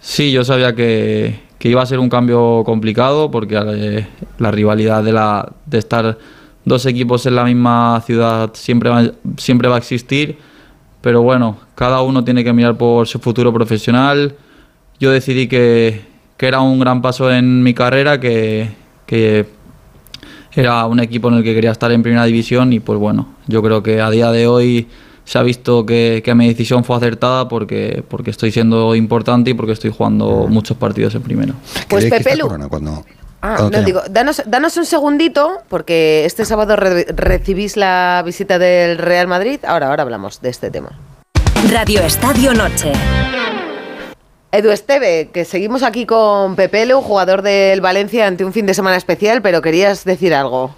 Sí, yo sabía que, que iba a ser un cambio complicado porque eh, la rivalidad de, la, de estar dos equipos en la misma ciudad siempre va, siempre va a existir, pero bueno, cada uno tiene que mirar por su futuro profesional. Yo decidí que, que era un gran paso en mi carrera, que, que era un equipo en el que quería estar en primera división y pues bueno, yo creo que a día de hoy se ha visto que, que mi decisión fue acertada porque, porque estoy siendo importante y porque estoy jugando musos partidos en primero. Pues ¿Qué le dijiste a Pepe Lu. Corona cuando, Ah, cuando no, digo, danos, danos un segundito, porque este sábado re- recibís la visita del Real Madrid. Ahora, ahora hablamos de este tema. Radio Estadio Noche. Edu Esteve, que seguimos aquí con Pepe Lu, jugador del Valencia ante un fin de semana especial, pero querías decir algo.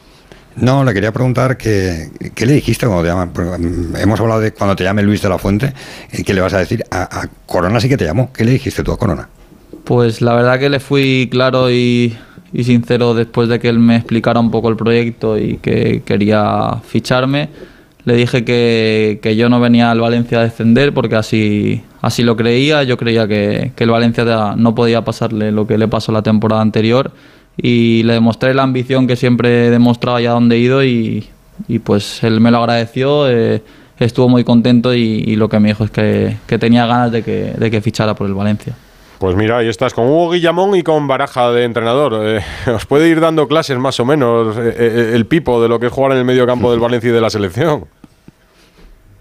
No, le quería preguntar que, qué le dijiste cuando te llaman. Mm, Hemos hablado de cuando te llame Luis de la Fuente. eh, ¿Qué le vas a decir? A, a Corona sí que te llamó. ¿Qué le dijiste tú a Corona? Pues la verdad que le fui claro y, y sincero después de que él me explicara un poco el proyecto y que quería ficharme. Le dije que, que yo no venía al Valencia a descender porque así, así lo creía. Yo creía que, que el Valencia no podía pasarle lo que le pasó la temporada anterior y le demostré la ambición que siempre he demostrado allá donde he ido y, y pues él me lo agradeció. eh, estuvo muy contento y, y lo que me dijo es que, que tenía ganas de que, de que fichara por el Valencia. Pues mira, ahí estás con Hugo Guillamón y con Baraja de entrenador. Eh, os puede ir dando clases más o menos eh, eh, el pipo de lo que es jugar en el medio campo del Valencia y de la selección.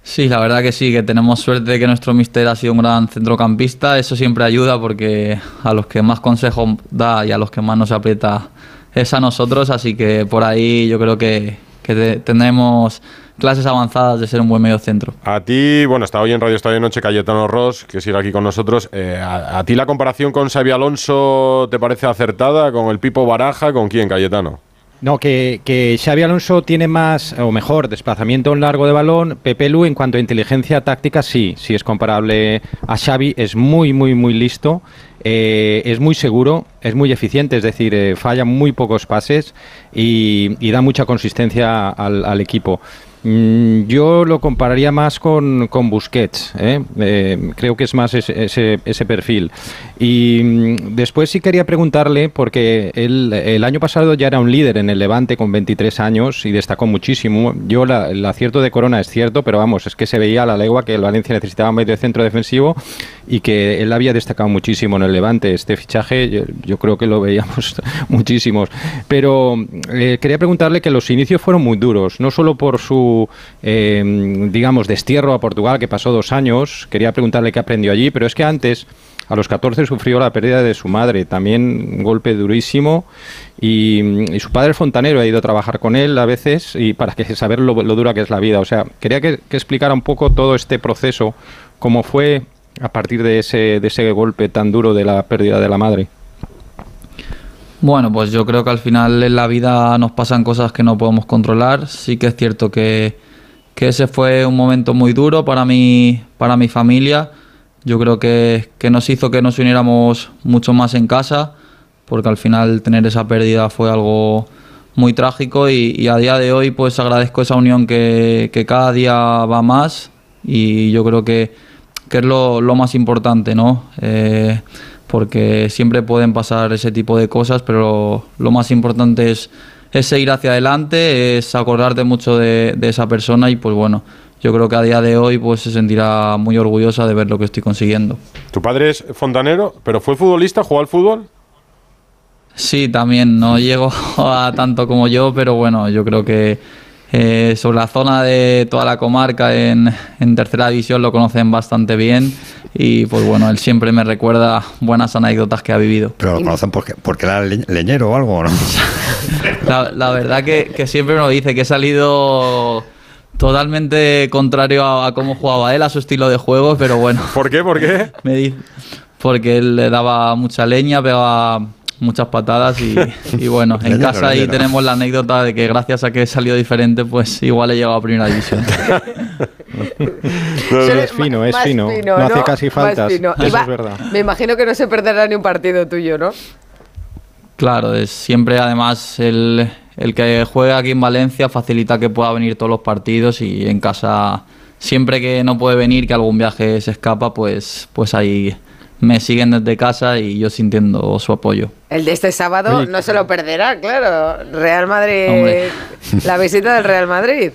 Sí, la verdad que sí, que tenemos suerte de que nuestro mister ha sido un gran centrocampista. Eso siempre ayuda porque a los que más consejos da y a los que más nos aprieta es a nosotros. Así que por ahí yo creo que, que te- tendremos clases avanzadas de ser un buen medio centro. A ti, bueno, está hoy en Radio Estadio Noche Cayetano Ross, que sigue aquí con nosotros. Eh, a, a ti la comparación con Xavi Alonso te parece acertada? ¿Con el Pipo Baraja? ¿Con quién, Cayetano? No, que, que Xavi Alonso tiene más, o mejor, desplazamiento en largo de balón. Pepe Lu, en cuanto a inteligencia táctica, sí, sí es comparable a Xavi. Es muy, muy, muy listo. eh, es muy seguro, es muy eficiente, es decir, eh, falla muy pocos pases y, y da mucha consistencia al, al equipo. Mm, Yo lo compararía más con, con Busquets, ¿eh? Eh, creo que es más ese, ese- ese perfil. Y mm, después sí quería preguntarle, porque él el año pasado ya era un líder en el Levante con 23 años y destacó muchísimo. Yo la- el acierto de Corona es cierto, pero vamos, es que se veía a la legua que el Valencia necesitaba un medio centro defensivo y que él había destacado muchísimo en el Levante. Este fichaje yo, yo creo que lo veíamos muchísimos. Pero eh, quería preguntarle que los inicios fueron muy duros, no solo por su, eh, digamos, destierro a Portugal, que pasó dos años, quería preguntarle qué aprendió allí, pero es que antes, a los 14, sufrió la pérdida de su madre, también un golpe durísimo, y, y su padre fontanero ha ido a trabajar con él a veces, y para que saber lo, lo dura que es la vida. O sea, quería que, que explicara un poco todo este proceso, cómo fue a partir de ese, de ese golpe tan duro de la pérdida de la madre. Bueno, pues yo creo que al final en la vida nos pasan cosas que no podemos controlar. Sí que es cierto que, que ese fue un momento muy duro para mí, para mi familia. Yo creo que, que nos hizo que nos uniéramos mucho más en casa, porque al final tener esa pérdida fue algo muy trágico y, a día de hoy pues agradezco esa unión que, que cada día va más y yo creo que, que es lo, lo más importante, ¿no? Eh, porque siempre pueden pasar ese tipo de cosas, pero lo más importante es, es seguir hacia adelante, es acordarte mucho de, de esa persona y pues bueno, yo creo que a día de hoy pues se sentirá muy orgullosa de ver lo que estoy consiguiendo. Tu padre es fontanero, pero fue futbolista, jugó al fútbol. Sí, también no llego a tanto como yo, pero bueno, yo creo que eh, sobre la zona de toda la comarca en, en tercera división lo conocen bastante bien y pues bueno, él siempre me recuerda buenas anécdotas que ha vivido. Pero lo conocen porque, porque era le- leñero o algo, ¿o ¿no? La, la verdad que, que siempre me lo dice, que he salido totalmente contrario a, a cómo jugaba él, a su estilo de juego, pero bueno. ¿Por qué? ¿Por qué? Me dice, porque él le daba mucha leña, pegaba muchas patadas y, y bueno, en casa ahí tenemos la anécdota de que gracias a que salió diferente, pues igual he llegado a primera división. es fino, es fino. no, hace casi faltas. Eso va- es verdad. Me imagino que no se perderá ni un partido tuyo, ¿no? Claro, es siempre además el, el que juega aquí en Valencia facilita que pueda venir todos los partidos y en casa siempre que no puede venir, que algún viaje se escapa, pues, pues ahí me siguen desde casa y yo sintiendo su apoyo. El de este sábado Oye, no se lo perderá, claro. Real Madrid, Hombre. la visita del Real Madrid.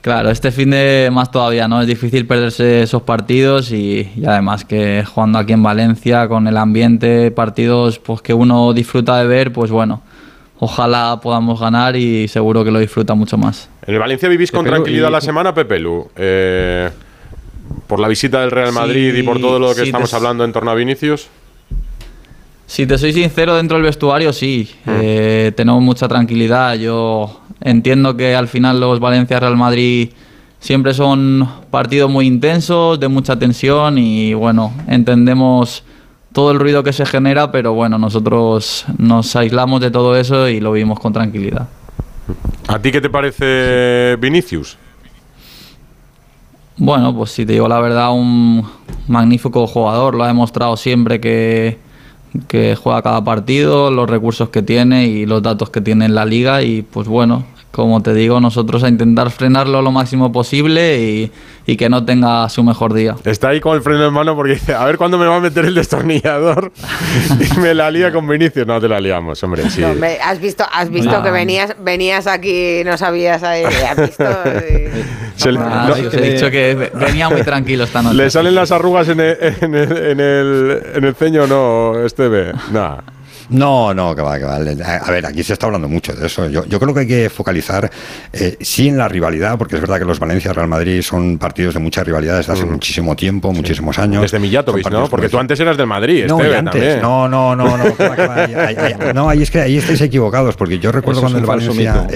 Claro, este fin de más todavía, ¿no? Es difícil perderse esos partidos y, y además que jugando aquí en Valencia con el ambiente, partidos pues que uno disfruta de ver, pues bueno, ojalá podamos ganar y seguro que lo disfruta mucho más. En el Valencia vivís con tranquilidad y- la semana, Pepe Lu. Eh, por la visita del Real Madrid y por todo lo que sí, estamos hablando en torno a Vinicius. Si te soy sincero, dentro del vestuario sí, eh, tenemos mucha tranquilidad. Yo entiendo que al final los Valencia-Real Madrid siempre son partidos muy intensos, de mucha tensión y bueno, entendemos todo el ruido que se genera, pero bueno, nosotros nos aislamos de todo eso y lo vivimos con tranquilidad. ¿A ti qué te parece Vinicius? Bueno, pues si te digo la verdad, un magnífico jugador. Lo ha demostrado siempre que, que juega cada partido, los recursos que tiene y los datos que tiene en la liga. Y pues bueno, como te digo, nosotros a intentar frenarlo lo máximo posible y, y que no tenga su mejor día. Está ahí con el freno en mano porque dice, a ver cuándo me va a meter el destornillador y me la lía con Vinicius. No te la liamos, hombre. Sí. No, hombre, has visto, has visto No. que venías, venías aquí y no sabías ahí. Has visto. Se le- Ah, no- sí, os he dicho que ve- venía muy tranquilo esta noche. ¿Le salen las arrugas en el, en el, en el, en el ceño no, Esteve? Nada. No, no, que va, que va. A ver, aquí se está hablando mucho de eso. Yo, yo creo que hay que focalizar, eh, sí, en la rivalidad, porque es verdad que los Valencia-Real Madrid son partidos de mucha rivalidad desde hace muchísimo tiempo, muchísimos años. Desde Mijatovic, Son ¿no? Porque tú antes eras del Madrid, no, Esteve, y antes. también. No, no, no, no. que va, que va, ahí- ahí- ahí- no, ahí es que ahí estáis equivocados, porque yo recuerdo Eso cuando el Valencia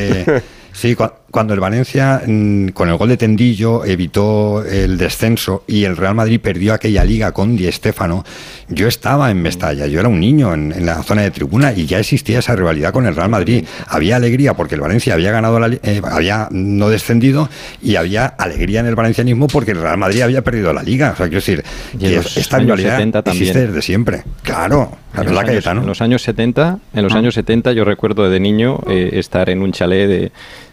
Sí, cua- cuando el Valencia, mm, con el gol de Tendillo, evitó el descenso y el Real Madrid perdió aquella liga con Di Stéfano, yo estaba en Mestalla, yo era un niño en, en la zona de tribuna y ya existía esa rivalidad con el Real Madrid. Había alegría porque el Valencia había ganado, la, eh, había no descendido y había alegría en el valencianismo porque el Real Madrid había perdido la liga. O sea, quiero decir, que esta rivalidad 70 también. existe desde siempre. Claro, la En los, años, Cayetano. en los años 70, en los Ah. años 70 yo recuerdo de niño eh, estar en un chalet de,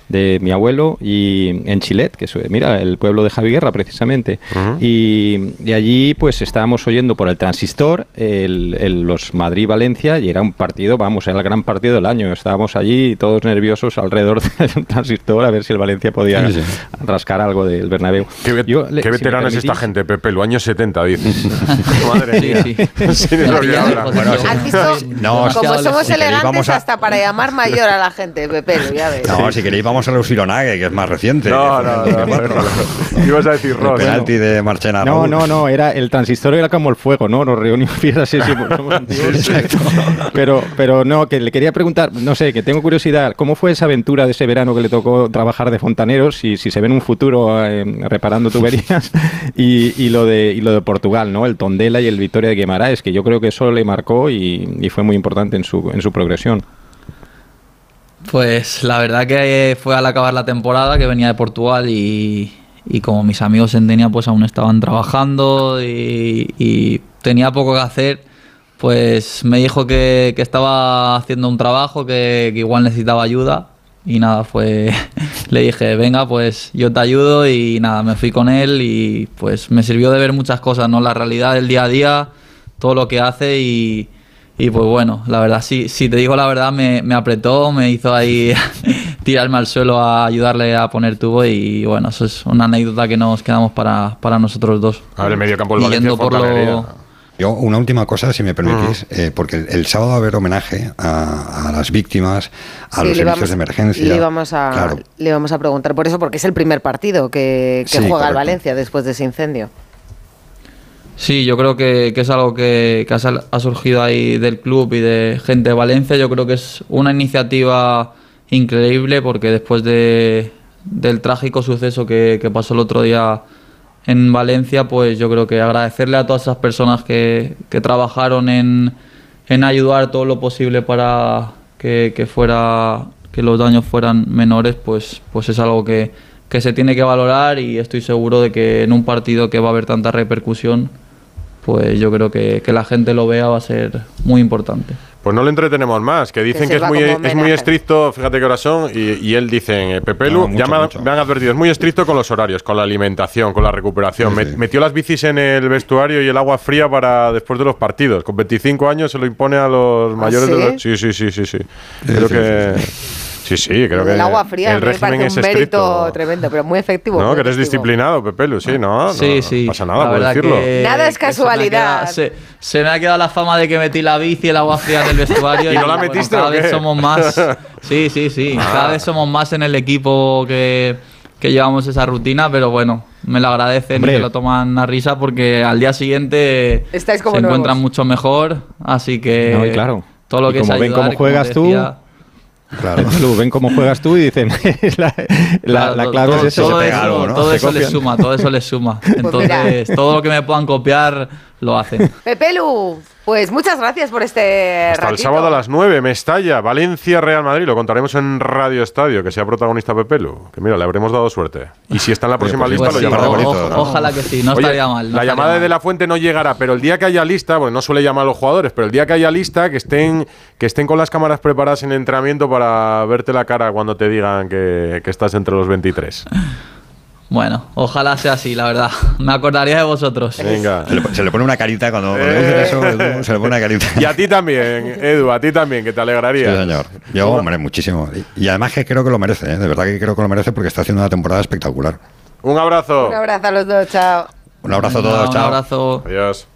de mi abuelo y en Chilet, que es, mira, el pueblo de Javi Guerra precisamente. y, y allí pues estábamos oyendo por el transistor el, el- los Madrid-Valencia y era un partido, vamos, era el gran partido del año. Estábamos allí todos nerviosos alrededor del transistor a ver si el Valencia podía Sí, sí. rascar algo del Bernabéu. Qué, ve- Yo, le- qué si me veterano es esta gente, Pepe, los años 70, dices. Madre Sí, mía. sí. Sí, de lo que habla. ¿Has visto? No, Como si somos queréis, elegantes a- hasta para llamar mayor a la gente, Pepe, ya ves. No, si queréis vamos a los Ironague, que es más reciente. No, no, no, el 2004. Ibas a decir El Ross. penalti de Marchena No, no, no, era el transistor era como el fuego, ¿no? Nos reunimos, fíjate, sí, antiguos. Pero, pero no, que le quería preguntar, no sé, que tengo curiosidad, ¿cómo fue esa aventura de ese verano que le tocó trabajar de fontanero? Si, si se ve en un futuro eh, reparando tuberías y, y lo de, y lo de Portugal, ¿no? El Tondela y el Victoria de Guimaraes, que yo creo que eso le marcó y, y fue muy importante en su, en su progresión. Pues la verdad que eh, fue al acabar la temporada que venía de Portugal y, como mis amigos en Denia pues aún estaban trabajando y, tenía poco que hacer, pues me dijo que, estaba haciendo un trabajo, que, que igual necesitaba ayuda y nada, fue le dije, venga, pues yo te ayudo y nada, me fui con él y pues me sirvió de ver muchas cosas, ¿no? La realidad del día a día, todo lo que hace y, y pues bueno, la verdad, sí, si te digo la verdad, me, me apretó, me hizo ahí tirarme al suelo a ayudarle a poner tubo y bueno, eso es una anécdota que nos quedamos para, para nosotros dos. A ver, el medio campo del Valencia, por lo-. Yo, una última cosa, si me permitís, eh, porque el, el sábado va a haber homenaje a, a las víctimas, a Sí, los servicios vamos- de emergencia. Le íbamos, a, Claro. le íbamos a preguntar por eso, porque es el primer partido que, que Sí, juega el. Valencia después de ese incendio. Sí, yo creo que, que es algo que, que ha, surgido ahí del club y de gente de Valencia. Yo creo que es una iniciativa increíble porque después de, del trágico suceso que, que pasó el otro día en Valencia, pues yo creo que agradecerle a todas esas personas que, trabajaron en, en ayudar todo lo posible para que, que fuera que los daños fueran menores, pues, pues es algo que, que se tiene que valorar y estoy seguro de que en un partido que va a haber tanta repercusión, pues yo creo que, que la gente lo vea va a ser muy importante. Pues no le entretenemos más, que dicen Que que, es, muy, es muy estricto, fíjate qué horas son, y, y él dice, Pepe Lu, No, mucho, ya me, han- mucho. me han advertido, es muy estricto con los horarios, con la alimentación, con la recuperación. Sí, Me- sí. Metió las bicis en el vestuario y el agua fría para después de los partidos. Con 25 años se lo impone a los mayores de ¿sí? los... Sí, sí, sí, sí, sí. Creo sí, que... Sí, sí, creo que el agua fría el me régimen parece es un mérito estricto. tremendo, pero muy efectivo. No, muy que eres efectivo. disciplinado, Pepe Lu, sí, no, Sí, no sí. pasa nada por decirlo. que- Nada es se me casualidad. quedado- Se, se me ha quedado la fama de que metí la bici y el agua fría en el vestuario. ¿Y no la bueno, metiste Cada o vez somos más. Sí, sí, sí. Ah. Cada vez somos más en el equipo que, que llevamos esa rutina, pero bueno, me lo agradecen Hombre. y se lo toman a risa porque al día siguiente Estáis como se nuevos. encuentran mucho mejor. Así que No, y claro. todo lo Y que es como ven cómo juegas tú, Claro. Ven cómo juegas tú y dicen, la, la- la Claro, clave todo, es eso. todo eso, algo, ¿no? todo Se eso les copian. suma, todo eso les suma. mira. Entonces, todo lo que me puedan copiar lo hacen. Pepe Lu, pues muchas gracias por este Hasta el ratito. sábado a las 9, Mestalla, Valencia, Real Madrid. Lo contaremos en Radio Estadio, que sea protagonista Pepelu. Que mira, le habremos dado suerte. Y si está en la próxima pues lista, Pues lo sí, llamaremos. o-. Ojalá que sí, no Oye, estaría mal. no la estaría llamada de mal. De La Fuente no llegará, pero el día que haya lista, bueno, no suele llamar a los jugadores, pero el día que haya lista, que estén, que estén con las cámaras preparadas en el entrenamiento para verte la cara cuando te digan que, que estás entre los 23. Bueno, ojalá sea así, la verdad. Me acordaría de vosotros. Venga. Se le, se le pone una carita cuando, cuando Eh. dicen eso, Edu, se le pone una carita. Y a ti también, Edu, a ti también, que te Sí, alegraría. señor. Yo, hombre, muchísimo. Y, y además que creo que lo merece, ¿eh? de verdad que creo que lo merece porque está haciendo una temporada espectacular. Un abrazo. Un abrazo a los dos, chao. Un abrazo a todos, un chao. abrazo. Adiós.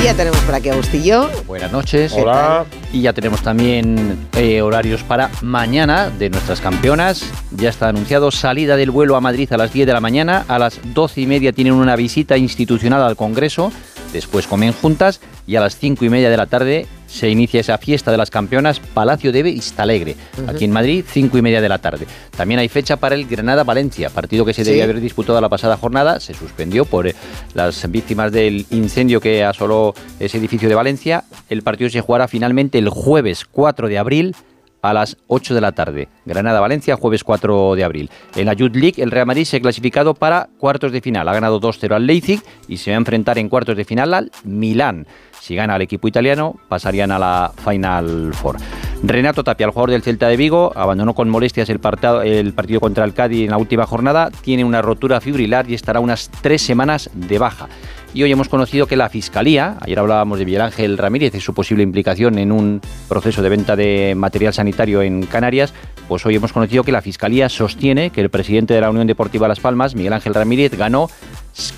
Y ya tenemos por aquí a Agustillo. Buenas noches. Hola. Y ya tenemos también eh, horarios para mañana de nuestras campeonas. Ya está anunciado salida del vuelo a Madrid a las 10 de la mañana. A las 12 y media tienen una visita institucional al Congreso. Después comen juntas y a las 5 y media de la tarde se inicia esa fiesta de las campeonas Palacio de Vistalegre, aquí en Madrid, cinco y media de la tarde. También hay fecha para el Granada-Valencia, partido que se Sí. debía haber disputado la pasada jornada, se suspendió por eh, las víctimas del incendio que asoló ese edificio de Valencia. El partido se jugará finalmente el jueves 4 de abril a las 8 de la tarde. Granada-Valencia, jueves 4 de abril. En la Youth League, el Real Madrid se ha clasificado para cuartos de final. Ha ganado 2-0 al Leipzig y se va a enfrentar en cuartos de final al Milán. Si gana el equipo italiano, pasarían a la Final Four. Renato Tapia, el jugador del Celta de Vigo, abandonó con molestias el, el partido contra el Cádiz en la última jornada. Tiene una rotura fibrilar y estará unas tres semanas de baja. Y hoy hemos conocido que la Fiscalía, ayer hablábamos de Miguel Ángel Ramírez y su posible implicación en un proceso de venta de material sanitario en Canarias, pues hoy hemos conocido que la Fiscalía sostiene que el presidente de la Unión Deportiva Las Palmas, Miguel Ángel Ramírez, ganó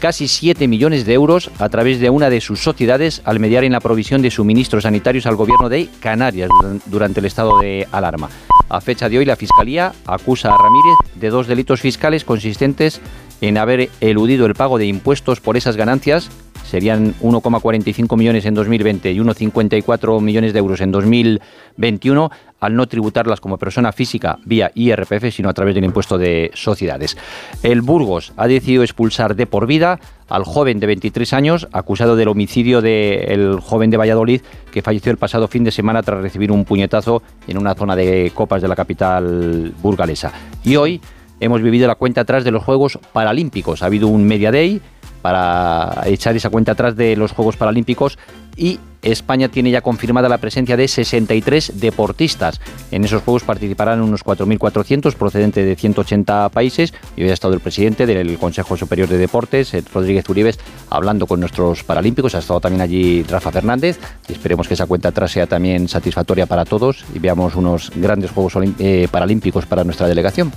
casi 7 millones de euros a través de una de sus sociedades al mediar en la provisión de suministros sanitarios al gobierno de Canarias duran- durante el estado de alarma. A fecha de hoy, la Fiscalía acusa a Ramírez de dos delitos fiscales consistentes en haber eludido el pago de impuestos por esas ganancias. Serían 1,45 millones en 2020 y 1,54 millones de euros en 2021 al no tributarlas como persona física vía IRPF, sino a través del impuesto de sociedades. El Burgos ha decidido expulsar de por vida al joven de 23 años acusado del homicidio del joven de Valladolid que falleció el pasado fin de semana tras recibir un puñetazo en una zona de copas de la capital burgalesa. Y hoy hemos vivido la cuenta atrás de los Juegos Paralímpicos. Ha habido un Media Day para echar esa cuenta atrás de los Juegos Paralímpicos y España tiene ya confirmada la presencia de 63 deportistas. En esos Juegos participarán unos 4.400 procedentes de 180 países y hoy ha estado el presidente del Consejo Superior de Deportes, Rodríguez Uribes, hablando con nuestros paralímpicos. Ha estado también allí Rafa Fernández y esperemos que esa cuenta atrás sea también satisfactoria para todos y veamos unos grandes Juegos eh, Paralímpicos para nuestra delegación.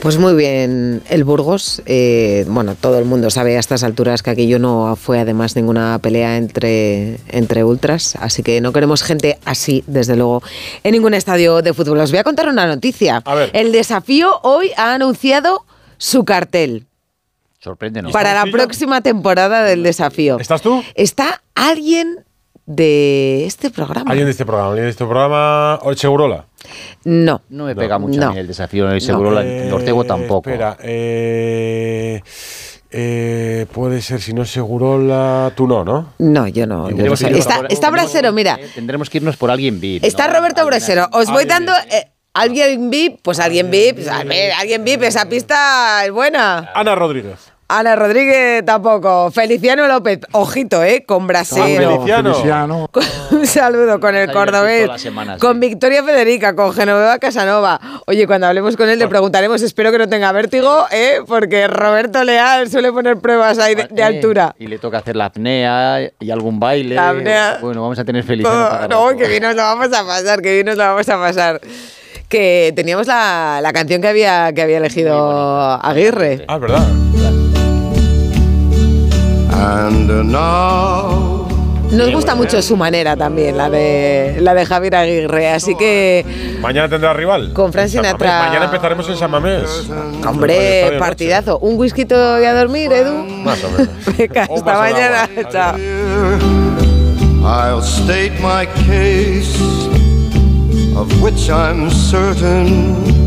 Pues muy bien, el Burgos. eh, bueno, todo el mundo sabe a estas alturas que aquello no fue además ninguna pelea entre, entre ultras, así que no queremos gente así, desde luego, en ningún estadio de fútbol. Os voy a contar una noticia. El desafío hoy ha anunciado su cartel Sorpréndenos. para la próxima temporada del desafío. ¿Estás tú? Está alguien de este programa. ¿Alguien de este programa? ¿Alguien de este programa? ¿O Segurola? No. No me pega mucho No. a mí el desafío, y seguro la- el Ortego Eh, tampoco. Espera, eh, eh, puede ser, si no es Segurola, tú no, ¿no? No, yo no. yo no sé. Está, por- está Brasero, mira. Tendremos que irnos por alguien VIP. Está Roberto Brasero. Os voy dando. eh, alguien VIP, pues alguien VIP. A ver, alguien VIP, esa pista es buena. Ana Rodríguez. Ana Rodríguez tampoco. Feliciano López, ojito, ¿eh? Con Brasero. Feliciano. Un saludo con el cordobés. las semanas, Con Victoria Federica, con Genoveva Casanova. Oye, cuando hablemos con él le preguntaremos, espero que no tenga vértigo, ¿eh? Porque Roberto Leal suele poner pruebas ahí de, de Eh, altura. Y le toca hacer la apnea y algún baile. La apnea. Bueno, vamos a tener Feliciano. Oh, no, rato. que bien nos lo vamos a pasar, que bien nos lo vamos a pasar. Que teníamos la, la canción que había, que había elegido Aguirre. Ah, verdad. Nos gusta mucho su manera también, la de, la de Javier Aguirre. Así que, Mañana tendrá rival. Con Fran Sinatra. Mañana empezaremos en San Mamés. hombre, partidazo. ¿Un whisky y a dormir, Edu? Más o menos. Venga, hasta mañana. Chao. I'll state my case, of which I'm certain.